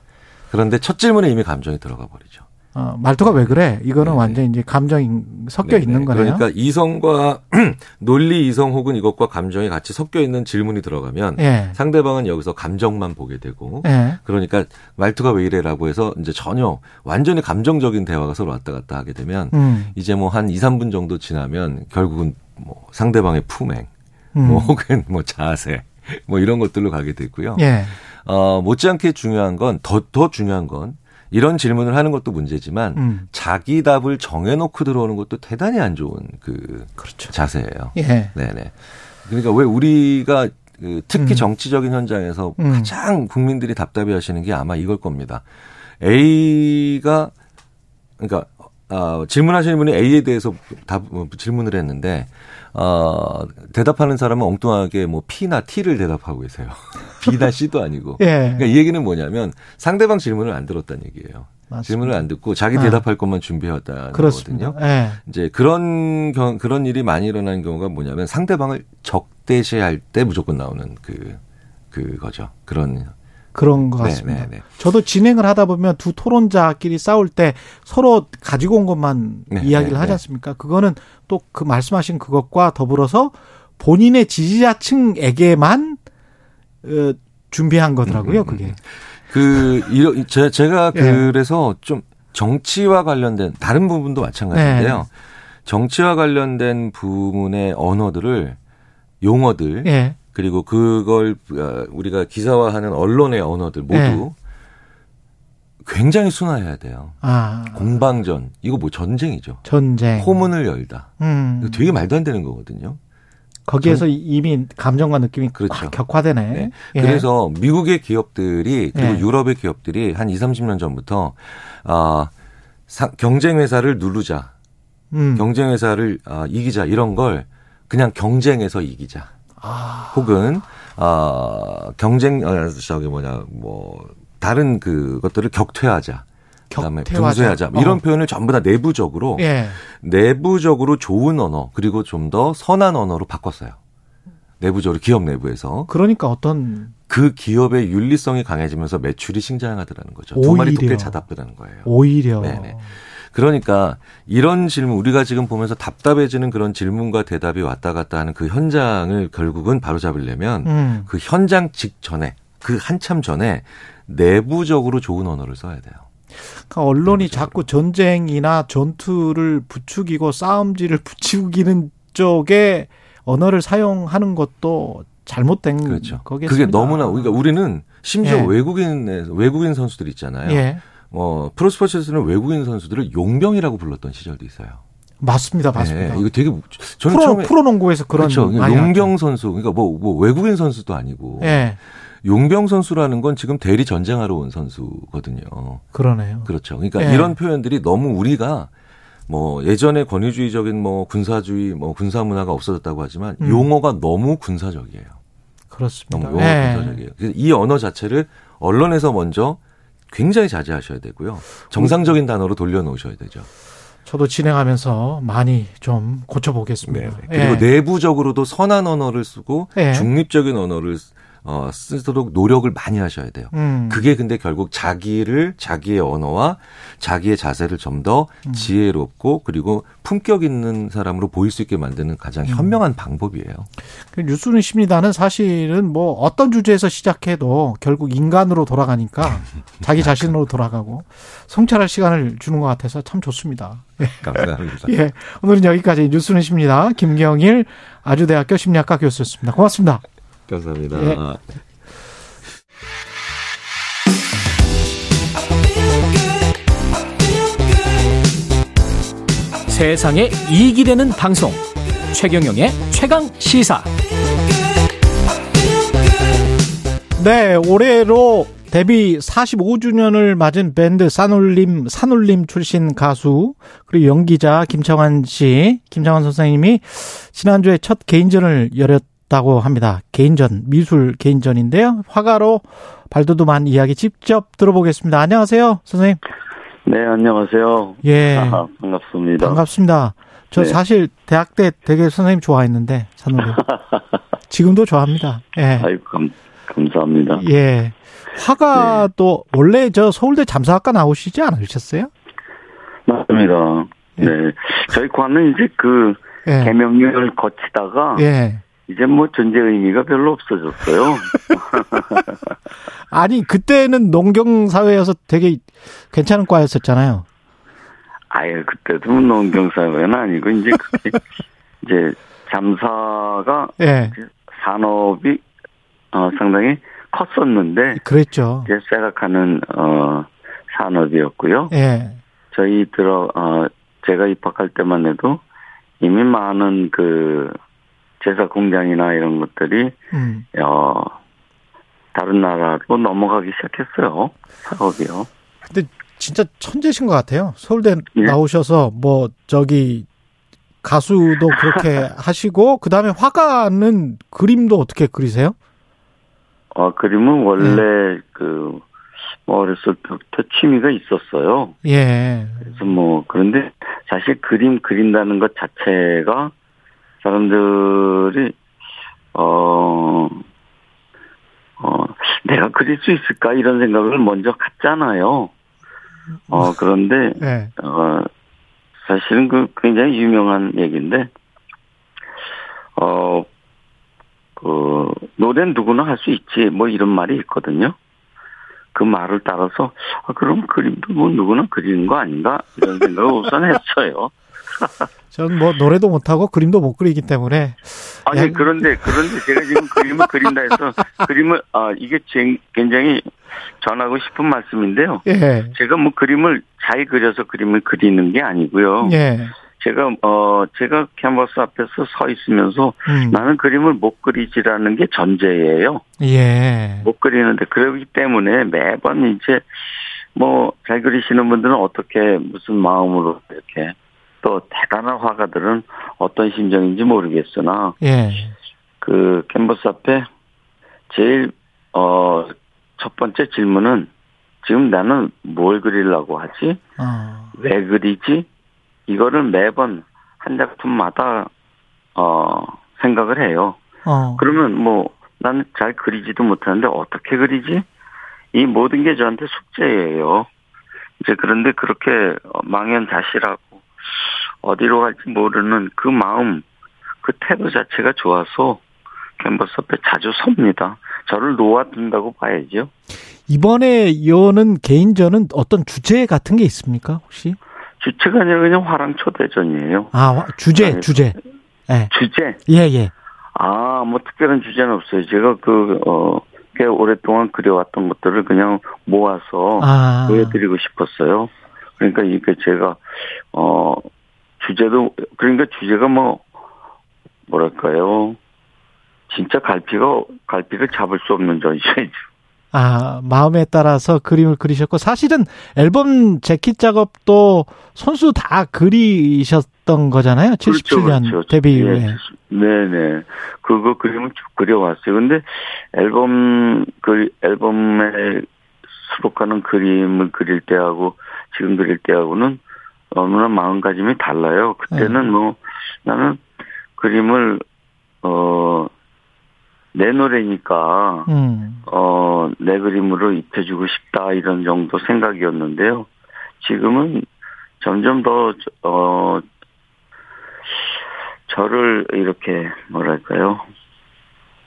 Speaker 9: 그런데 첫 질문에 이미 감정이 들어가 버리죠.
Speaker 2: 어, 말투가 왜 그래? 이거는
Speaker 9: 네,
Speaker 2: 완전 이제 감정이 섞여
Speaker 9: 네,
Speaker 2: 있는
Speaker 9: 네.
Speaker 2: 거네요.
Speaker 9: 그러니까 이성과 *clears throat* 논리 이성 혹은 이것과 감정이 같이 섞여 있는 질문이 들어가면
Speaker 2: 예.
Speaker 9: 상대방은 여기서 감정만 보게 되고
Speaker 2: 예.
Speaker 9: 그러니까 말투가 왜 이래라고 해서 이제 전혀 완전히 감정적인 대화가 서로 왔다 갔다 하게 되면
Speaker 2: 음.
Speaker 9: 이제 뭐 한 2, 3분 정도 지나면 결국은 뭐 상대방의 품행
Speaker 2: 음.
Speaker 9: 뭐 혹은 뭐 자세 *laughs* 뭐 이런 것들로 가게 되고요.
Speaker 2: 예.
Speaker 9: 어, 못지않게 중요한 건더더 중요한 건 이런 질문을 하는 것도 문제지만
Speaker 2: 음.
Speaker 9: 자기 답을 정해놓고 들어오는 것도 대단히 안 좋은 그
Speaker 2: 그렇죠.
Speaker 9: 자세예요.
Speaker 2: 예.
Speaker 9: 네네. 그러니까 왜 우리가 그 특히
Speaker 2: 음.
Speaker 9: 정치적인 현장에서
Speaker 2: 음.
Speaker 9: 가장 국민들이 답답해하시는 게 아마 이걸 겁니다. A가 그러니까 어, 질문하시는 분이 A에 대해서 답 어, 질문을 했는데 어, 대답하는 사람은 엉뚱하게 뭐 P나 T를 대답하고 계세요. *laughs* B나 C도 아니고.
Speaker 2: 예.
Speaker 9: 그러니까 이 얘기는 뭐냐면 상대방 질문을 안 들었다는 얘기예요.
Speaker 2: 맞습니다.
Speaker 9: 질문을 안 듣고 자기
Speaker 2: 아.
Speaker 9: 대답할 것만 준비해왔다는. 거거든요.
Speaker 2: 예.
Speaker 9: 이제 그런 경, 그런 일이 많이 일어나는 경우가 뭐냐면 상대방을 적대시할 때 무조건 나오는 그 그거죠. 그런
Speaker 2: 그런 것
Speaker 9: 네,
Speaker 2: 같습니다.
Speaker 9: 네, 네.
Speaker 2: 저도 진행을 하다 보면 두 토론자끼리 싸울 때 서로 가지고 온 것만
Speaker 9: 네,
Speaker 2: 이야기를
Speaker 9: 네,
Speaker 2: 하지
Speaker 9: 네.
Speaker 2: 않습니까? 그거는 또 그 말씀하신 그것과 더불어서 본인의 지지자층에게만 어, 준비한 거더라고요. 그게.
Speaker 9: 그 이런 제- 제가
Speaker 2: 예.
Speaker 9: 그래서 좀 정치와 관련된 다른 부분도 마찬가지인데요.
Speaker 2: 네.
Speaker 9: 정치와 관련된 부문의 언어들을 용어들
Speaker 2: 예.
Speaker 9: 그리고 그걸 어, 우리가 기사화하는 언론의 언어들 모두
Speaker 2: 네.
Speaker 9: 굉장히 순화해야 돼요.
Speaker 2: 아,
Speaker 9: 공방전 이거 뭐 전쟁이죠.
Speaker 2: 전쟁.
Speaker 9: 호문을 열다.
Speaker 2: 음.
Speaker 9: 되게 말도 안 되는 거거든요.
Speaker 2: 거기에서 이미 감정과 느낌이
Speaker 9: 그렇죠.
Speaker 2: 확 격화되네.
Speaker 9: 네.
Speaker 2: 예.
Speaker 9: 그래서 미국의 기업들이 그리고
Speaker 2: 예.
Speaker 9: 유럽의 기업들이 한 2, 30년 전부터 아 경쟁 회사를 누르자.
Speaker 2: 음.
Speaker 9: 경쟁 회사를 아, 이기자 이런 걸 그냥 경쟁에서 이기자.
Speaker 2: 아.
Speaker 9: 혹은 아 경쟁 어, 저기 뭐냐 뭐 다른 그것들을 격퇴하자. 그다음에. 분쇄하자. 뭐 이런
Speaker 2: 어.
Speaker 9: 표현을 전부 다 내부적으로
Speaker 2: 예.
Speaker 9: 내부적으로 좋은 언어 그리고 좀 더 선한 언어로 바꿨어요. 내부적으로 기업 내부에서
Speaker 2: 그러니까 어떤
Speaker 9: 그 기업의 윤리성이 강해지면서 매출이 신장하더라는 거죠. 두 마리
Speaker 2: 오히려.
Speaker 9: 토끼를 잡았더라는 거예요.
Speaker 2: 오히려
Speaker 9: 네네. 그러니까 이런 질문 우리가 지금 보면서 답답해지는 그런 질문과 대답이 왔다 갔다 하는 그 현장을 결국은 바로잡으려면
Speaker 2: 음.
Speaker 9: 그 현장 직전에 그 한참 전에 내부적으로 좋은 언어를 써야 돼요.
Speaker 2: 그러니까 언론이 자꾸 전쟁이나 전투를 부추기고 싸움질을 *laughs* 부추기는 쪽에 언어를 사용하는 것도 잘못된
Speaker 9: 그렇죠.
Speaker 2: 거겠습니다.
Speaker 9: 그게 너무나 그러니까 우리는 심지어
Speaker 2: 예.
Speaker 9: 외국인 외국인 선수들 있잖아요.
Speaker 2: 예.
Speaker 9: 어, 프로스포츠에서는 외국인 선수들을 용병이라고 불렀던 시절도 있어요.
Speaker 2: 맞습니다, 맞습니다.
Speaker 9: 네, 이거 되게 저는
Speaker 2: 프로
Speaker 9: 처음에
Speaker 2: 프로농구에서 그런
Speaker 9: 그렇죠.
Speaker 2: 많이
Speaker 9: 용병 선수 그러니까 뭐, 뭐 외국인 선수도 아니고
Speaker 2: 하죠. 예,
Speaker 9: 용병 선수라는 건 지금 대리 전쟁하러 온 선수거든요.
Speaker 2: 그러네요.
Speaker 9: 그렇죠. 그러니까
Speaker 2: 예.
Speaker 9: 이런 표현들이 너무 우리가 뭐 예전에 권위주의적인 뭐 군사주의 뭐 군사 문화가 없어졌다고 하지만
Speaker 2: 음.
Speaker 9: 용어가 너무 군사적이에요.
Speaker 2: 그렇습니다.
Speaker 9: 너무 용어가
Speaker 2: 예.
Speaker 9: 군사적이에요. 그래서 이 언어 자체를 언론에서 먼저 굉장히 자제하셔야 되고요. 정상적인 단어로 돌려놓으셔야 되죠.
Speaker 2: 저도 진행하면서 많이 좀 고쳐보겠습니다.
Speaker 9: 네. 그리고
Speaker 2: 예.
Speaker 9: 내부적으로도 선한 언어를 쓰고
Speaker 2: 예.
Speaker 9: 중립적인 언어를 어, 쓰도록 노력을 많이 하셔야 돼요.
Speaker 2: 음.
Speaker 9: 그게 근데 결국 자기를 자기의 언어와 자기의 자세를 좀더
Speaker 2: 음.
Speaker 9: 지혜롭고 그리고 품격 있는 사람으로 보일 수 있게 만드는 가장
Speaker 2: 음.
Speaker 9: 현명한 방법이에요.
Speaker 2: 그 뉴스는 십니다는 사실은 뭐 어떤 주제에서 시작해도 결국 인간으로 돌아가니까 *laughs* 자기 자신으로 돌아가고 성찰할 시간을 주는 것 같아서 참 좋습니다. 예.
Speaker 9: 감사합니다. *laughs*
Speaker 2: 예. 오늘은 여기까지 뉴스는 십니다. 김경일 아주대학교 심리학과 교수였습니다. 고맙습니다.
Speaker 9: 감사합니다.
Speaker 2: 예.
Speaker 10: 세상에 이익이 되는 방송 최경영의 최강 시사
Speaker 2: 네, 올해로 데뷔 45주년을 맞은 밴드 산울림, 산울림 출신 가수, 그리고 연기자 김창완 씨, 김창완 선생님이 지난주에 첫 개인전을 열었 다고 합니다. 개인전, 미술 개인전인데요. 화가로 발돋움한 이야기 직접 들어보겠습니다. 안녕하세요, 선생님.
Speaker 11: 네, 안녕하세요.
Speaker 2: 예.
Speaker 11: 아, 반갑습니다.
Speaker 2: 반갑습니다. 저
Speaker 11: 네.
Speaker 2: 사실 대학 때 되게 선생님 좋아했는데, 산울림. *laughs* 지금도 좋아합니다. 예.
Speaker 11: 아이고, 감, 감사합니다.
Speaker 2: 예. 화가도 원래 저 서울대 잠수학과 나오시지 않으셨어요?
Speaker 11: 맞습니다. 네. 저희 과는 이제 그
Speaker 2: 예.
Speaker 11: 개명을 거치다가
Speaker 2: 예.
Speaker 11: 이제 뭐 존재 의미가 별로 없어졌어요. *laughs*
Speaker 2: 아니 그때는 농경 사회여서 되게 괜찮은 과였었잖아요.
Speaker 11: 아예 그때도 농경 사회는 아니고 이제 *laughs* 이제 잠사가
Speaker 2: 예.
Speaker 11: 산업이 어, 상당히 컸었는데
Speaker 2: 그랬죠.
Speaker 11: 이제 생각하는 어 산업이었고요.
Speaker 2: 예.
Speaker 11: 저희 들어 어 제가 입학할 때만 해도 이미 많은 그 제사 공장이나 이런 것들이
Speaker 2: 음.
Speaker 11: 어 다른 나라로 넘어가기 시작했어요. 사업이요.
Speaker 2: 근데 진짜 천재신 것 같아요. 서울대
Speaker 11: 예.
Speaker 2: 나오셔서 뭐 저기 가수도 그렇게 *laughs* 하시고 그 다음에 화가는 그림도 어떻게 그리세요?
Speaker 11: 어 그림은 원래
Speaker 2: 네.
Speaker 11: 그뭐 어렸을 때부터 취미가 있었어요.
Speaker 2: 예.
Speaker 11: 그래서 뭐 그런데 사실 그림 그린다는 것 자체가 사람들이 어, 어, 내가 그릴 수 있을까 이런 생각을 먼저 갖잖아요. 어, 그런데
Speaker 2: 예.
Speaker 11: 어, 사실은 그 굉장히 유명한 얘기인데 어, 그 노래는 누구나 할 수 있지 뭐 이런 말이 있거든요. 그 말을 따라서 아, 그럼 그림도 뭐 누구나 그리는 거 아닌가 이런 생각을 우선 했어요.
Speaker 2: 전 뭐 노래도 못하고 그림도 못 그리기 때문에
Speaker 11: 아니
Speaker 2: 양-
Speaker 11: 그런데 그런데 제가 지금 그림을 그린다 해서 그림을 아 이게 제- 굉장히 전하고 싶은 말씀인데요.
Speaker 2: 예.
Speaker 11: 제가 뭐 그림을 잘 그려서 그림을 그리는 게 아니고요.
Speaker 2: 예.
Speaker 11: 제가 어 제가 캔버스 앞에서 서 있으면서
Speaker 2: 음.
Speaker 11: 나는 그림을 못 그리지라는 게 전제예요.
Speaker 2: 예.
Speaker 11: 못 그리는데 그러기 때문에 매번 이제 뭐 잘 그리시는 분들은 어떻게 무슨 마음으로 이렇게 또 대단한 화가들은 어떤 심정인지 모르겠으나
Speaker 2: 예.
Speaker 11: 그 캔버스 앞에 제일 어 첫 번째 질문은 지금 나는 뭘 그리려고 하지?
Speaker 2: 어.
Speaker 11: 왜 그리지? 이거를 매번 한 작품마다 어 생각을 해요.
Speaker 2: 어.
Speaker 11: 그러면 뭐 나는 잘 그리지도 못하는데 어떻게 그리지? 이 모든 게 저한테 숙제예요. 이제 그런데 그렇게 어, 망연자실하고 어디로 갈지 모르는 그 마음, 그 태도 자체가 좋아서 캔버스 앞에 자주 섭니다. 저를 놓아둔다고 봐야죠.
Speaker 2: 이번에 여는 개인전은 어떤 주제 같은 게 있습니까 혹시?
Speaker 11: 주체가 아니라 그냥 화랑 초대전이에요.
Speaker 2: 아 화- 주제
Speaker 11: 아니,
Speaker 2: 주제. 예.
Speaker 11: 주제?
Speaker 2: 예 예.
Speaker 11: 아, 뭐 특별한 주제는 없어요. 제가 그, 어, 꽤 오랫동안 그려왔던 것들을 그냥 모아서
Speaker 2: 아.
Speaker 11: 보여드리고 싶었어요. 그러니까 이게 제가, 어, 주제도, 그러니까 주제가 뭐, 뭐랄까요. 진짜 갈피가, 갈피를 잡을 수 없는 전시회죠.
Speaker 2: 아, 마음에 따라서 그림을 그리셨고, 사실은 앨범 재킷 작업도 손수 다 그리셨던 거잖아요. 77년 데뷔 이후에.
Speaker 11: 그렇죠, 예, 네네. 그거 그림을 쭉 그려왔어요. 근데 앨범, 그, 앨범에 수록하는 그림을 그릴 때하고 지금 그릴 때하고는 너무나 마음가짐이 달라요. 그때는 뭐 나는 그림을, 어, 내 노래니까,
Speaker 2: 음.
Speaker 11: 어, 내 그림으로 입혀주고 싶다, 이런 정도 생각이었는데요. 지금은 점점 더, 어, 저를 이렇게, 뭐랄까요,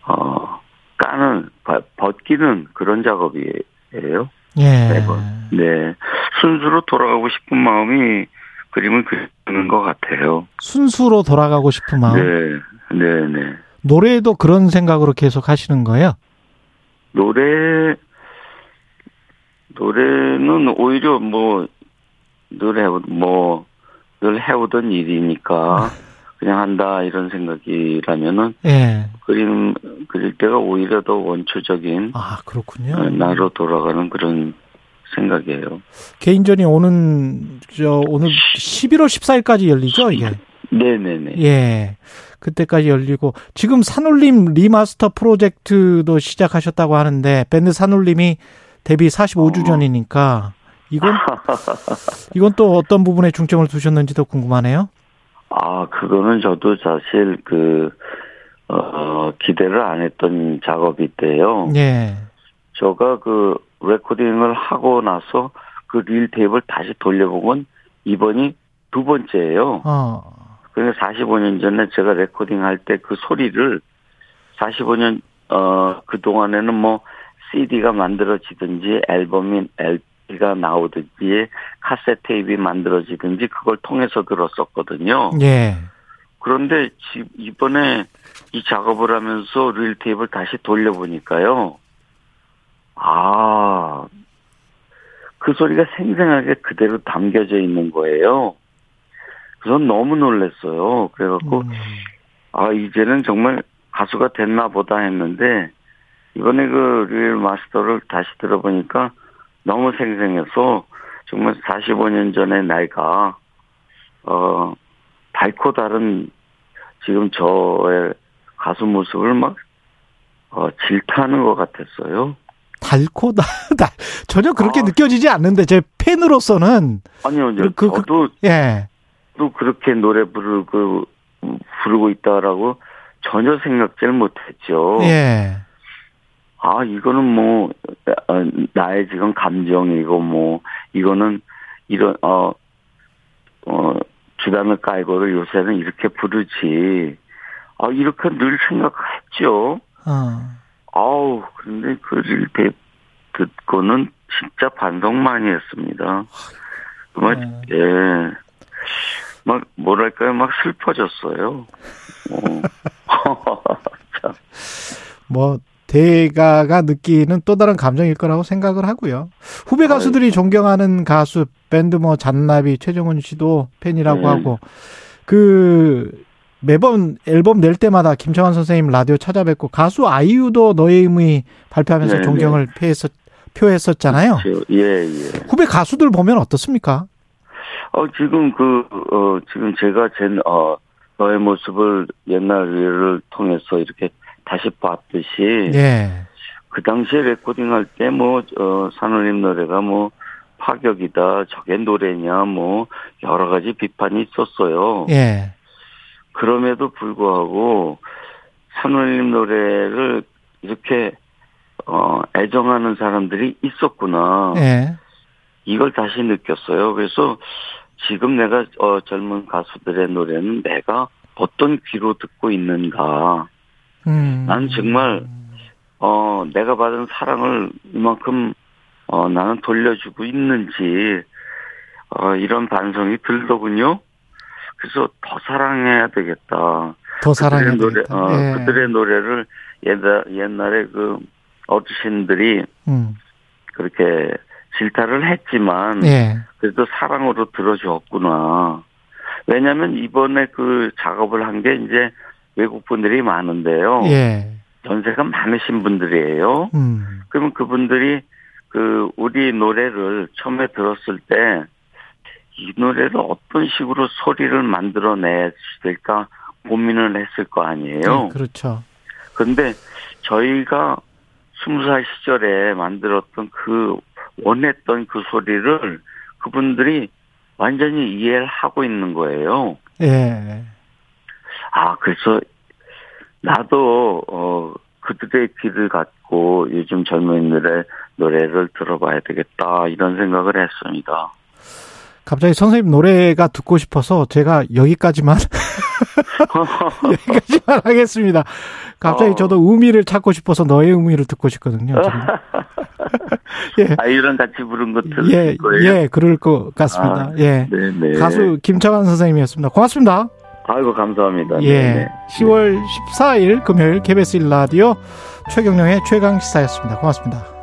Speaker 11: 어, 까는, 버- 벗기는 그런 작업이에요.
Speaker 2: 예.
Speaker 11: 매번. 네. 순수로 돌아가고 싶은 마음이 그림을 그리는 것 같아요.
Speaker 2: 순수로 돌아가고 싶은 마음.
Speaker 11: 네. 네, 네.
Speaker 2: 노래도 그런 생각으로 계속 하시는 거예요?
Speaker 11: 노래 노래는 오히려 뭐 노래 뭐 늘 해오던 일이니까 *laughs* 그냥 한다 이런 생각이라면은
Speaker 2: 예.
Speaker 11: 그림 그릴 때가 오히려 더 원초적인
Speaker 2: 아, 그렇군요.
Speaker 11: 어, 나로 돌아가는 그런 생각이에요.
Speaker 2: 개인전이 오는, 저, 오늘 11월 14일까지 열리죠, 이게?
Speaker 11: 네네네.
Speaker 2: 예. 그때까지 열리고 지금 산울림 remaster 프로젝트도 시작하셨다고 하는데 밴드 산울림이 데뷔 45주년이니까 이건 이건 또 어떤 부분에 중점을 두셨는지도 궁금하네요.
Speaker 11: 아 그거는 저도 사실 그 어, 기대를 안 했던 작업인데요.
Speaker 2: 예.
Speaker 11: 제가 그 레코딩을 하고 나서 그 릴 테이프를 다시 돌려본 건 이번이 두 번째예요.
Speaker 2: 어.
Speaker 11: 그러니까 45년 전에 제가 레코딩 할 때 그 소리를 45년 어 그 동안에는 뭐 CD가 만들어지든지 앨범인 LP가 나오든지 카세트 테이프가 만들어지든지 그걸 통해서 들었었거든요.
Speaker 2: 예.
Speaker 11: 그런데 지- 이번에 이 작업을 하면서 릴 테이프를 다시 돌려보니까요. 아, 그 소리가 생생하게 그대로 담겨져 있는 거예요. 그래서 너무 놀랐어요. 그래갖고,
Speaker 2: 음.
Speaker 11: 아, 이제는 정말 가수가 됐나 보다 했는데, 이번에 그 릴 마스터를 다시 들어보니까 너무 생생해서 정말 45년 전의 나이가, 어, 밝고 다른 지금 저의 가수 모습을 막, 어, 질타하는 것 같았어요.
Speaker 2: 달고 다 *laughs* 전혀 그렇게
Speaker 11: 아.
Speaker 2: 느껴지지 않는데 제 팬으로서는
Speaker 11: 아니요, 이제
Speaker 2: 그- 그-
Speaker 11: 저도
Speaker 2: 예.
Speaker 11: 또 그렇게 노래 부르고, 부르고 있다라고 전혀 생각지를 못했죠.
Speaker 2: 예.
Speaker 11: 아, 이거는 뭐, 어, 나의 지금 감정이고, 뭐, 이거는, 이런, 어, 어, 주단을 깔고를 요새는 이렇게 부르지. 아, 이렇게 늘 생각했죠.
Speaker 2: 어.
Speaker 11: 아우, 근데 그를 듣고는 진짜 반성 많이 했습니다. 막,
Speaker 2: 네.
Speaker 11: 예. 막, 뭐랄까요, 막 슬퍼졌어요. 어. *laughs* 참.
Speaker 2: 뭐 대가가 느끼는 또 다른 감정일 거라고 생각을 하고요. 후배 가수들이 존경하는 가수 밴드 뭐 잔나비 최정훈 씨도 팬이라고
Speaker 11: 네.
Speaker 2: 하고 그 매번 앨범 낼 때마다 김창완 선생님 라디오 찾아뵙고 가수 아이유도 너의 의미 발표하면서
Speaker 11: 네,
Speaker 2: 존경을 표했었, 표했었잖아요.
Speaker 11: 그렇죠. 예, 예.
Speaker 2: 후배 가수들 보면 어떻습니까?
Speaker 11: 어, 지금 그, 어, 지금 제가 제, 어, 너의 모습을 옛날을 통해서 이렇게 다시 봤듯이.
Speaker 2: 예.
Speaker 11: 그 당시에 레코딩 할 때 뭐, 어, 산울림 노래가 뭐, 파격이다, 저게 노래냐, 뭐, 여러 가지 비판이 있었어요.
Speaker 2: 예.
Speaker 11: 그럼에도 불구하고, 산울림 노래를 이렇게, 어, 애정하는 사람들이 있었구나.
Speaker 2: 예.
Speaker 11: 이걸 다시 느꼈어요. 그래서 지금 내가 어, 젊은 가수들의 노래는 내가 어떤 귀로 듣고 있는가.
Speaker 2: 음.
Speaker 11: 난 정말 어 내가 받은 사랑을 이만큼 어 나는 돌려주고 있는지 어 이런 반성이 들더군요. 그래서 더 사랑해야 되겠다.
Speaker 2: 더 사랑해야
Speaker 11: 그들의 노래,
Speaker 2: 되겠다.
Speaker 11: 어,
Speaker 2: 예.
Speaker 11: 그들의 노래를 옛날 옛날에 그 어르신들이
Speaker 2: 음.
Speaker 11: 그렇게 질타를 했지만
Speaker 2: 예.
Speaker 11: 그래도 사랑으로 들어줬구나. 왜냐하면 이번에 그 작업을 한 게 이제 외국 분들이 많은데요.
Speaker 2: 예.
Speaker 11: 연세가 많으신 분들이에요.
Speaker 2: 음.
Speaker 11: 그러면 그분들이 그 우리 노래를 처음에 들었을 때 이 노래를 어떤 식으로 소리를 만들어낼까 고민을 했을 거 아니에요.
Speaker 2: 예, 그렇죠.
Speaker 11: 근데 저희가 스무 살 시절에 만들었던 그 원했던 그 소리를 그분들이 완전히 이해를 하고 있는 거예요.
Speaker 2: 예.
Speaker 11: 아, 그래서 나도 어 그들의 귀를 갖고 요즘 젊은이들의 노래를 들어봐야 되겠다 이런 생각을 했습니다.
Speaker 2: 갑자기 선생님 노래가 듣고 싶어서 제가 여기까지만 *laughs* 여기까지만 하겠습니다. 갑자기
Speaker 11: 어.
Speaker 2: 저도 의미를 찾고 싶어서 너의 의미를 듣고 싶거든요. *laughs* 예.
Speaker 11: 아이랑 같이 부른 거 들을
Speaker 2: 예,
Speaker 11: 거예요.
Speaker 2: 예, 그럴 것 같습니다.
Speaker 11: 아,
Speaker 2: 예.
Speaker 11: 네네.
Speaker 2: 가수 김창완 선생님이었습니다. 고맙습니다.
Speaker 11: 아이고 감사합니다.
Speaker 2: 예.
Speaker 11: 네네.
Speaker 2: 10월 14일 금요일 KBS 1라디오 최경령의 최강 시사였습니다. 고맙습니다.